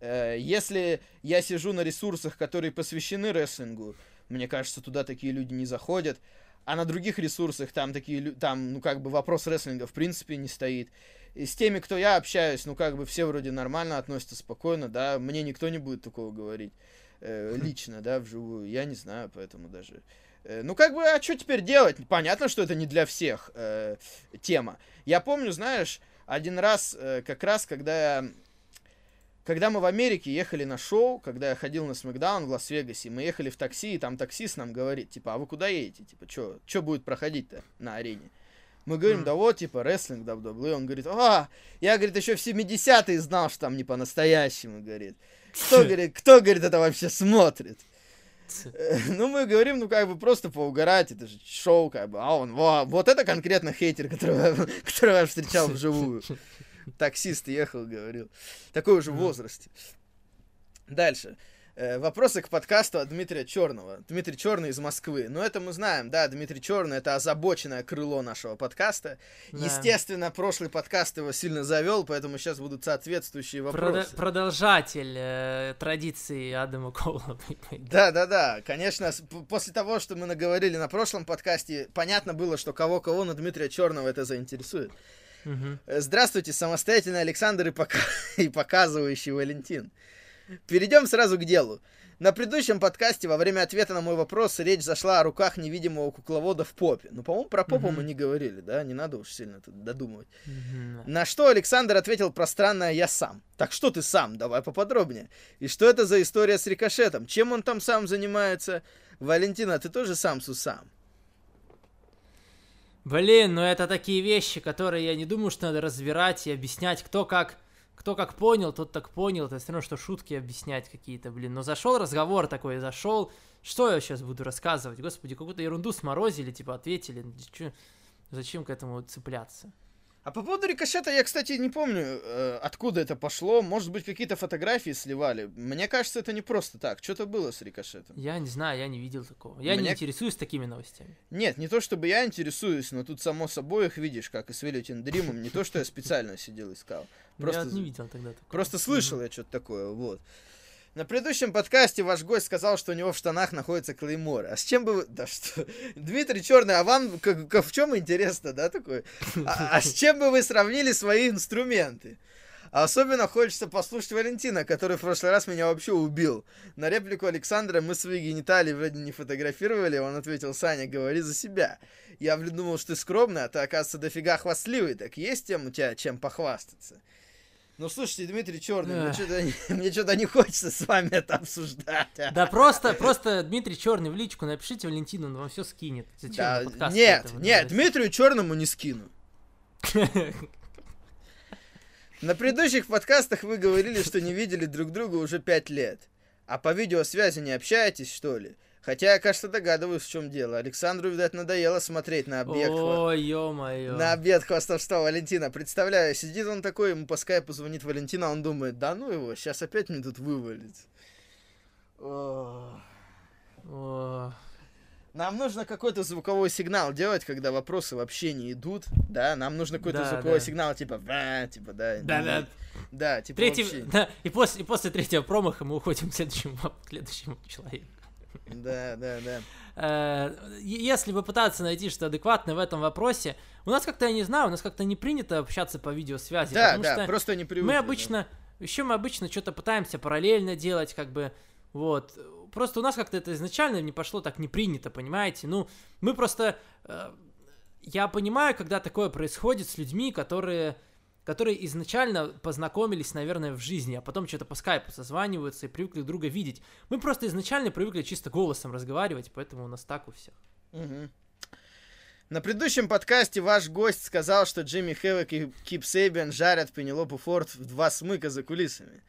Э, если я сижу на ресурсах, которые посвящены рестлингу, мне кажется, туда такие люди не заходят. А на других ресурсах там такие, там, ну, как бы вопрос рестлинга в принципе не стоит. И с теми, кто я общаюсь, ну, как бы все вроде нормально относятся, спокойно, да, мне никто не будет такого говорить э, лично, да, вживую. Я не знаю, поэтому даже... Э, Ну, как бы, а что теперь делать? Понятно, что это не для всех э, тема. Я помню, знаешь, один раз, э, как раз, когда я когда мы в Америке ехали на шоу, когда я ходил на Смакдаун в Лас-Вегасе, мы ехали в такси, и там таксист нам говорит, типа, а вы куда едете? Типа, что будет проходить-то на арене? Мы говорим, да вот, типа, рестлинг WWE. Он говорит, а, я, говорит, еще в 70-е знал, что там не по-настоящему, говорит. Кто, говорит, кто, говорит, это вообще смотрит? Э, Ну, мы говорим, ну, как бы, просто поугарать, это же шоу, как бы. А он, во, вот это конкретно хейтер, которого, которого я встречал вживую. Таксист ехал, говорил. Такой уже возрасте. Дальше. Э, Вопросы к подкасту от Дмитрия Черного. Дмитрий Черный из Москвы. Ну, это мы знаем, да, Дмитрий Черный это озабоченное крыло нашего подкаста. Да. Естественно, прошлый подкаст его сильно завел, поэтому сейчас будут соответствующие вопросы. продолжатель э, традиции Адама Коула. Да, да, да. Конечно, после того, что мы наговорили на прошлом подкасте, понятно было, что кого-кого, но Дмитрия Черного это заинтересует. Э, Здравствуйте, самостоятельный Александр и, пока... и показывающий Валентин. Перейдем сразу к делу. На предыдущем подкасте во время ответа на мой вопрос речь зашла о руках невидимого кукловода в попе. Ну, по-моему, про попу мы не говорили, да? Не надо уж сильно тут додумывать. На что Александр ответил пространное «я сам». Так что ты сам? Давай поподробнее. И что это за история с рикошетом? Чем он там сам занимается? Валентина, ты тоже сам сусам? Блин, ну это такие вещи, которые я не думаю, что надо разбирать и объяснять, кто как, кто как понял, тот так понял. Это все равно, что шутки объяснять какие-то, блин. Но зашел разговор такой, зашел. Что я сейчас буду рассказывать? Господи, какую-то ерунду сморозили, типа ответили. Чё- Зачем к этому цепляться? А по поводу рикошета я, кстати, не помню, э, откуда это пошло. Может быть, какие-то фотографии сливали. Мне кажется, это не просто так. Что-то было с рикошетом. Я не знаю, я не видел такого. Я не Мне- интересуюсь такими новостями. Нет, не то чтобы я интересуюсь, но тут само собой их видишь, как и с Велютин Дримом. Не то, что я специально сидел искал. Просто я не видел тогда такого. Просто слышал я что-то такое, вот. На предыдущем подкасте ваш гость сказал, что у него в штанах находится клеймор. А с чем бы вы... Да что... Дмитрий Черный, а вам как, как- в чем интересно, да, такой? А, а с чем бы вы сравнили свои инструменты? А особенно хочется послушать Валентина, который в прошлый раз меня вообще убил. На реплику Александра мы свои гениталии вроде не фотографировали, он ответил, Саня, говори за себя. Я, думал, что ты скромный, а ты, оказывается, дофига хвастливый. Так есть тем у тебя чем похвастаться? Ну, слушайте, Дмитрий Черный, мне что-то, мне что-то не хочется с вами это обсуждать. а. Да просто, просто Дмитрий Черный в личку напишите Валентину, он вам все скинет. Зачем Да, нет, нет? Дмитрию Черному не скину. На предыдущих подкастах вы говорили, что не видели друг друга уже пять лет. А по видеосвязи не общаетесь, что ли? Хотя я, кажется, догадываюсь, в чем дело. Александру, видать, надоело смотреть на объект. Ой, ё-моё. На обед хвастовства Валентина. Представляю, сидит он такой, ему по скайпу звонит Валентина, он думает, да ну его, сейчас опять мне тут вывалит. Ох. О, Нам нужно какой-то звуковой сигнал делать, когда вопросы вообще не идут, да? Нам нужно какой-то Да, звуковой да. сигнал, типа, «Ва», типа, да. Да-да. не- Да, типа Третий, вообще. да, и после, и после третьего промаха мы уходим к следующему, к следующему человеку. Да, да, да. Э, Если попытаться найти что адекватное в этом вопросе, у нас как-то, я не знаю, у нас как-то не принято общаться по видеосвязи, Да, да, просто не привыкли. мы обычно, еще мы обычно что-то пытаемся параллельно делать, как бы, вот. Просто у нас как-то это изначально не пошло так не принято, понимаете? Ну, мы просто... э, я понимаю, когда такое происходит с людьми, которые которые изначально познакомились, наверное, в жизни, а потом что-то по скайпу созваниваются и привыкли друг друга видеть. Мы просто изначально привыкли чисто голосом разговаривать, поэтому у нас так у всех. Мгм. На предыдущем подкасте ваш гость сказал, что Джимми Хэвок и Кип Сейбиан жарят Пенелопу Форд в два смыка за кулисами.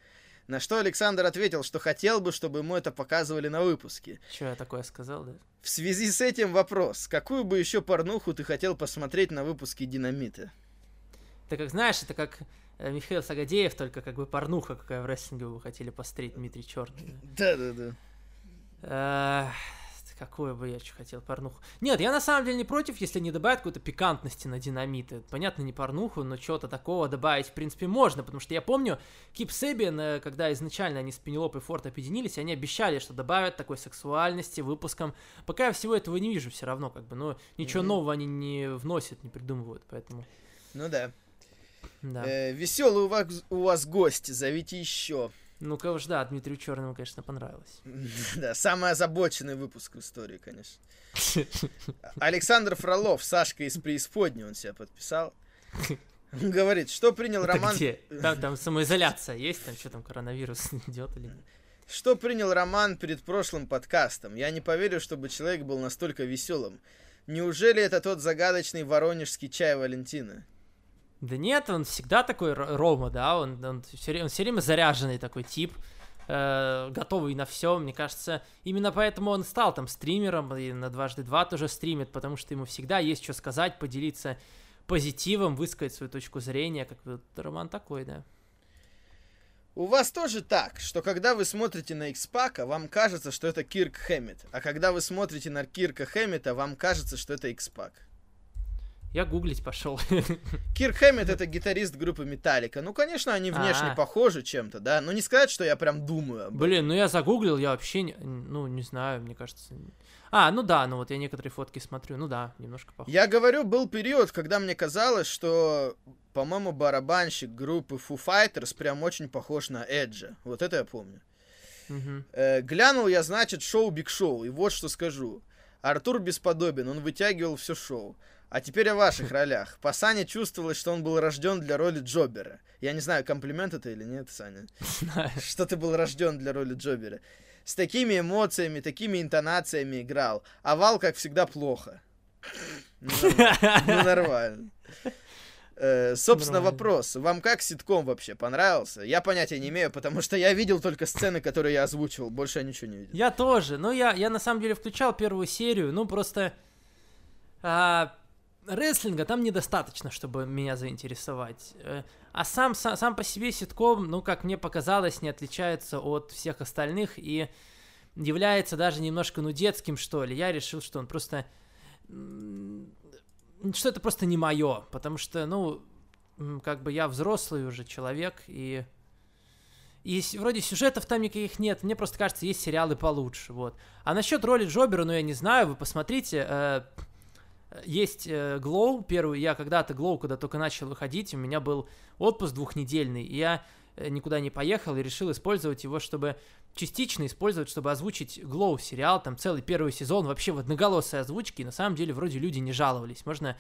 На что Александр ответил, что хотел бы, чтобы ему это показывали на выпуске. Что я такое сказал, да? В связи с этим вопрос. Какую бы еще порнуху ты хотел посмотреть на выпуске «Динамита»? Это как, знаешь, это как э, Михаил Сагадеев, только как бы порнуха, какая в рестлинге вы хотели посмотреть, Дмитрий Черный. Да-да-да. Какую бы я что хотел порнуху. Нет, я на самом деле не против, если не добавят какой-то пикантности на динамиты. Понятно, не порнуху, но чего-то такого добавить, в принципе, можно. Потому что я помню, Кип Себиан, э, когда изначально они с Пенелопой Форд объединились, они обещали, что добавят такой сексуальности выпуском. Пока я всего этого не вижу все равно, как бы, но ничего Мгм. нового они не вносят, не придумывают, поэтому, Ну да. Да. веселый у вас, у вас гость, зовите еще. Ну-ка уж, да, Дмитрию Черному, конечно, понравилось. Да, самый озабоченный выпуск в истории, конечно. Александр Фролов, Сашка из преисподней, он себя подписал. Он говорит, что принял Это Роман... где? Там, там самоизоляция есть, там что там, коронавирус идет или нет? Что принял Роман перед прошлым подкастом? Я не поверю, чтобы человек был настолько веселым. Неужели это тот загадочный воронежский чай Валентина? Да нет, он всегда такой Рома, да, он, он, все, он все время заряженный такой тип, э, готовый на все, мне кажется, именно поэтому он стал там стримером, и на дважды два тоже стримит, потому что ему всегда есть что сказать, поделиться позитивом, высказать свою точку зрения, как бы Роман такой, да. У вас тоже так, что когда вы смотрите на X-Pac, вам кажется, что это Кирк Хэммит, а когда вы смотрите на Кирка Хэммита, вам кажется, что это X-Pac. Я гуглить пошел. Кирк Хэммит это гитарист группы Металлика. Ну, конечно, они внешне А. похожи чем-то, да, но не сказать, что я прям думаю об. Блин, ну я загуглил, я вообще, не, ну, не знаю, мне кажется... А, ну да, ну вот я некоторые фотки смотрю, ну да, немножко похож. Я говорю, был период, когда мне казалось, что, по-моему, барабанщик группы Foo Fighters прям очень похож на Эджа. Вот это я помню. Мгм. Э, глянул я, значит, шоу Биг Шоу, и вот что скажу. Артур бесподобен, он вытягивал все шоу. А теперь о ваших ролях. По Сане чувствовалось, что он был рожден для роли Джобера. Я не знаю, комплимент это или нет, Саня. Что ты был рожден для роли Джобера. С такими эмоциями, такими интонациями играл. А Вал, как всегда, плохо. Ну, нормально. Ну, нормально. Э, собственно, вопрос. Вам как ситком вообще понравился? Я понятия не имею, потому что я видел только сцены, которые я озвучивал. Больше я ничего не видел. Я тоже. Ну, я, я на самом деле включал первую серию, ну, просто... а, рестлинга там недостаточно, чтобы меня заинтересовать. Э, А сам, сам, сам по себе ситком, ну, как мне показалось, не отличается от всех остальных и является даже немножко, ну, детским, что ли. Я решил, что он просто... Что это просто не мое, потому что, ну, как бы я взрослый уже человек, и и вроде сюжетов там никаких нет. Мне просто кажется, есть сериалы получше. Вот. А насчет роли Джобера, ну я не знаю, вы посмотрите. э, есть э, Glow первый. Я когда-то Glow, когда только начал выходить, у меня был отпуск двухнедельный. И я э, никуда не поехал и решил использовать его, чтобы частично использовать, чтобы озвучить Glow сериал, там целый первый сезон вообще в одноголосой озвучке. И на самом деле вроде люди не жаловались. Можно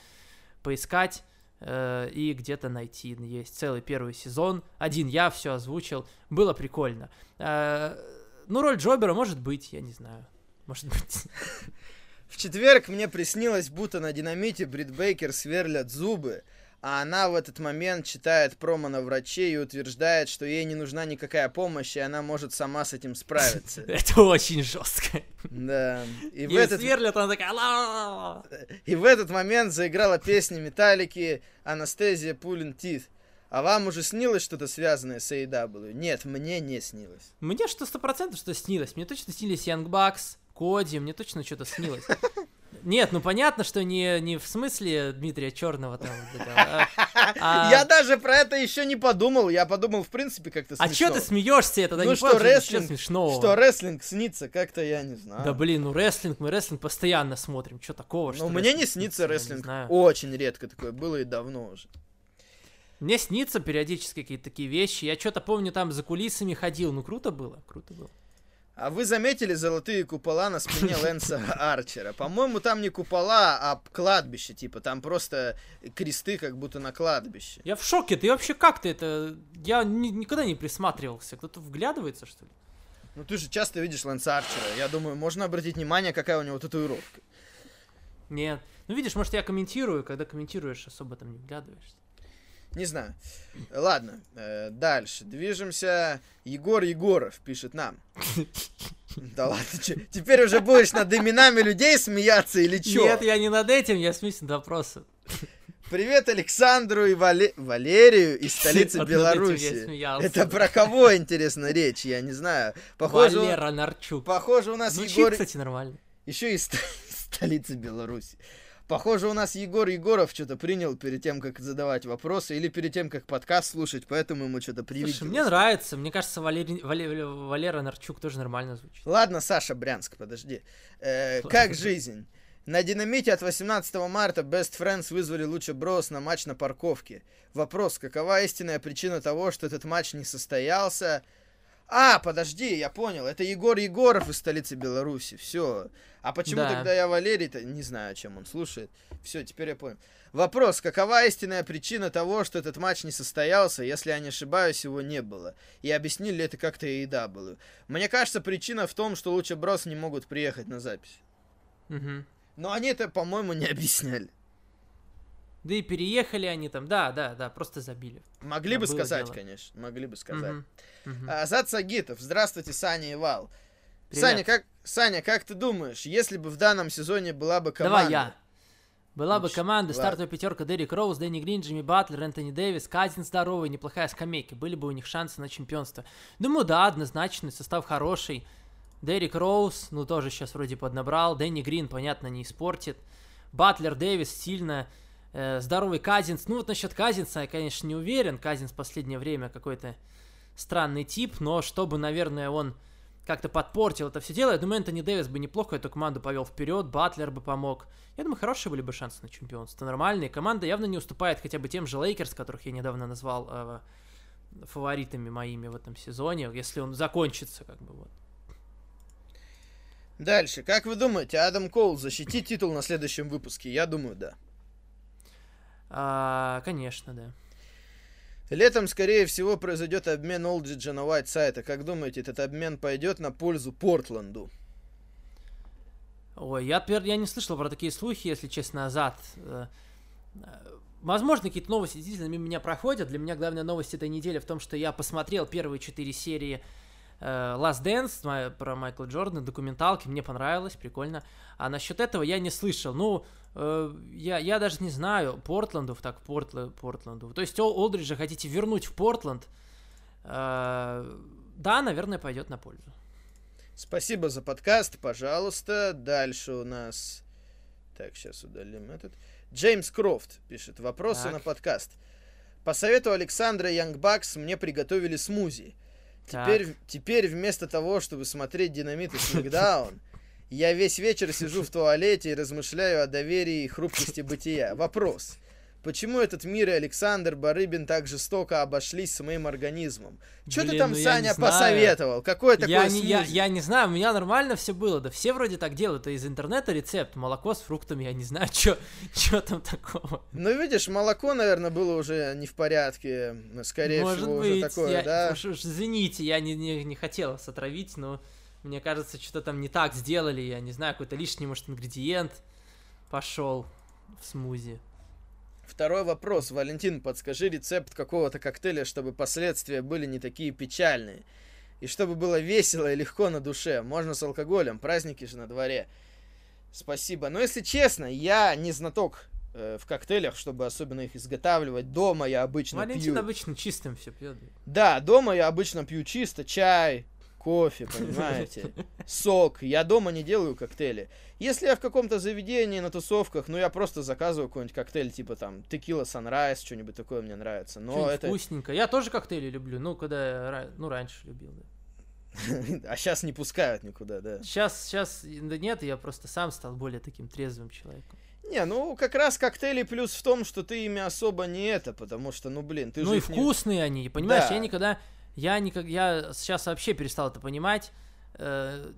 поискать э, и где-то найти. Есть целый первый сезон. Один я все озвучил. Было прикольно. Э, ну, роль Джобера может быть, я не знаю. Может быть. В четверг мне приснилось, будто на динамите Брит Бейкер сверлят зубы, а она в этот момент читает промо на врачей и утверждает, что ей не нужна никакая помощь, и она может сама с этим справиться. Это очень жестко. Да. И в этот сверлят, она такая... И в этот момент заиграла песня Металлики «Анестезия Пулин Тит». А вам уже снилось что-то связанное с AEW? Нет, мне не снилось. Мне что сто процентов что снилось. Мне точно снились Янг Бакс, Коди, мне точно что-то снилось. Нет, ну понятно, что не, не в смысле Дмитрия Черного там. а- а- Я даже про это еще не подумал. Я подумал, в принципе, как-то А смешно. чё ты смеешься? Тогда Ну не что, что рестлинг, смешного. что рестлинг снится, как-то я не знаю. Да блин, ну рестлинг, мы рестлинг постоянно смотрим. Что такого? Ну, что мне не снится рестлинг. Очень редко такое было и давно уже. Мне снится периодически какие-то такие вещи. Я что-то помню, там за кулисами ходил. Ну, круто было, круто было. А вы заметили золотые купола на спине Лэнса Арчера? По-моему, там не купола, а кладбище, типа, там просто кресты, как будто на кладбище. Я в шоке. Ты вообще как ты это... Я ни- никогда не присматривался. Кто-то вглядывается, что ли? Ну, ты же часто видишь Лэнса Арчера. Я думаю, можно обратить внимание, какая у него татуировка. Нет. Ну, видишь, может, я комментирую. Когда комментируешь, особо там не вглядываешься. Не знаю. Ладно, э, дальше. Движемся. Егор Егоров пишет нам. Да ладно, чё, теперь уже будешь над именами людей смеяться или чё? Нет, я не над этим, я смеюсь над вопросом. Привет Александру и Вале- Валерию из столицы Вот Беларуси. Это про кого, интересно, речь? Я не знаю. Похоже, Валера Нарчук. похоже у нас Звучит, Егор... кстати, нормально. Еще из ст- столицы Беларуси. Похоже, у нас Егор Егоров что-то принял перед тем, как задавать вопросы, или перед тем, как подкаст слушать, поэтому ему что-то привиделось. Слушай, мне нравится. Мне кажется, Валери- Вале- Валера Нарчук тоже нормально звучит. Ладно, Саша Брянск, подожди. Э, как жизнь? На динамите от 18 марта Best Friends вызвали Луча Брос на матч на парковке. Вопрос, какова истинная причина того, что этот матч не состоялся? А, подожди, я понял. Это Егор Егоров из столицы Беларуси. Все. А почему Да. тогда я Валерий-то не знаю, чем он слушает. Все, теперь я понял. Вопрос. Какова истинная причина того, что этот матч не состоялся, если я не ошибаюсь, его не было? И объяснили ли это как-то AEW? Мне кажется, причина в том, что Луча Брос не могут приехать на запись. Мгм. Но они это, по-моему, не объясняли. Да и переехали они там, да, да, да, просто забили. Могли Да, бы сказать, дело. конечно. Могли бы сказать. Мгм. Мгм. Азат Сагитов. Здравствуйте, Саня и Вал. Привет. Саня, как, Саня, как ты думаешь, если бы в данном сезоне была бы команда... Давай я. Была бы Ну, команда, ладно. стартовая пятерка Дерек Роуз, Дэнни Грин, Джимми Батлер, Энтони Дэвис, Казин здоровый, неплохая скамейка. Были бы у них шансы на чемпионство. Думаю, да, однозначно, состав хороший. Дерек Роуз, ну тоже сейчас вроде поднабрал. Дэнни Грин, понятно, не испортит. Батлер, Дэвис сильно. Э, здоровый Казинс. Ну вот насчет Казинса я, конечно, не уверен. Казинс в последнее время какой-то странный тип, но чтобы, наверное, он как-то подпортил это все дело, я думаю, Энтони Дэвис бы неплохо эту команду повел вперед, Батлер бы помог. Я думаю, хорошие были бы шансы на чемпионство. Нормальные. Команда явно не уступает хотя бы тем же Лейкерс, которых я недавно назвал э, фаворитами моими в этом сезоне, если он закончится, как бы вот. Дальше. Как вы думаете, Адам Коул защитит титул на следующем выпуске? Я думаю, да. А, конечно, да. Летом, скорее всего, произойдет обмен Олдриджа на Уайтсайда. Как думаете, этот обмен пойдет на пользу Портленду? Ой, я, я не слышал про такие слухи, если честно, назад. Э, э, Возможно, какие-то новости действительно мимо меня проходят. Для меня главная новость этой недели в том, что я посмотрел первые четыре серии Last Dance про Майкла Джордана, документалки, мне понравилось, прикольно. А насчет этого я не слышал. Ну, э, я, я даже не знаю, Портландов, так, Портла, Портленду. То есть Ол- Олдриджа хотите вернуть в Портленд? Э, да, наверное, пойдет на пользу. Спасибо за подкаст, пожалуйста. Дальше у нас... Так, сейчас удалим этот. Джеймс Крофт пишет. Вопросы Так. на подкаст. По совету Александра Янгбакс мне приготовили смузи. Теперь, теперь вместо того, чтобы смотреть Динамит и Смакдаун, я весь вечер сижу в туалете и размышляю о доверии и хрупкости бытия. Вопрос. Почему этот мир и Александр Барыбин так жестоко обошлись с моим организмом? Что ты там, ну Саня, посоветовал? Какое такое я, не, я, я не знаю, у меня нормально все было. Да все вроде так делают. Это из интернета рецепт. Молоко с фруктами, я не знаю, что там такого. Ну, видишь, молоко, наверное, было уже не в порядке. Скорее Может всего, быть, уже такое, я, да? уж- уж извините, я не, не, не хотел вас отравить, но мне кажется, что-то там не так сделали. Я не знаю, какой-то лишний, может, ингредиент пошел в смузи. Второй вопрос. Валентин, подскажи рецепт какого-то коктейля, чтобы последствия были не такие печальные. И чтобы было весело и легко на душе. Можно с алкоголем, праздники же на дворе. Спасибо. Но если честно, я не знаток э, в коктейлях, чтобы особенно их изготавливать. Дома я обычно Валентин пью. обычно чистым все пьет. Да, дома я обычно пью чисто чай, кофе, понимаете, сок. Я дома не делаю коктейли. Если я в каком-то заведении на тусовках, ну я просто заказываю какой-нибудь коктейль, типа там текила Sunrise, что-нибудь такое мне нравится. Но это... вкусненько. Я тоже коктейли люблю. Ну, когда ну, раньше любил, да. А сейчас не пускают никуда, да. Сейчас, сейчас, да нет, я просто сам стал более таким трезвым человеком. Не, ну как раз коктейли плюс в том, что ты ими особо не это, потому что, ну блин, ты ну же и их не- вкусные они, понимаешь? Да. Я никогда, я никак, я сейчас вообще перестал это понимать. Э,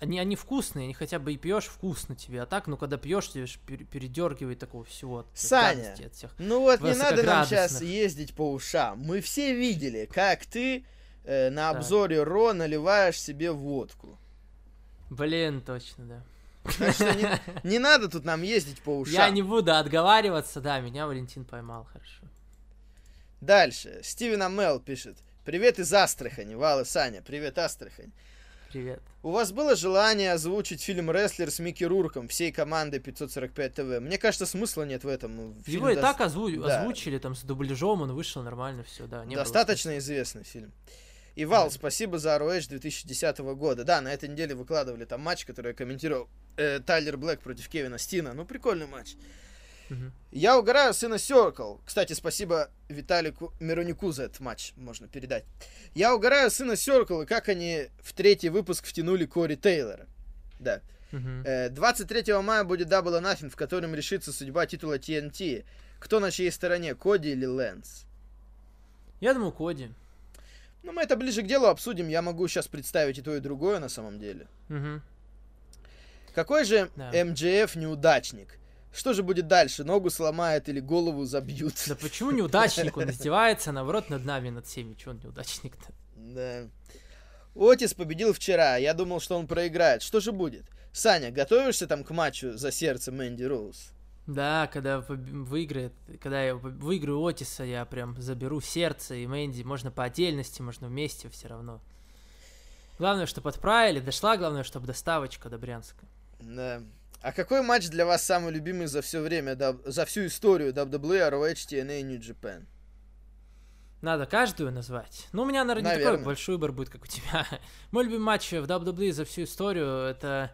они, они вкусные, они хотя бы и пьешь вкусно тебе, а так, ну когда пьешь, тебе передергивает такого всего. от Саня, от всех. Ну вот не надо нам сейчас ездить по ушам. Мы все видели, как ты э, на обзоре Ро наливаешь себе водку. Блин, точно, да. Не, не надо тут нам ездить по ушам. Я не буду отговариваться, да, меня Валентин поймал, хорошо. Дальше. Стивен Амел пишет. Привет из Астрахани. Вал и Саня. Привет, Астрахань. Привет. У вас было желание озвучить фильм «Рестлер» с Микки Рурком всей командой 545 ТВ? Мне кажется, смысла нет в этом. Фильм Его и дос- так озву- да. озвучили, там, с дубляжом, он вышел нормально, все, да. не было Достаточно известный фильм. И Вал, спасибо за ROH 2010 года. Да, на этой неделе выкладывали там матч, который я комментировал. э, Тайлер Блэк против Кевина Стина. Ну, прикольный матч. Мгм. Я угораю сына Серкл. Кстати, спасибо Виталику Миронику за этот матч, можно передать. Я угораю сына Серкл, и как они в третий выпуск втянули Кори Тейлора. Да. Э, 23 мая будет Double Nothing, в котором решится судьба титула TNT. Кто на чьей стороне, Коди или Лэнс? Я думаю, Коди. Ну, мы это ближе к делу обсудим. Я могу сейчас представить и то, и другое на самом деле. Мгм. Какой же Да. МДФ неудачник? Что же будет дальше? Ногу сломает или голову забьют? Да почему неудачник? Он издевается, наоборот, над нами, над всеми. Чего он неудачник-то? Да. Отис победил вчера. Я думал, что он проиграет. Что же будет? Саня, готовишься там к матчу за сердце Мэнди Роуз? Да, когда выиграет, когда я выиграю Отиса, я прям заберу сердце и Мэнди. Можно по отдельности, можно вместе все равно. Главное, чтобы отправили, дошла, главное, чтобы доставочка до Брянска. Да. А какой матч для вас самый любимый за все время, за всю историю WWE, ROH, TNA, New Japan? Надо каждую назвать. Ну, у меня, наверное, не такой Наверное. большой выбор будет, как у тебя. Мой любимый матч в WWE за всю историю это,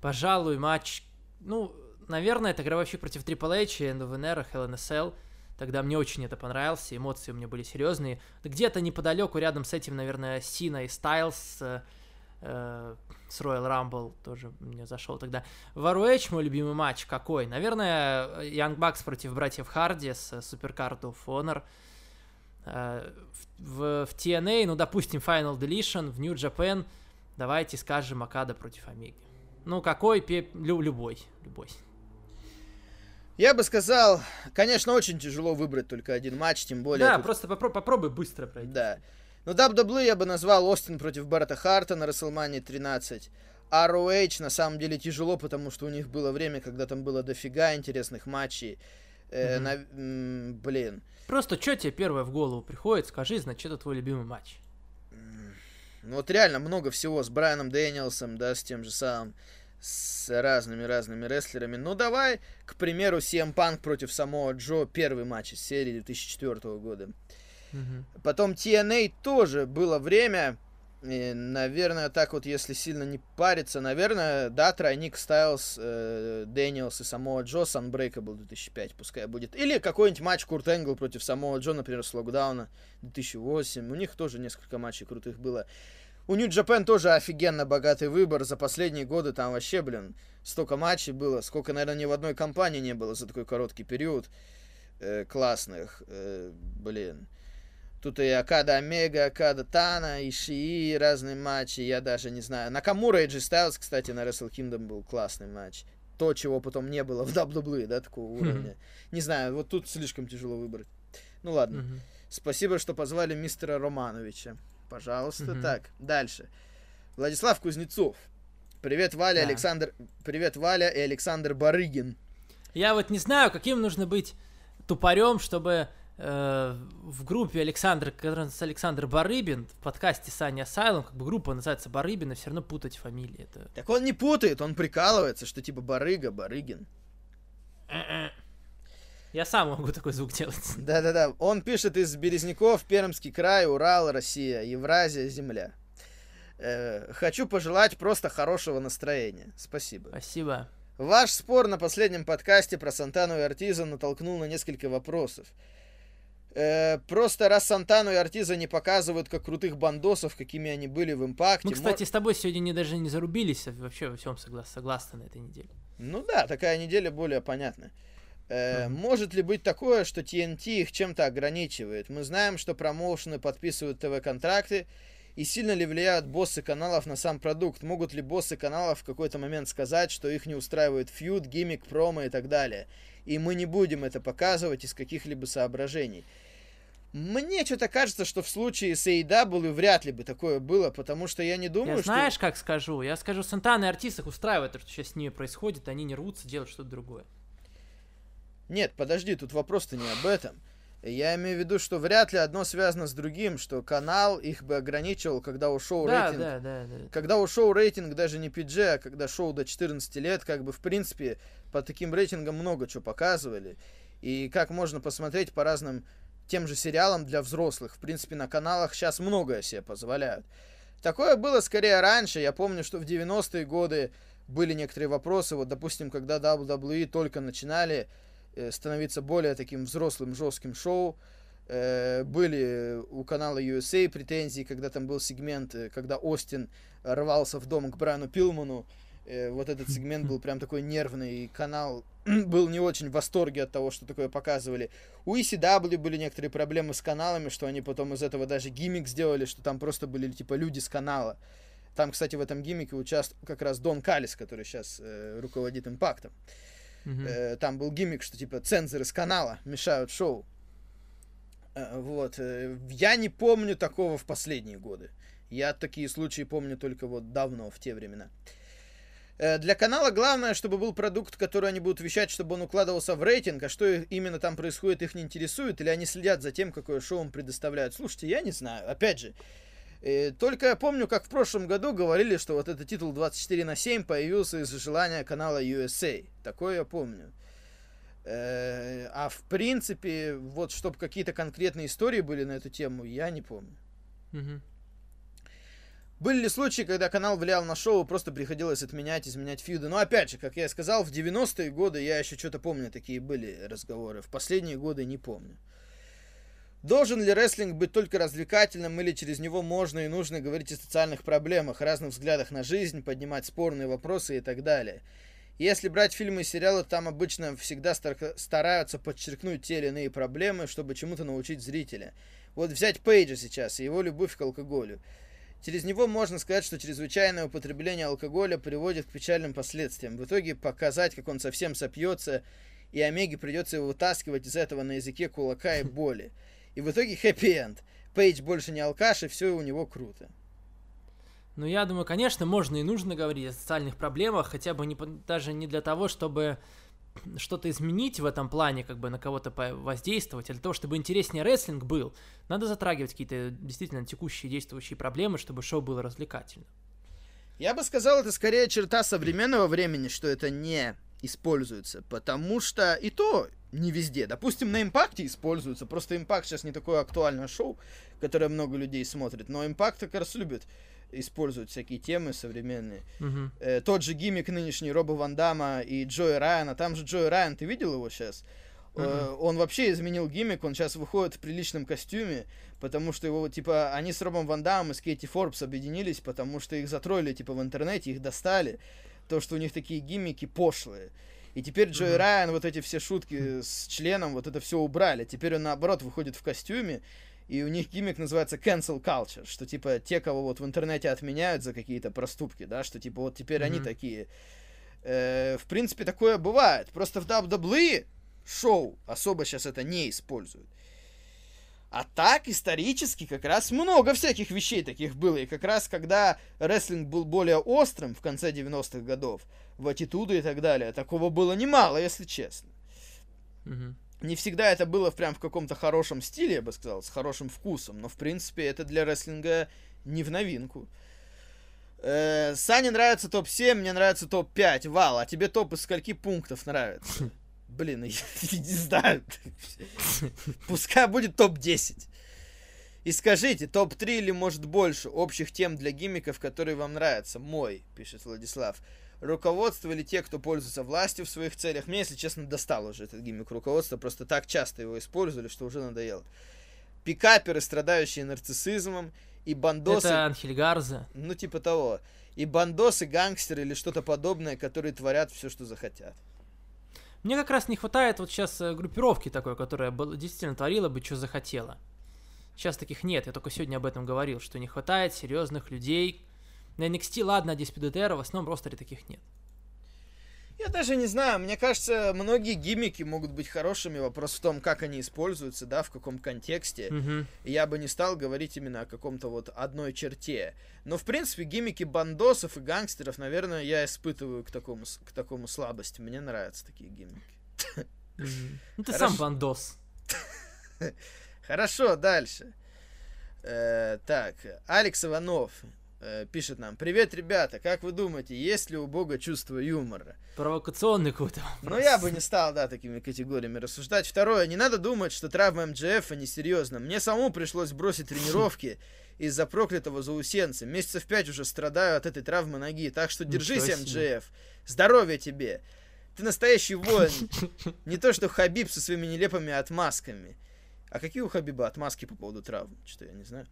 пожалуй, матч. Ну, наверное, это Гробовщик против Triple H и End of an Era, Hell in a Cell. Тогда мне очень это понравился, эмоции у меня были серьезные. Где-то неподалеку, рядом с этим, наверное, Сина и Стайлз э, с Royal Rumble тоже мне зашел тогда. В ROH мой любимый матч какой? Наверное, Young Bucks против братьев Харди с э, Supercard of Honor. Э, в, в TNA, ну, допустим, Final Deletion, в New Japan, давайте скажем Акада против Омеги. Ну, какой? пе- лю- любой, любой. Я бы сказал, конечно, очень тяжело выбрать только один матч, тем более... да, тут- просто попро- попробуй быстро пройти. Да. Ну, WWE я бы назвал Остин против Баррета Харта на WrestleMania 13. ROH на самом деле тяжело, потому что у них было время, когда там было дофига интересных матчей. Э, Мгм. на- м, блин. Просто что тебе первое в голову приходит, скажи, значит, это твой любимый матч. Ну вот реально много всего с Брайаном Дэниелсом, да, с тем же самым, с разными-разными рестлерами. Ну давай, к примеру, CM Punk против Самоа Джо, первый матч из серии 2004 года. Мгм. Потом TNA тоже было время, и, наверное, так вот, если сильно не париться, наверное, да, тройник Стайлз, э, Дэниелс и Самоа Джо с Unbreakable 2005 пускай будет. Или какой-нибудь матч Курт Энгл против Самоа Джо, например, с Локдауна 2008. У них тоже несколько матчей крутых было. У New Japan тоже офигенно богатый выбор. За последние годы там вообще, блин, столько матчей было, сколько, наверное, ни в одной компании не было за такой короткий период э, классных. Э, блин. Тут и Акада Омега, Акада Тана, и Шии, разные матчи, я даже не знаю. Накамура и Джи Стайлз, кстати, на Wrestle Kingdom был классный матч. То, чего потом не было в WWE, да, такого уровня. Не знаю, вот тут слишком тяжело выбрать. Ну ладно. Спасибо, что позвали мистера Романовича. Пожалуйста, так, дальше. Владислав Кузнецов. Привет, Валя, Да. Александр... Привет, Валя и Александр Барыгин. Я вот не знаю, каким нужно быть тупорем, чтобы в группе Александр, который Александр Барыбин, в подкасте Саня Асайлум, как бы группа называется Барыбин, и все равно путать фамилии. Это... Так он не путает, он прикалывается, что типа Барыга, Барыгин. Я сам могу такой звук делать. Да-да-да, он пишет из Березняков, Пермский край, Урал, Россия, Евразия, Земля. Э, хочу пожелать просто хорошего настроения. Спасибо. Спасибо. Ваш спор на последнем подкасте про Сантану и Артиза натолкнул на несколько вопросов. Э, просто раз Сантану и Артиза не показывают как крутых бандосов, какими они были в импакте. Мы, кстати, с тобой сегодня не, даже не зарубились, а вообще во всем согла- согласны на этой неделе. Ну да, такая неделя более понятна. Э, Мгм. Может ли быть такое, что TNT их чем-то ограничивает? Мы знаем, что промоушены подписывают ТВ-контракты, и сильно ли влияют боссы каналов на сам продукт? Могут ли боссы каналов в какой-то момент сказать, что их не устраивает фьюд, гиммик, промо и так далее? И мы не будем это показывать из каких-либо соображений. Мне что-то кажется, что в случае с AEW вряд ли бы такое было, потому что я не думаю, я что... знаешь, как скажу? Я скажу, Сантана и Артис их устраивает, то, что сейчас с ними происходит, они не рвутся делать что-то другое. Нет, подожди, тут вопрос-то не об этом. Я имею в виду, что вряд ли одно связано с другим, что канал их бы ограничивал, когда у шоу Да, рейтинг... да, да, да. Когда у шоу рейтинг даже не PG, а когда шоу до 14 лет, как бы в принципе по таким рейтингам много чего показывали. И как можно посмотреть по разным тем же сериалам для взрослых. В принципе, на каналах сейчас многое себе позволяют. Такое было скорее раньше. Я помню, что в 90-е годы были некоторые вопросы. Вот, допустим, когда WWE только начинали э, становиться более таким взрослым, жестким шоу, э, были у канала USA претензии, когда там был сегмент, э, когда Остин рвался в дом к Брайану Пилману, Э, вот этот сегмент был прям такой нервный, и канал был не очень в восторге от того, что такое показывали. У ECW были некоторые проблемы с каналами, что они потом из этого даже гиммик сделали, что там просто были типа люди с канала. Там, кстати, в этом гиммике участвовал как раз Дон Калис, который сейчас э, руководит импактом. Мгм. Э, там был гиммик, что типа цензоры с канала мешают шоу. Э, вот. э, Я не помню такого в последние годы. Я такие случаи помню только вот давно, в те времена. Э, Для канала главное, чтобы был продукт, который они будут вещать, чтобы он укладывался в рейтинг, а что именно там происходит, их не интересует, или они следят за тем, какое шоу им предоставляют. Слушайте, я не знаю. Опять же, э, только я помню, как в прошлом году говорили, что вот этот титул 24 на 7 появился из-за желания канала USA. Такое я помню. Э, А в принципе, вот чтобы какие-то конкретные истории были на эту тему, я не помню. Мгм. Были ли случаи, когда канал влиял на шоу, просто приходилось отменять, изменять фьюды? Но опять же, как я сказал, в 90-е годы я еще что-то помню, такие были разговоры. В последние годы не помню. Должен ли рестлинг быть только развлекательным, или через него можно и нужно говорить о социальных проблемах, разных взглядах на жизнь, поднимать спорные вопросы и так далее? Если брать фильмы и сериалы, там обычно всегда стар- стараются подчеркнуть те или иные проблемы, чтобы чему-то научить зрителя. Вот взять Пейджа сейчас и его любовь к алкоголю. Через него можно сказать, что чрезвычайное употребление алкоголя приводит к печальным последствиям. В итоге показать, как он совсем сопьется, и Омеге придется его вытаскивать из этого на языке кулака и боли. И в итоге хэппи-энд. Пейдж больше не алкаш, и все у него круто. Ну, я думаю, конечно, можно и нужно говорить о социальных проблемах, хотя бы не, даже не для того, чтобы что-то изменить в этом плане, как бы на кого-то воздействовать, для того, чтобы интереснее рестлинг был, надо затрагивать какие-то действительно текущие действующие проблемы, чтобы шоу было развлекательным. Я бы сказал, это скорее черта современного времени, что это не используется, потому что и то не везде. Допустим, на импакте используется, просто импакт сейчас не такое актуальное шоу, которое много людей смотрит, но импакт как раз любит использовать всякие темы современные. Мгм. Э, тот же гиммик нынешний Роба Ван Дамма и Джои Райана, там же Джои Райан, ты видел его сейчас? Э, Он вообще изменил гиммик, он сейчас выходит в приличном костюме, потому что его, типа, они с Робом Ван Дамом и с Кейти Форбс объединились, потому что их затроллили, типа, в интернете, их достали, то, что у них такие гиммики пошлые. И теперь Джои Мгм. Райан, вот эти все шутки с членом, вот это все убрали. Теперь он, наоборот, выходит в костюме, и у них гиммик называется cancel culture, что, типа, те, кого вот в интернете отменяют за какие-то проступки, да, что, типа, вот теперь они Мгм. такие. Э, в принципе, такое бывает. Просто в WWE шоу особо сейчас это не используют. А так, исторически, как раз много всяких вещей таких было. И как раз, когда рестлинг был более острым в конце 90-х годов, в аттитуды и так далее, такого было немало, если честно. Мгм. Не всегда это было прям в каком-то хорошем стиле, я бы сказал, с хорошим вкусом, но в принципе это для рестлинга не в новинку. Э, Сане нравится топ-7, мне нравится топ-5. Вал, а тебе топ из скольки пунктов нравится? Блин, я не знаю. Пускай будет топ-10. И скажите, топ-3 или может больше общих тем для гиммиков, которые вам нравятся? Мой, пишет Владислав. Руководство или те, кто пользуется властью в своих целях. Мне, если честно, достал уже этот гиммик руководства. Просто так часто его использовали, что уже надоело. Пикаперы, страдающие нарциссизмом. И бандосы... Это Анхель Гарза. Ну, типа того. И бандосы, гангстеры или что-то подобное, которые творят все, что захотят. Мне как раз не хватает вот сейчас э, группировки такой, которая была- действительно творила бы, что захотела. Сейчас таких нет, я только сегодня об этом говорил, что не хватает серьезных людей. На NXT, ладно, Диспидут Эра, в основном ростере таких нет. Я даже не знаю, мне кажется, многие гиммики могут быть хорошими. Вопрос в том, как они используются, да, в каком контексте. Мгм. Я бы не стал говорить именно о каком-то вот одной черте. Но, в принципе, гиммики бандосов и гангстеров, наверное, я испытываю к такому, к такому слабости. Мне нравятся такие гиммики. Ну ты сам бандос. Хорошо, дальше. Э, так, Алекс Иванов э, пишет нам. Привет, ребята, как вы думаете, есть ли у Бога чувство юмора? Провокационный какой-то Ну, вопрос. я бы не стал, да, такими категориями рассуждать. Второе, не надо думать, что травма МДФ несерьезна. Мне самому пришлось бросить тренировки из-за проклятого заусенца. Месяцев пять уже страдаю от этой травмы ноги, так что держись. МДФ. Здоровья тебе. Ты настоящий воин. Не то, что Хабиб со своими нелепыми отмазками. А какие у Хабиба отмазки по поводу травм? Что-то я не знаю.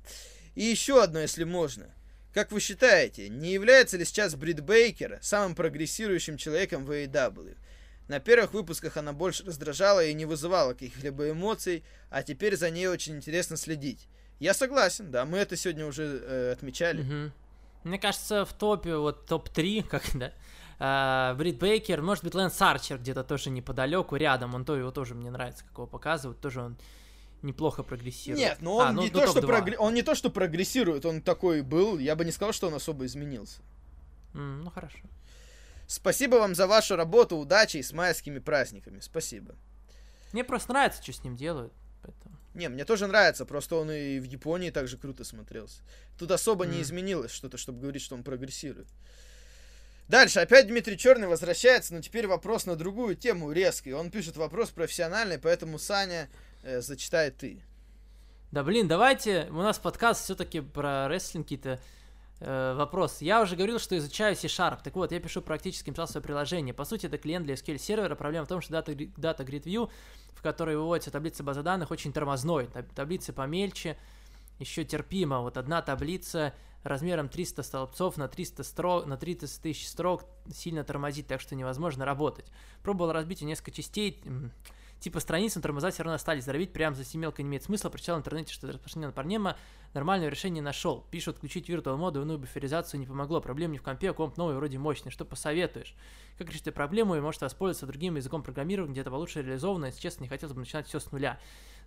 И еще одно, если можно. Как вы считаете, не является ли сейчас Брит Бейкер самым прогрессирующим человеком в AEW? На первых выпусках она больше раздражала и не вызывала каких-либо эмоций, а теперь за ней очень интересно следить. Я согласен, да, мы это сегодня уже э, отмечали. Мне кажется, в топе, вот топ-3, как, да, а, Брит Бейкер, может быть, Лэнс Арчер где-то тоже неподалеку, рядом, он то его тоже мне нравится, как его показывают, тоже он неплохо прогрессирует. Нет, но он, А, ну- не ну, то, что прогре- он не то, что прогрессирует, он такой был, я бы не сказал, что он особо изменился. М, ну, хорошо. Спасибо вам за вашу работу, удачи и с майскими праздниками. Спасибо. Мне просто нравится, что с ним делают, поэтому... Не, мне тоже нравится, просто он и в Японии также круто смотрелся. Тут особо не М. изменилось что-то, чтобы говорить, что он прогрессирует. Дальше, опять Дмитрий Черный возвращается, но теперь вопрос на другую тему резкий. Он пишет вопрос профессиональный, поэтому, Саня, э, зачитай ты. Да блин, давайте, у нас подкаст все-таки про рестлинг какие-то э, вопросы. Я уже говорил, что изучаю C-Sharp. Так вот, я пишу практически написал свое приложение. По сути, это клиент для SQL сервера. Проблема в том, что гри- дата Grid View, в которой выводится таблица базы данных, очень тормозной. Таб- Таблицы помельче, еще терпимо. Вот одна таблица размером 300 столбцов на 300 строк, на 30 тысяч строк сильно тормозит, так что невозможно работать. Пробовал разбить несколько частей, типа страниц, но тормоза все равно остались. Дробить прям за семелка не имеет смысла. Прочитал в интернете, что это распространено парнема. Нормального решения не нашел. Пишут, включить Virtual моду, иную буферизацию не помогло. Проблем не в компе, а комп новый, вроде мощный. Что посоветуешь? Как решить эту проблему и может воспользоваться другим языком программирования, где-то получше реализовано. Если честно, не хотелось бы начинать все с нуля.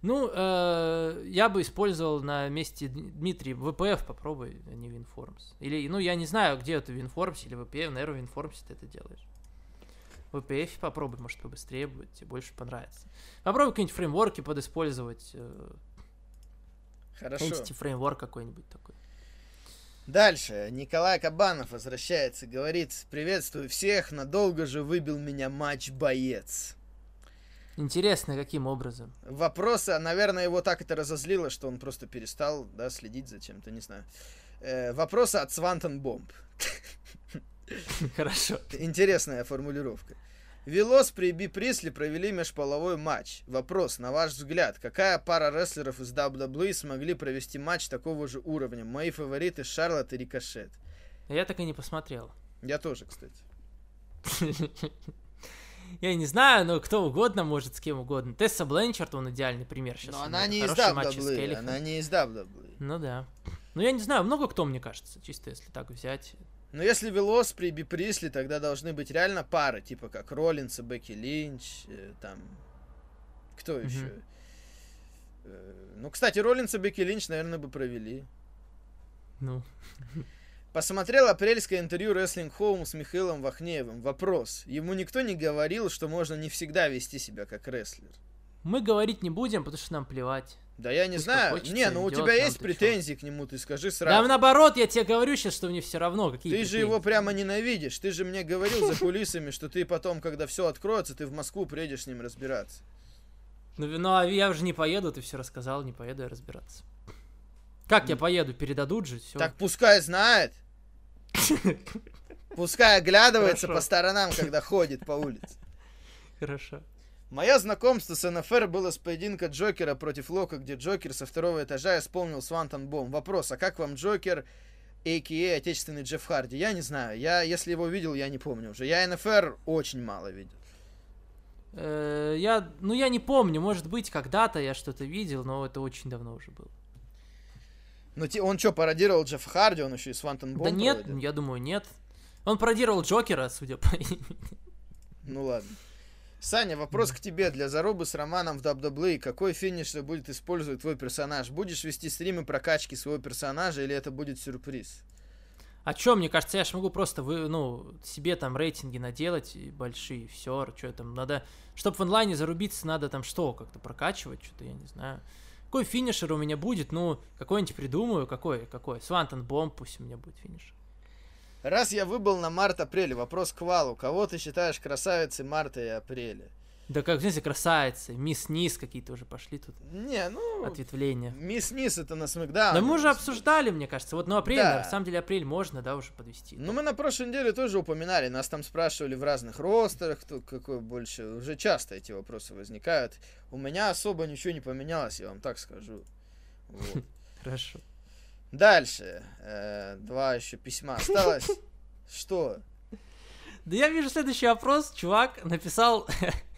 Ну, э, я бы использовал на месте Дм- Дмитрия VPF попробуй, а не WinForms. Или, ну, я не знаю, где это WinForms или VPF, наверное, в WinForms ты это делаешь. В VPF попробуй, может, побыстрее будет, тебе больше понравится. Попробуй какие-нибудь фреймворки подиспользовать. э, Хорошо. Entity фреймворк какой-нибудь такой. Дальше. Николай Кабанов возвращается, говорит, приветствую всех, надолго же выбил меня матч боец. Интересно, каким образом? Вопросы, а, наверное, его так это разозлило, что он просто перестал, да, следить за чем-то, не знаю. Э, вопросы от Свантон Бомб. Хорошо. Интересная формулировка. Велос при Би Присли провели межполовой матч. Вопрос, на ваш взгляд, какая пара рестлеров из WWE смогли провести матч такого же уровня? Мои фавориты Шарлотт и Рикошет. Я так и не посмотрел. Я тоже, кстати. Я не знаю, но кто угодно может с кем угодно. Тесса Бленчард, он идеальный пример сейчас. Но она не из WWE, она не из WWE. Ну да. Ну я не знаю, много кто, мне кажется, чисто если так взять. Но если Велос при Би Присли, тогда должны быть реально пары, типа как Роллинс и Бекки Линч, э, там... Кто Мгм. еще? Э, Ну, кстати, Роллинс и Бекки Линч, наверное, бы провели. Ну, Посмотрел апрельское интервью Wrestling Home с Михаилом Вахнеевым. Вопрос. Ему никто не говорил, что можно не всегда вести себя как рестлер. мы говорить не будем, потому что нам плевать. Да я не Пусть знаю. не, ну у тебя есть чё? претензии к нему, ты скажи Да сразу. наоборот, я тебе говорю сейчас, что мне все равно, какие Ты же его прямо ненавидишь. Ты же мне говорил за кулисами, что ты потом, когда все откроется, ты в Москву приедешь с ним разбираться. Ну, ну, а я уже не поеду, ты все рассказал, не поеду я разбираться. Как я поеду? Передадут же, все. Так пускай знает. Пускай оглядывается Хорошо. по сторонам, когда ходит по улице. Хорошо. Мое знакомство с НФР было с поединка Джокера против Лока, где Джокер со второго этажа исполнил Свантон Бом. Вопрос, а как вам Джокер, а.к.а. отечественный Джефф Харди? Я не знаю. Я, если его видел, я не помню уже. Я НФР очень мало видел. Э, я, ну, я не помню, может быть, когда-то я что-то видел, но это очень давно уже было. Ну, те- он что, пародировал Джеффа Харди? Он еще и Свантон Бом да нет, проводил? я думаю, нет. Он пародировал Джокера, судя по имени. Ну ладно. Саня, вопрос к тебе. Для зарубы с Романом в WWE, какой финишер будет использовать твой персонаж? Будешь вести стримы прокачки своего персонажа или это будет сюрприз? А чё, мне кажется, я ж могу просто, вы, ну, себе там рейтинги наделать и большие, все, что там, надо, чтобы в онлайне зарубиться, надо там что, как-то прокачивать, что-то, я не знаю. Какой финишер у меня будет? Ну, какой-нибудь придумаю, какой, какой? Свантон Бомб пусть у меня будет финишер. Раз я выбыл на март-апреле, вопрос к Валу. Кого ты считаешь красавицей марта и апреля? Да как, знаете, красавицы, мисс Низ какие-то уже пошли тут, Не, ну... ответвления. Мисс Низ это на Смакдаун. Но мы уже обсуждали, мне кажется, вот, ну, апрель, Да. на самом деле, апрель можно, да, уже подвести. Ну, мы на прошлой неделе тоже упоминали, нас там спрашивали в разных ростерах, кто какой больше. Уже часто эти вопросы возникают. У меня особо ничего не поменялось, я вам так скажу. Вот. Дальше. Э, два еще письма осталось. Что? Да я вижу следующий вопрос. Чувак написал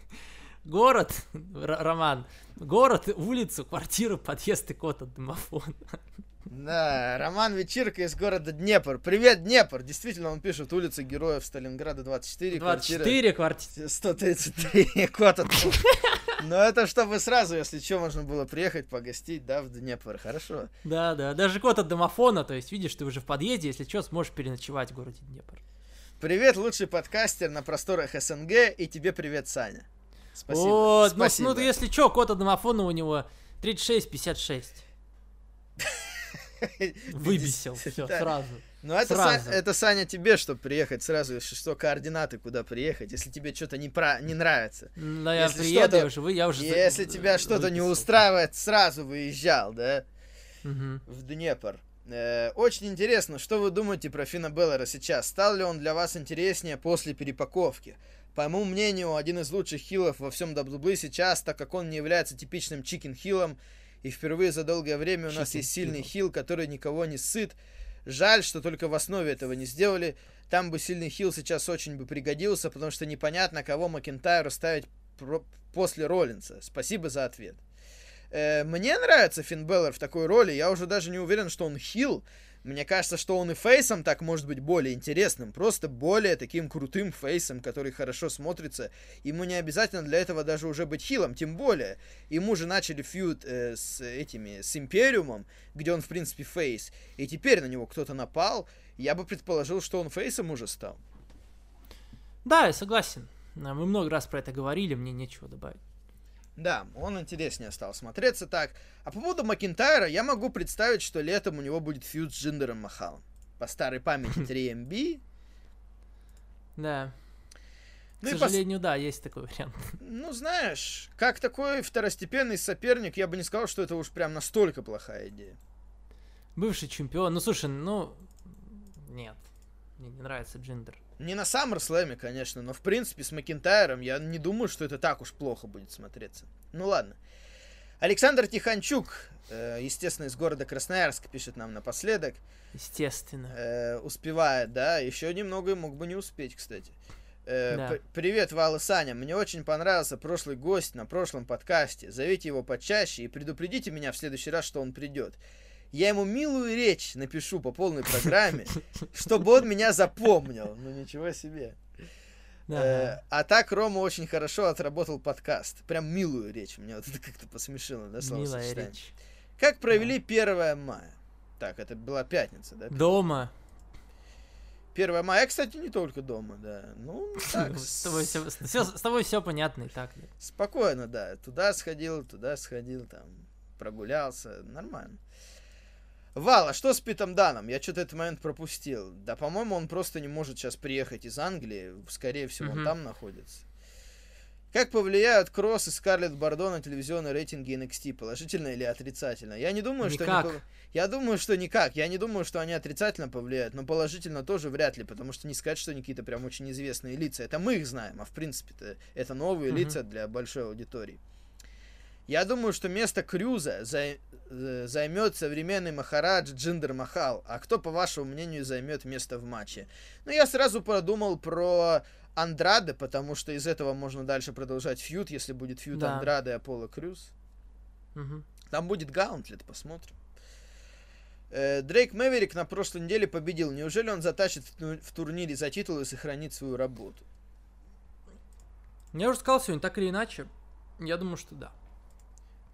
город, Роман, город, улицу, квартиру, подъезд и код от домофона. Да, Роман Вечирка из города Днепр. Привет, Днепр! Действительно, он пишет улица Героев Сталинграда 24, 24 квартиры. 133, код. Но это чтобы сразу, если что, можно было приехать, погостить, да, в Днепр. Хорошо. Да, да, даже код от домофона, то есть видишь, ты уже в подъезде, если что, сможешь переночевать в городе Днепр. Привет, лучший подкастер на просторах СНГ, и тебе привет, Саня. Спасибо. Вот, ну, Спасибо. ну, если что, код от домофона у него 3656. Выбесил, все, Да. сразу. Ну, это, Сразу. Са- это, Саня, тебе, чтобы приехать сразу, если что, координаты, куда приехать, если тебе что-то не, про... не нравится. Да, я приеду, я уже, вы, я уже... Если тебя что-то не устраивает, сразу выезжал, да, Мгм. в Днепр. Э, очень интересно, что вы думаете про Фина Беллера сейчас? Стал ли он для вас интереснее после перепаковки? По моему мнению, один из лучших хилов во всем WWE сейчас, так как он не является типичным чикен хилом, и впервые за долгое время у нас есть сильный heel. хил, который никого не сыт. Жаль, что только в основе этого не сделали. Там бы сильный хил сейчас очень бы пригодился, потому что непонятно, кого Макентайру ставить после Роллинса. Спасибо за ответ. Э, мне нравится Финн Беллер в такой роли. Я уже даже не уверен, что он хил. Мне кажется, что он и фейсом так может быть более интересным. Просто более таким крутым фейсом, который хорошо смотрится. Ему не обязательно для этого даже уже быть хилом. Тем более, ему же начали фьюд э, с этими, с Империумом, где он, в принципе, фейс. И теперь на него кто-то напал. Я бы предположил, что он фейсом уже стал. Да, я согласен. Мы много раз про это говорили, мне нечего добавить. Да, он интереснее стал смотреться так. А по поводу Макинтайра, я могу представить, что летом у него будет фьюд с Джиндером Махалом. По старой памяти 3MB. Да. Ну К и пос- сожалению, да, есть такой вариант. Ну, знаешь, как такой второстепенный соперник, я бы не сказал, что это уж прям настолько плохая идея. Бывший чемпион. Ну, слушай, ну... Нет. Мне не нравится Джиндер. Не на SummerSlam, конечно, но в принципе с Макинтайром я не думаю, что это так уж плохо будет смотреться. Ну ладно. Александр Тиханчук, э, естественно, из города Красноярск, пишет нам напоследок. Естественно. Э, успевает, да, еще немного и мог бы не успеть, кстати. Э, Да. Привет, Вал и Саня. Мне очень понравился прошлый гость на прошлом подкасте. Зовите его почаще и предупредите меня в следующий раз, что он придет. Я ему милую речь напишу по полной программе, чтобы он меня запомнил. Ну ничего себе. Э, А так Рома очень хорошо отработал подкаст. Прям милую речь. Меня вот это как-то посмешило, да, Милая речь. Как провели 1 мая? Так, это была пятница, да? Дома. 1 мая, кстати, не только дома, да. Ну, так, С тобой все, с тобой все понятно и так. спокойно, да. Туда сходил, туда сходил, там, прогулялся, нормально. Вал, а что с Питом Даном? Я что-то этот момент пропустил. Да, по-моему, он просто не может сейчас приехать из Англии. Скорее всего, он Мгм. там находится. Как повлияют Кросс и Скарлетт Бардо на телевизионные рейтинги NXT? Положительно или отрицательно? Я не думаю, что... они Никак. пов- Я думаю, что никак. Я не думаю, что они отрицательно повлияют, но положительно тоже вряд ли, потому что не сказать, что они какие-то прям очень известные лица. Это мы их знаем, а в принципе-то это новые Мгм. лица для большой аудитории. Я думаю, что место Крюза зай- э, займет современный Махарадж Джиндер Махал. А кто, по вашему мнению, займет место в матче? Ну, я сразу подумал про Андраде, потому что из этого можно дальше продолжать фьюд, если будет фьюд Да. Андрады и Аполло Крюз. Мгм. Там будет Гаунтлет, посмотрим. Э, Дрейк Мэверик на прошлой неделе победил. Неужели он затащит в турнире за титул и сохранит свою работу? Я уже сказал сегодня, так или иначе, я думаю, что да.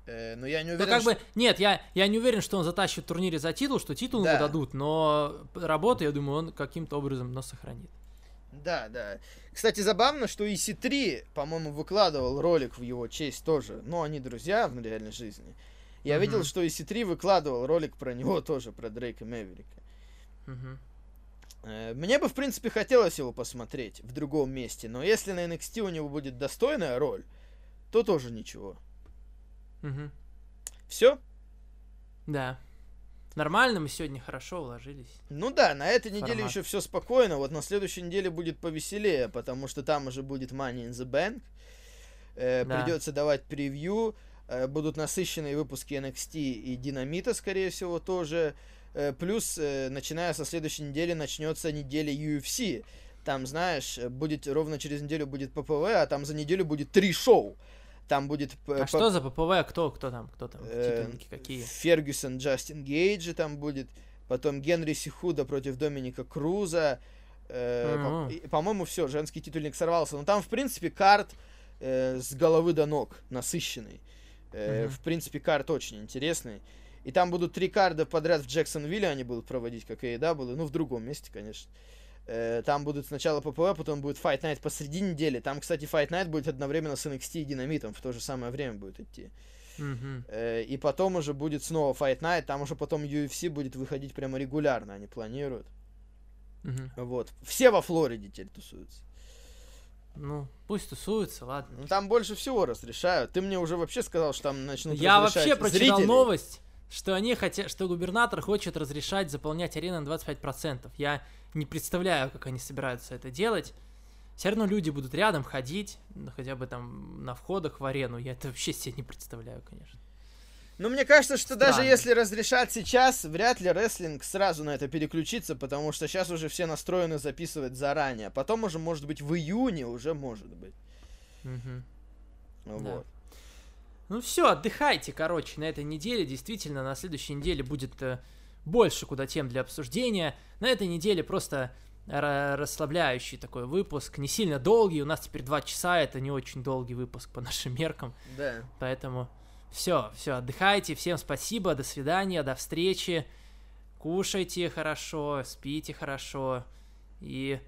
Э, но я не Ну, уверен, как что- бы, нет, я, я не уверен, что он затащит в турнире за титул, что титул Да. ему дадут, но работу, я думаю, он каким-то образом, но сохранит. Да, да. Кстати, забавно, что EC3, по-моему, выкладывал ролик в его честь тоже. Ну, они друзья в реальной жизни. Я Мгм. видел, что EC3 выкладывал ролик про него тоже, про Дрейка Мэверика. Э, Мне бы, в принципе, хотелось его посмотреть в другом месте, но если на NXT у него будет достойная роль, то тоже ничего. Мгм. Все? Да. Нормально, мы сегодня хорошо уложились. Ну да, на этой неделе Формат. еще все спокойно. Вот на следующей неделе будет повеселее, потому что там уже будет Money in the Bank. Э, Да. Придется давать превью. Э, будут насыщенные выпуски NXT и Динамита, скорее всего, тоже. Э, плюс, э, начиная со следующей недели, начнется неделя UFC. Там, знаешь, будет ровно через неделю будет ППВ, а там за неделю будет три шоу. Там будет... А п- что за ППВ? Кто, кто там? Кто там? Э, Титульники какие? Фергюсон, Джастин Гейджи там будет. Потом Генри Сихуда против Доминика Круза. Э, по- Мгм. и, По-моему, все, женский титульник сорвался. Но там, в принципе, карт э, с головы до ног насыщенный. Э. В принципе, карт очень интересный. И там будут три карда подряд в Джексонвилле они будут проводить, как и AEW, ну, в другом месте, конечно. Э, Там будет сначала ППВ, потом будет Fight Night посреди недели. Там, кстати, Fight Night будет одновременно с NXT и Динамитом, в то же самое время будет идти. Э, И потом уже будет снова Fight Night, там уже потом UFC будет выходить прямо регулярно, они планируют. Вот. Все во Флориде теперь тусуются. Ну, пусть тусуются, ладно. Ну там больше всего разрешают. Ты мне уже вообще сказал, что там начнут Я вообще прочитал зрителей. новость, что они хотят, что губернатор хочет разрешать заполнять арены на 25%. Я не представляю, как они собираются это делать. Все равно люди будут рядом ходить, хотя бы там на входах в арену. Я это вообще себе не представляю, конечно. Ну, мне кажется, что даже Странно. если разрешат сейчас, вряд ли рестлинг сразу на это переключится, потому что сейчас уже все настроены записывать заранее. Потом уже, может быть, в июне уже может быть. Мгм. Ну Да. Вот. Ну все, отдыхайте, короче, на этой неделе. Действительно, на следующей неделе будет э, больше куда тем для обсуждения. На этой неделе просто ра- расслабляющий такой выпуск, не сильно долгий. У нас теперь два часа, это не очень долгий выпуск по нашим меркам. Да. Поэтому все, все, отдыхайте. Всем спасибо, до свидания, до встречи. Кушайте хорошо, спите хорошо. И,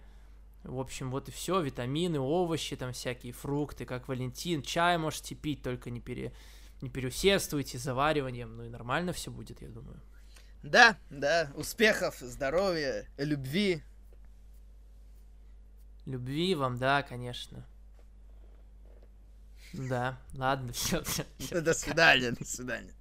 в общем, вот и все. Витамины, овощи, там всякие фрукты, как Валентин. Чай можете пить, только не, пере... не переусердствуйте с завариванием. Ну и нормально все будет, я думаю. Да, да. Успехов, здоровья, любви. Любви вам, да, конечно. Да, ладно, все, все. До свидания, до свидания.